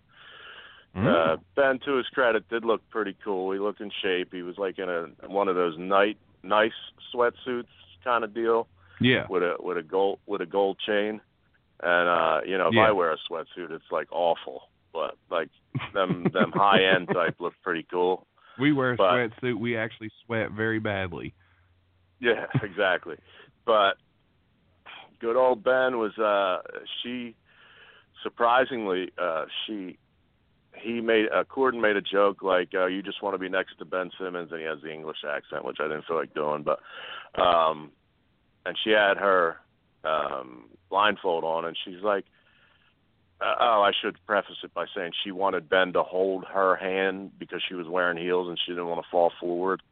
Mm-hmm. uh ben to his credit did look pretty cool he looked in shape he was like in a one of those night nice sweatsuits kind of deal Yeah. with a with a gold with a gold chain. And uh, you know, if Yeah. I wear a sweatsuit it's like awful. But like them them high end type look pretty cool. We wear a But- sweatsuit, we actually sweat very badly. Yeah, exactly. But good old Ben was uh she surprisingly uh she he made uh, Corden made a joke like uh, you just want to be next to Ben Simmons, and he has the English accent, which I didn't feel like doing. But um, and she had her um, blindfold on, and she's like, uh, "Oh, I should preface it by saying she wanted Ben to hold her hand because she was wearing heels and she didn't want to fall forward."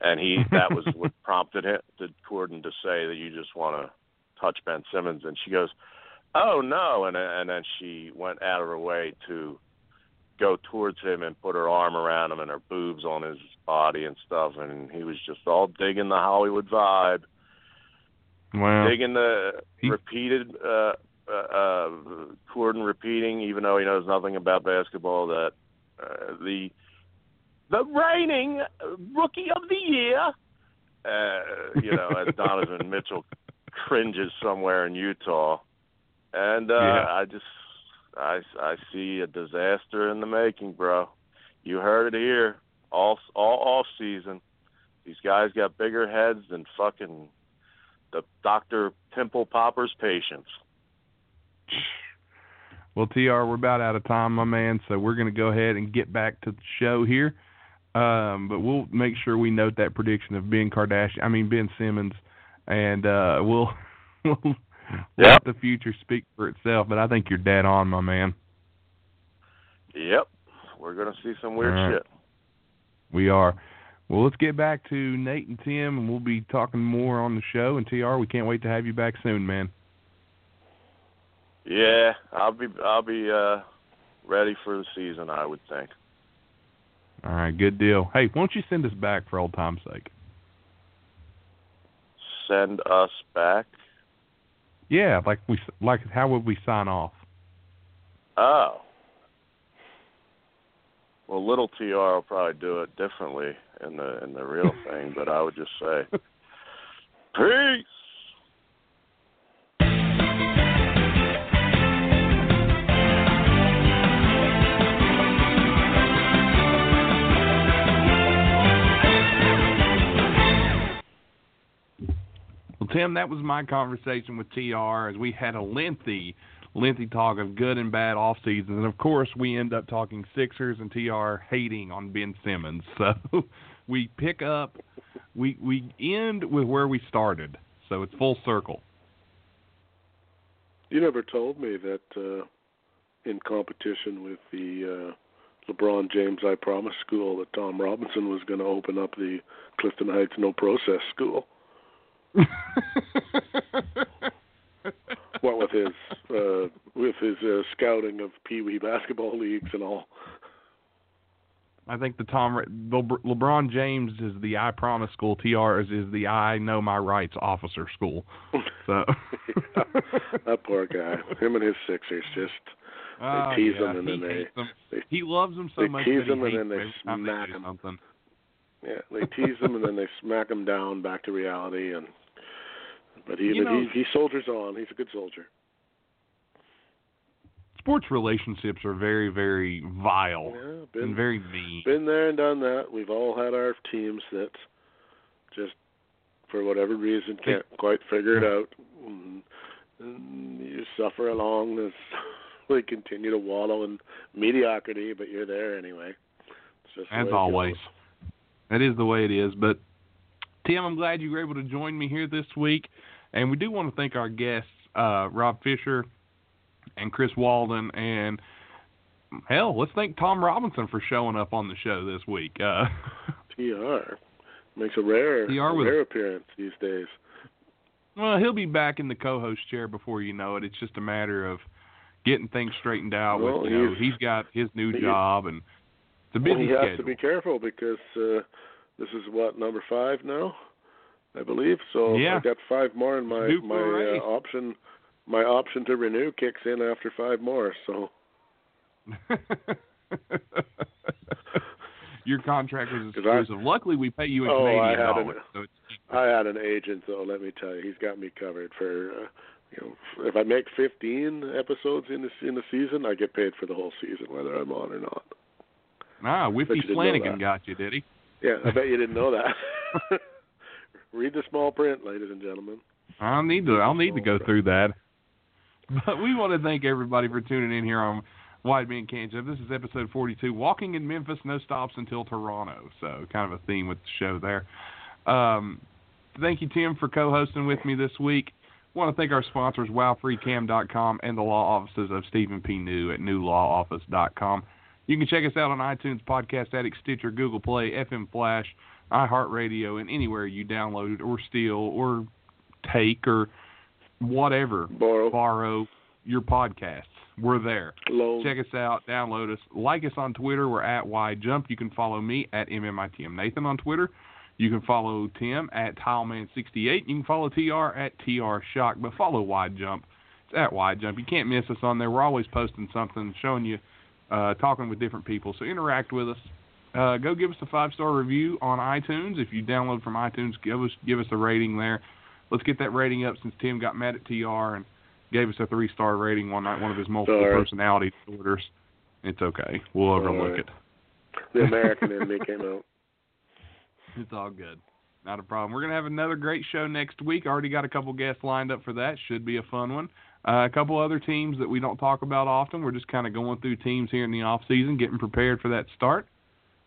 And he that was what prompted him to Corden to say that you just want to touch Ben Simmons, and she goes, "Oh no!" And and then she went out of her way to go towards him and put her arm around him and her boobs on his body and stuff, and he was just all digging the Hollywood vibe, Wow. digging the He- repeated uh, uh, uh, Corden repeating, even though he knows nothing about basketball, that uh, the the reigning rookie of the year, uh, you know, as Donovan Mitchell cringes somewhere in Utah, and uh, Yeah. I just I I see a disaster in the making, bro. You heard it here. All all off season, these guys got bigger heads than fucking the Doctor Pimple Popper's patients. Well, TR, we're about out of time, my man, so we're going to go ahead and get back to the show here. Um, but we'll make sure we note that prediction of Ben Kardashian, I mean Ben Simmons, and uh, we'll we'll let the future speak for itself. But I think you're dead on, my man. Yep, we're gonna see some weird right. shit. We are. Well, let's get back to Nate and Tim, and we'll be talking more on the show. And TR, we can't wait to have you back soon, man. Yeah, I'll be I'll be uh ready for the season. I would think. All right, good deal. Hey, why don't you send us back for old time's sake? Send us back. Yeah, like we like how would we sign off? Oh. Well, little Tr will probably do it differently in the in the real thing, but I would just say, peace. Well, Tim, that was my conversation with TR as we had a lengthy, lengthy talk of good and bad off seasons, and of course we end up talking Sixers and TR hating on Ben Simmons. So we pick up, we we end with where we started. So it's full circle. You never told me that uh, in competition with the uh, LeBron James I Promise School that Tom Robinson was going to open up the Clifton Heights No Process School. what with his uh, with his uh, scouting of Pee Wee basketball leagues and all. I think the Tom Le- LeBron James is the I Promise School. TR is, is the I Know My Rights Officer School. So yeah, that poor guy. Him and his Sixers just they Oh, tease yeah, him and he then they, they he loves them so they much tease him and then they them every time smack him. something. Yeah, they tease him and then they smack him down back to reality and but he You but know- he he soldiers on. He's a good soldier. Sports relationships are very, very vile Yeah, and been very mean. been there and done that. We've all had our teams that just for whatever reason can't quite figure it out. And, and you suffer along as they continue to wallow in mediocrity, but you're there anyway. It's just the As way it always. goes. That is the way it is. But Tim, I'm glad you were able to join me here this week. And we do want to thank our guests, uh, Rob Fisher and Chris Walden and hell, let's thank Tom Robinson for showing up on the show this week. Uh, TR makes a rare, TR with- rare appearance these days. well, he'll be back in the co-host chair before you know it. It's just a matter of getting things straightened out. Well, with you know, he's- he's got his new he- job and Well, busy he has schedule. to be careful because uh, this is what number five now, I believe. So Yeah. I've got five more, and my Due my uh, option my option to renew kicks in after five more. So Your contract was 'Cause I- exclusive. Luckily, we pay you in Oh, I Canadian had an- dollars, so I had an agent, though. Let me tell you, he's got me covered for. Uh, you know, if I make 15 episodes in the in the season, I get paid for the whole season, whether I'm on or not. Ah, Whiffy you didn't know Flanagan got you, did he? Yeah, I bet you didn't know that. Read the small print, ladies and gentlemen. I'll need to. I'll need to go through that. But we want to thank everybody for tuning in here on Wide Men Can't Jump. This is episode 42, Walking in Memphis, No Stops Until Toronto. So kind of a theme with the show there. Um, thank you, Tim, for co-hosting with me this week. I want to thank our sponsors, WowFreeCam.com and the law offices of Stephen P. New at NewLawOffice.com. You can check us out on iTunes, Podcast Addict, Stitcher, Google Play, FM Flash, iHeartRadio, and anywhere you download or steal or take or whatever borrow, borrow your podcasts. We're there. Loan. Check us out, download us, like us on Twitter. We're at YJump. You can follow me at MMITM Nathan on Twitter. You can follow Tim at Tileman68. You can follow TR at TR Shock, but follow Wide Jump. It's at Wide Jump. You can't miss us on there. We're always posting something, showing you, uh, talking with different people. So interact with us. Uh, go give us a five star review on iTunes. If you download from iTunes, give us give us a rating there. Let's get that rating up since Tim got mad at TR and gave us a three star rating one night, one of his multiple Sorry. personality disorders. It's okay. We'll overlook right. it. The American in me came out. It's all good. Not a problem. We're going to have another great show next week. Already got a couple guests lined up for that. Should be a fun one. Uh, a couple other teams that we don't talk about often. We're just kind of going through teams here in the off season, getting prepared for that start.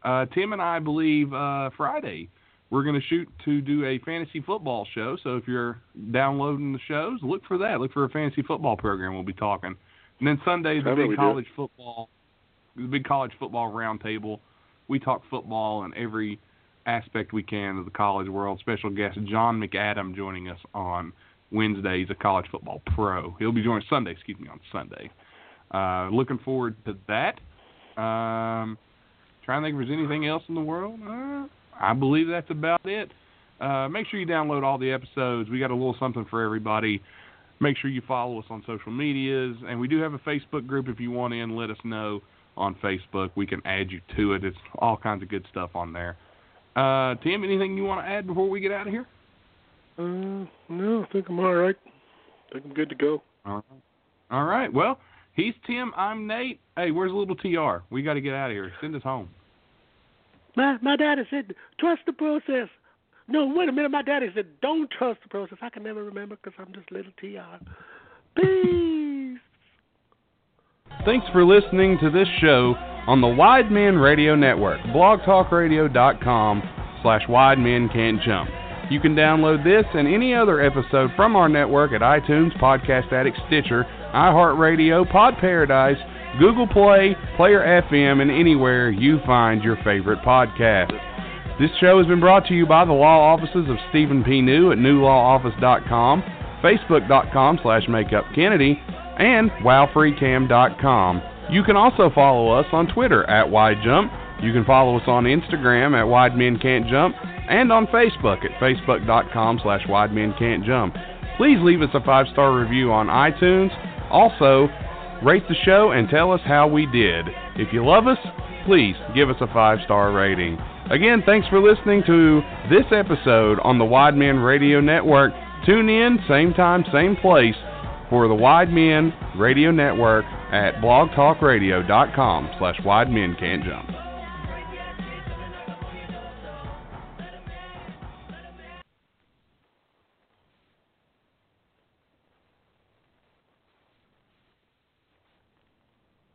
Uh, Tim and I believe uh, Friday we're going to shoot to do a fantasy football show. So if you're downloading the shows, look for that. Look for a fantasy football program. We'll be talking. And then Sunday is the How about we big do college football, the big college football roundtable. We talk football and every aspect we can of the college world. Special guest John McAdam joining us on Wednesdays a college football pro. He'll be joining Sunday, excuse me, on Sunday. Uh, looking forward to that. Um, trying to think if there's anything else in the world. Uh, I believe that's about it. Uh, make sure you download all the episodes. We got a little something for everybody. Make sure you follow us on social medias, and we do have a Facebook group. If you want in, let us know on Facebook. We can add you to it. It's all kinds of good stuff on there. Uh, Tim, anything you want to add before we get out of here? Uh, no, I think I'm all right. I think I'm good to go. All right. All right. Well, he's Tim. I'm Nate. Hey, where's little TR? We got to get out of here. Send us home. My my daddy said, trust the process. No, wait a minute. My daddy said, don't trust the process. I can never remember because I'm just little TR. Peace. Thanks for listening to this show on the Wide Men Radio Network, blogtalkradio.com slash Wide Men Can't Jump. You can download this and any other episode from our network at iTunes, Podcast Addict, Stitcher, iHeartRadio, Pod Paradise, Google Play, Player FM, and anywhere you find your favorite podcast. This show has been brought to you by the law offices of Stephen P. New at newlawoffice.com, facebook.com slash makeupkennedy, and wowfreecam.com. You can also follow us on Twitter at WideJump. You can follow us on Instagram at Wide Men Can't Jump, and on Facebook at facebook.com slash Wide Men Can't Jump. Please leave us a five-star review on iTunes. Also, rate the show and tell us how we did. If you love us, please give us a five-star rating. Again, thanks for listening to this episode on the Wide Men Radio Network. Tune in, same time, same place, for the Wide Men Radio Network at blogtalkradio.com slash Wide Men Can't Jump.